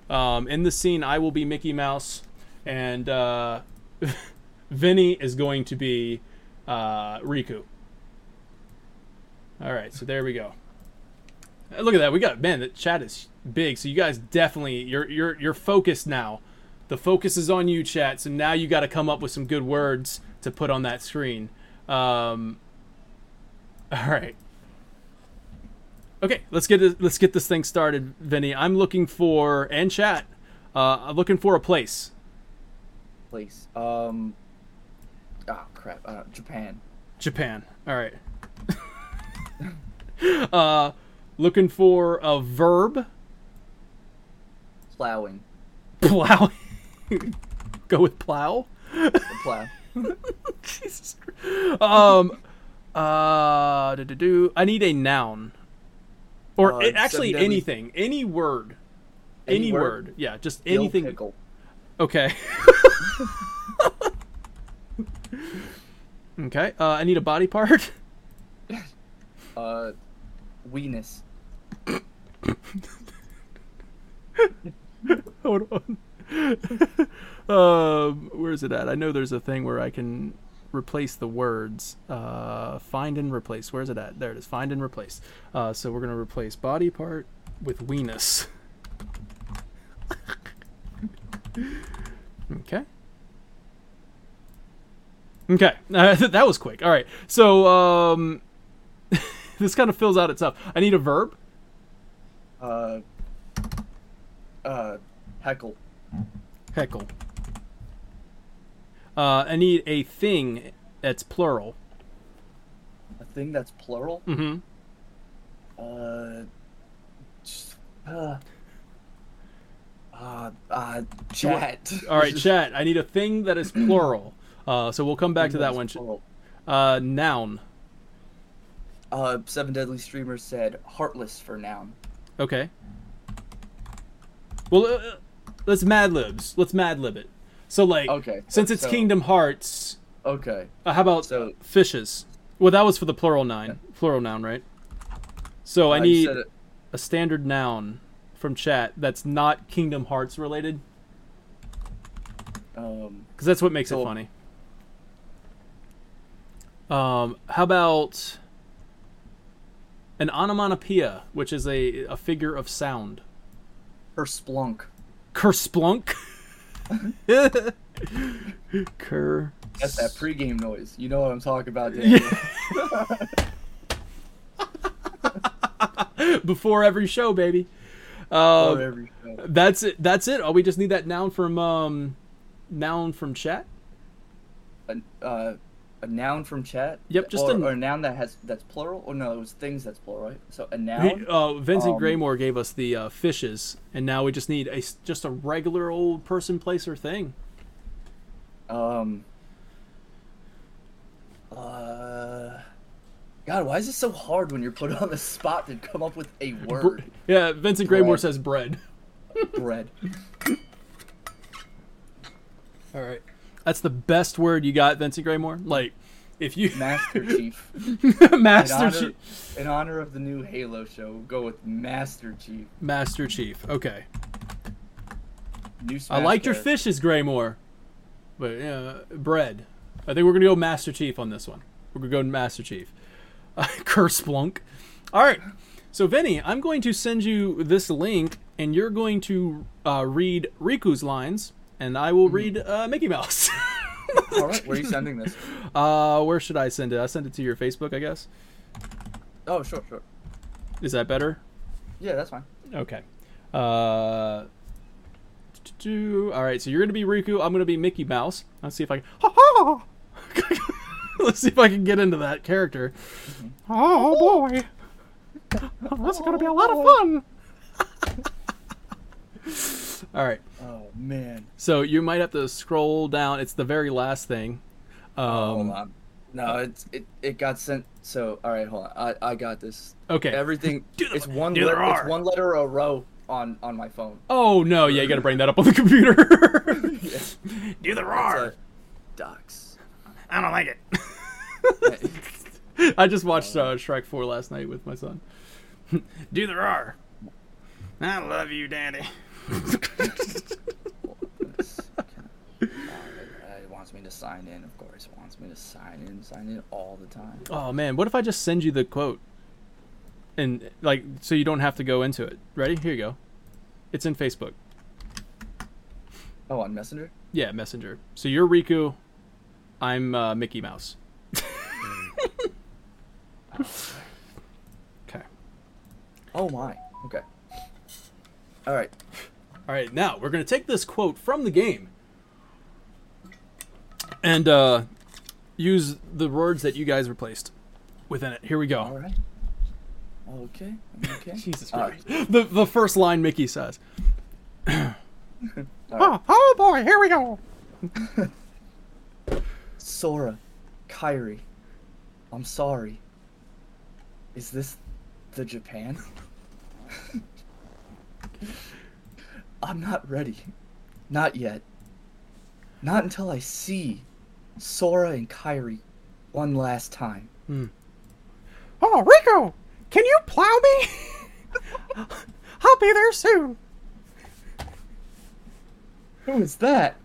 Um, in the scene, I will be Mickey Mouse, and uh, Vinny is going to be uh, Riku. All right. So there we go. Uh, Look at that. We got man. The chat is big. So you guys definitely you're you're you're focused now. The focus is on you, chat. So now you got to come up with some good words to put on that screen. Um, all right. Okay, let's get it, let's get this thing started, Vinny. I'm looking for and chat. Uh, I'm looking for a place. Place. Um. Oh crap. Uh, Japan. Japan. All right. uh, looking for a verb. Plowing. Plow. Go with plow. The plow. Jesus. Christ. Um. Uh. Do, do. I need a noun. Or Uh, actually seven anything, any word, any, Any word. word? Yeah, just Dill anything. Pickle. Okay. okay. Uh, I need a body part. Uh, weenus. Hold on. um, where is it at? I know there's a thing where I can replace the words. Uh, find and replace. Where's it at? There it is. Find and replace. Uh, so we're gonna replace body part with weenus. okay. Okay, uh, that was quick. All right, so um, this kind of fills out itself. I need a verb. Uh. Uh, heckle. Heckle. Uh, I need a thing that's plural. A thing that's plural. Mm-hmm. Uh. just, Uh. Uh, uh, chat. All right, chat. I need a thing that is plural. Uh, so we'll come back to Thing that one. Uh, noun. Uh, Seven Deadly Streamers said heartless for noun. Okay. Well, uh, let's Mad Libs. Let's Mad Lib it. So like, Okay. since it's so- Kingdom Hearts, Okay. uh, how about So- fishes? Well, that was for the plural noun. Plural noun, right? So I Uh, you need a standard noun from chat that's not Kingdom Hearts related, Um, because that's what makes it funny. Um, how about an onomatopoeia, which is a, a figure of sound? her splunk. Kersplunk. Ker. That's that pregame noise. You know what I'm talking about, Daniel. Yeah. Before every show, baby. Or Um, every show. that's it. That's it. Oh, we just need that noun from um, noun from chat. A, uh, a noun from chat. Yep, just or, a- or a noun that has that's plural. Or no, it was things that's plural, right? So a He, noun. uh, Vincent Um, Graymore gave us the uh, fishes, and now we just need a just a regular old person, place, or thing. Um. Uh. God, why is it so hard when you're put on the spot to come up with a word? Yeah, Vincent Graymore Bread. says bread. Bread. All right. That's the best word you got, Vincent Graymore. Like, if you Master Chief. In Master honor, Chief. in honor of the new Halo show, we'll go with Master Chief. Master Chief. Okay. New I liked your fishes, Graymore. But uh, bread. I think we're gonna go Master Chief on this one. We're gonna go Master Chief. Uh, Kersplunk. All right. So Vinny, I'm going to send you this link, and you're going to uh, read Riku's lines, and I will read uh, Mickey Mouse. All right, where are you sending this? uh, where should I send it? I send it to your Facebook, I guess. Oh, sure, sure. Is that better? Yeah, that's fine. Okay. Uh, do- all right, so you're gonna be Riku. I'm gonna be Mickey Mouse. Let's see if I can. Ha ha! Let's see if I can get into that character. Oh boy, this is gonna be a lot of fun. All right, Oh man. so you might have to scroll down. It's the very last thing. hold Um, on. No, it's it, it got sent. So all right, hold on. I, I got this. okay. Everything. The- it's one. the letter, it's one letter a row on on my phone. oh no, yeah, you gotta bring that up on the computer. Yeah. Do the roar. ducks. I don't like it. I just watched uh, Shrek 4 last night with my son. Do the roar. I love you, Daddy. It wants me to sign in, of course. It wants me to sign in, sign in all the time. oh man, what if I just send you the quote? And like so you don't have to go into it. Ready? Here you go. It's in Facebook. Oh, on Messenger. Yeah, Messenger. So you're Riku. I'm uh, Mickey Mouse. okay. Oh my. Okay. All right. All right, now we're going to take this quote from the game and uh, use the words that you guys replaced within it. Here we go. All right. Okay. Okay. Jesus All Christ. The, the first line Mickey says. All right. Oh, oh boy, here we go. Sora, Kairi, I'm sorry. Is this the Japan? I'm not ready. Not yet. Not until I see Sora and Kairi one last time. Hmm. Oh, Riku, can you plow me? I'll be there soon. Who is that?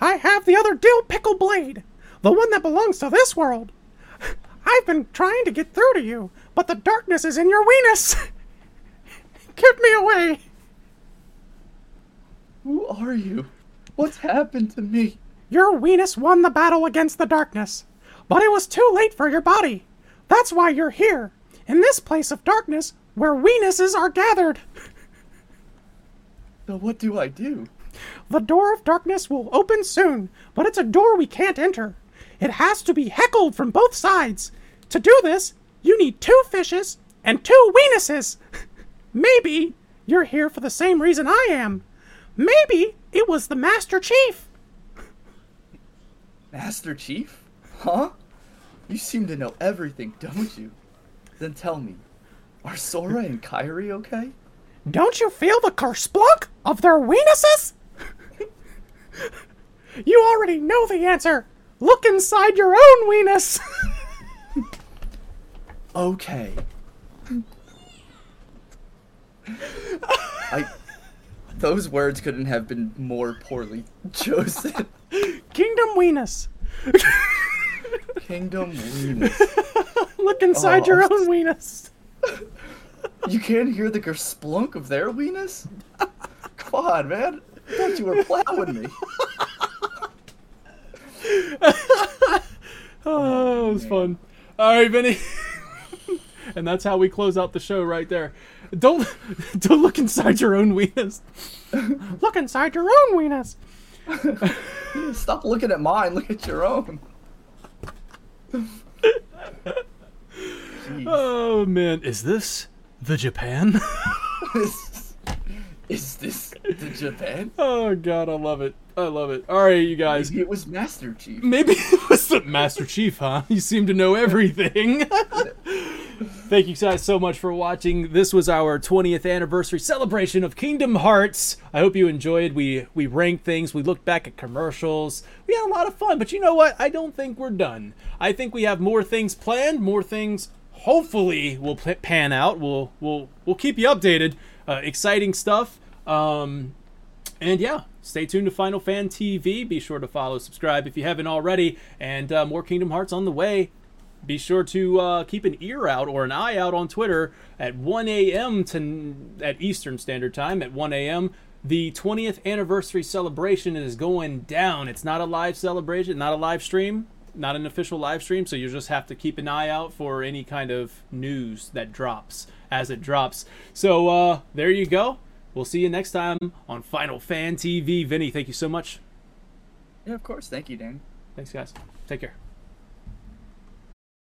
I have the other dill pickle blade, the one that belongs to this world. I've been trying to get through to you, but the darkness is in your weenus. Give me away. Who are you? What's happened to me? Your weenus won the battle against the darkness, but it was too late for your body. That's why you're here, in this place of darkness where weenuses are gathered. So what do I do? The door of darkness will open soon, but it's a door we can't enter. It has to be heckled from both sides. To do this, you need two fishes and two weenuses. Maybe you're here for the same reason I am. Maybe it was the Master Chief. Master Chief? Huh? You seem to know everything, don't you? Then tell me, are Sora and Kairi okay? Don't you feel the kersplunk of their weenuses? you already know the answer. Look inside your own weenus. Okay. I. Those words couldn't have been more poorly chosen. Kingdom weenus. Kingdom Venus. Look inside Oh, your I'm own weenus. You can't hear the gersplunk of their weenus? Come on, man. I thought you were plowing me. Oh, oh, it was fun. All right, Vinny. and that's how we close out the show right there. Don't don't look inside your own weenus. look inside your own weenus. Stop looking at mine. Look at your own. Oh man, is this the Japan? Is, is this the Japan? oh god, I love it. I love it. All right, you guys. Maybe it was Master Chief. Maybe it was the Master Chief, huh? You seem to know everything. Thank you guys so much for watching. This was our 20th anniversary celebration of Kingdom Hearts. I hope you enjoyed. We we ranked things. We looked back at commercials. We had a lot of fun. But you know what? I don't think we're done. I think we have more things planned. More things hopefully will pan out. We'll we'll we'll keep you updated. Uh, exciting stuff. Um, and yeah, stay tuned to Final Fan TV. Be sure to follow, subscribe if you haven't already, and uh, more Kingdom Hearts on the way. Be sure to uh, keep an ear out or an eye out on Twitter at 1 a.m. to at Eastern Standard Time at 1 a.m. The 20th anniversary celebration is going down. It's not a live celebration, not a live stream, not an official live stream. So you just have to keep an eye out for any kind of news that drops as it drops. So uh, there you go. We'll see you next time on Final Fan TV. Vinny, thank you so much. Yeah, of course. Thank you, Dan. Thanks, guys. Take care.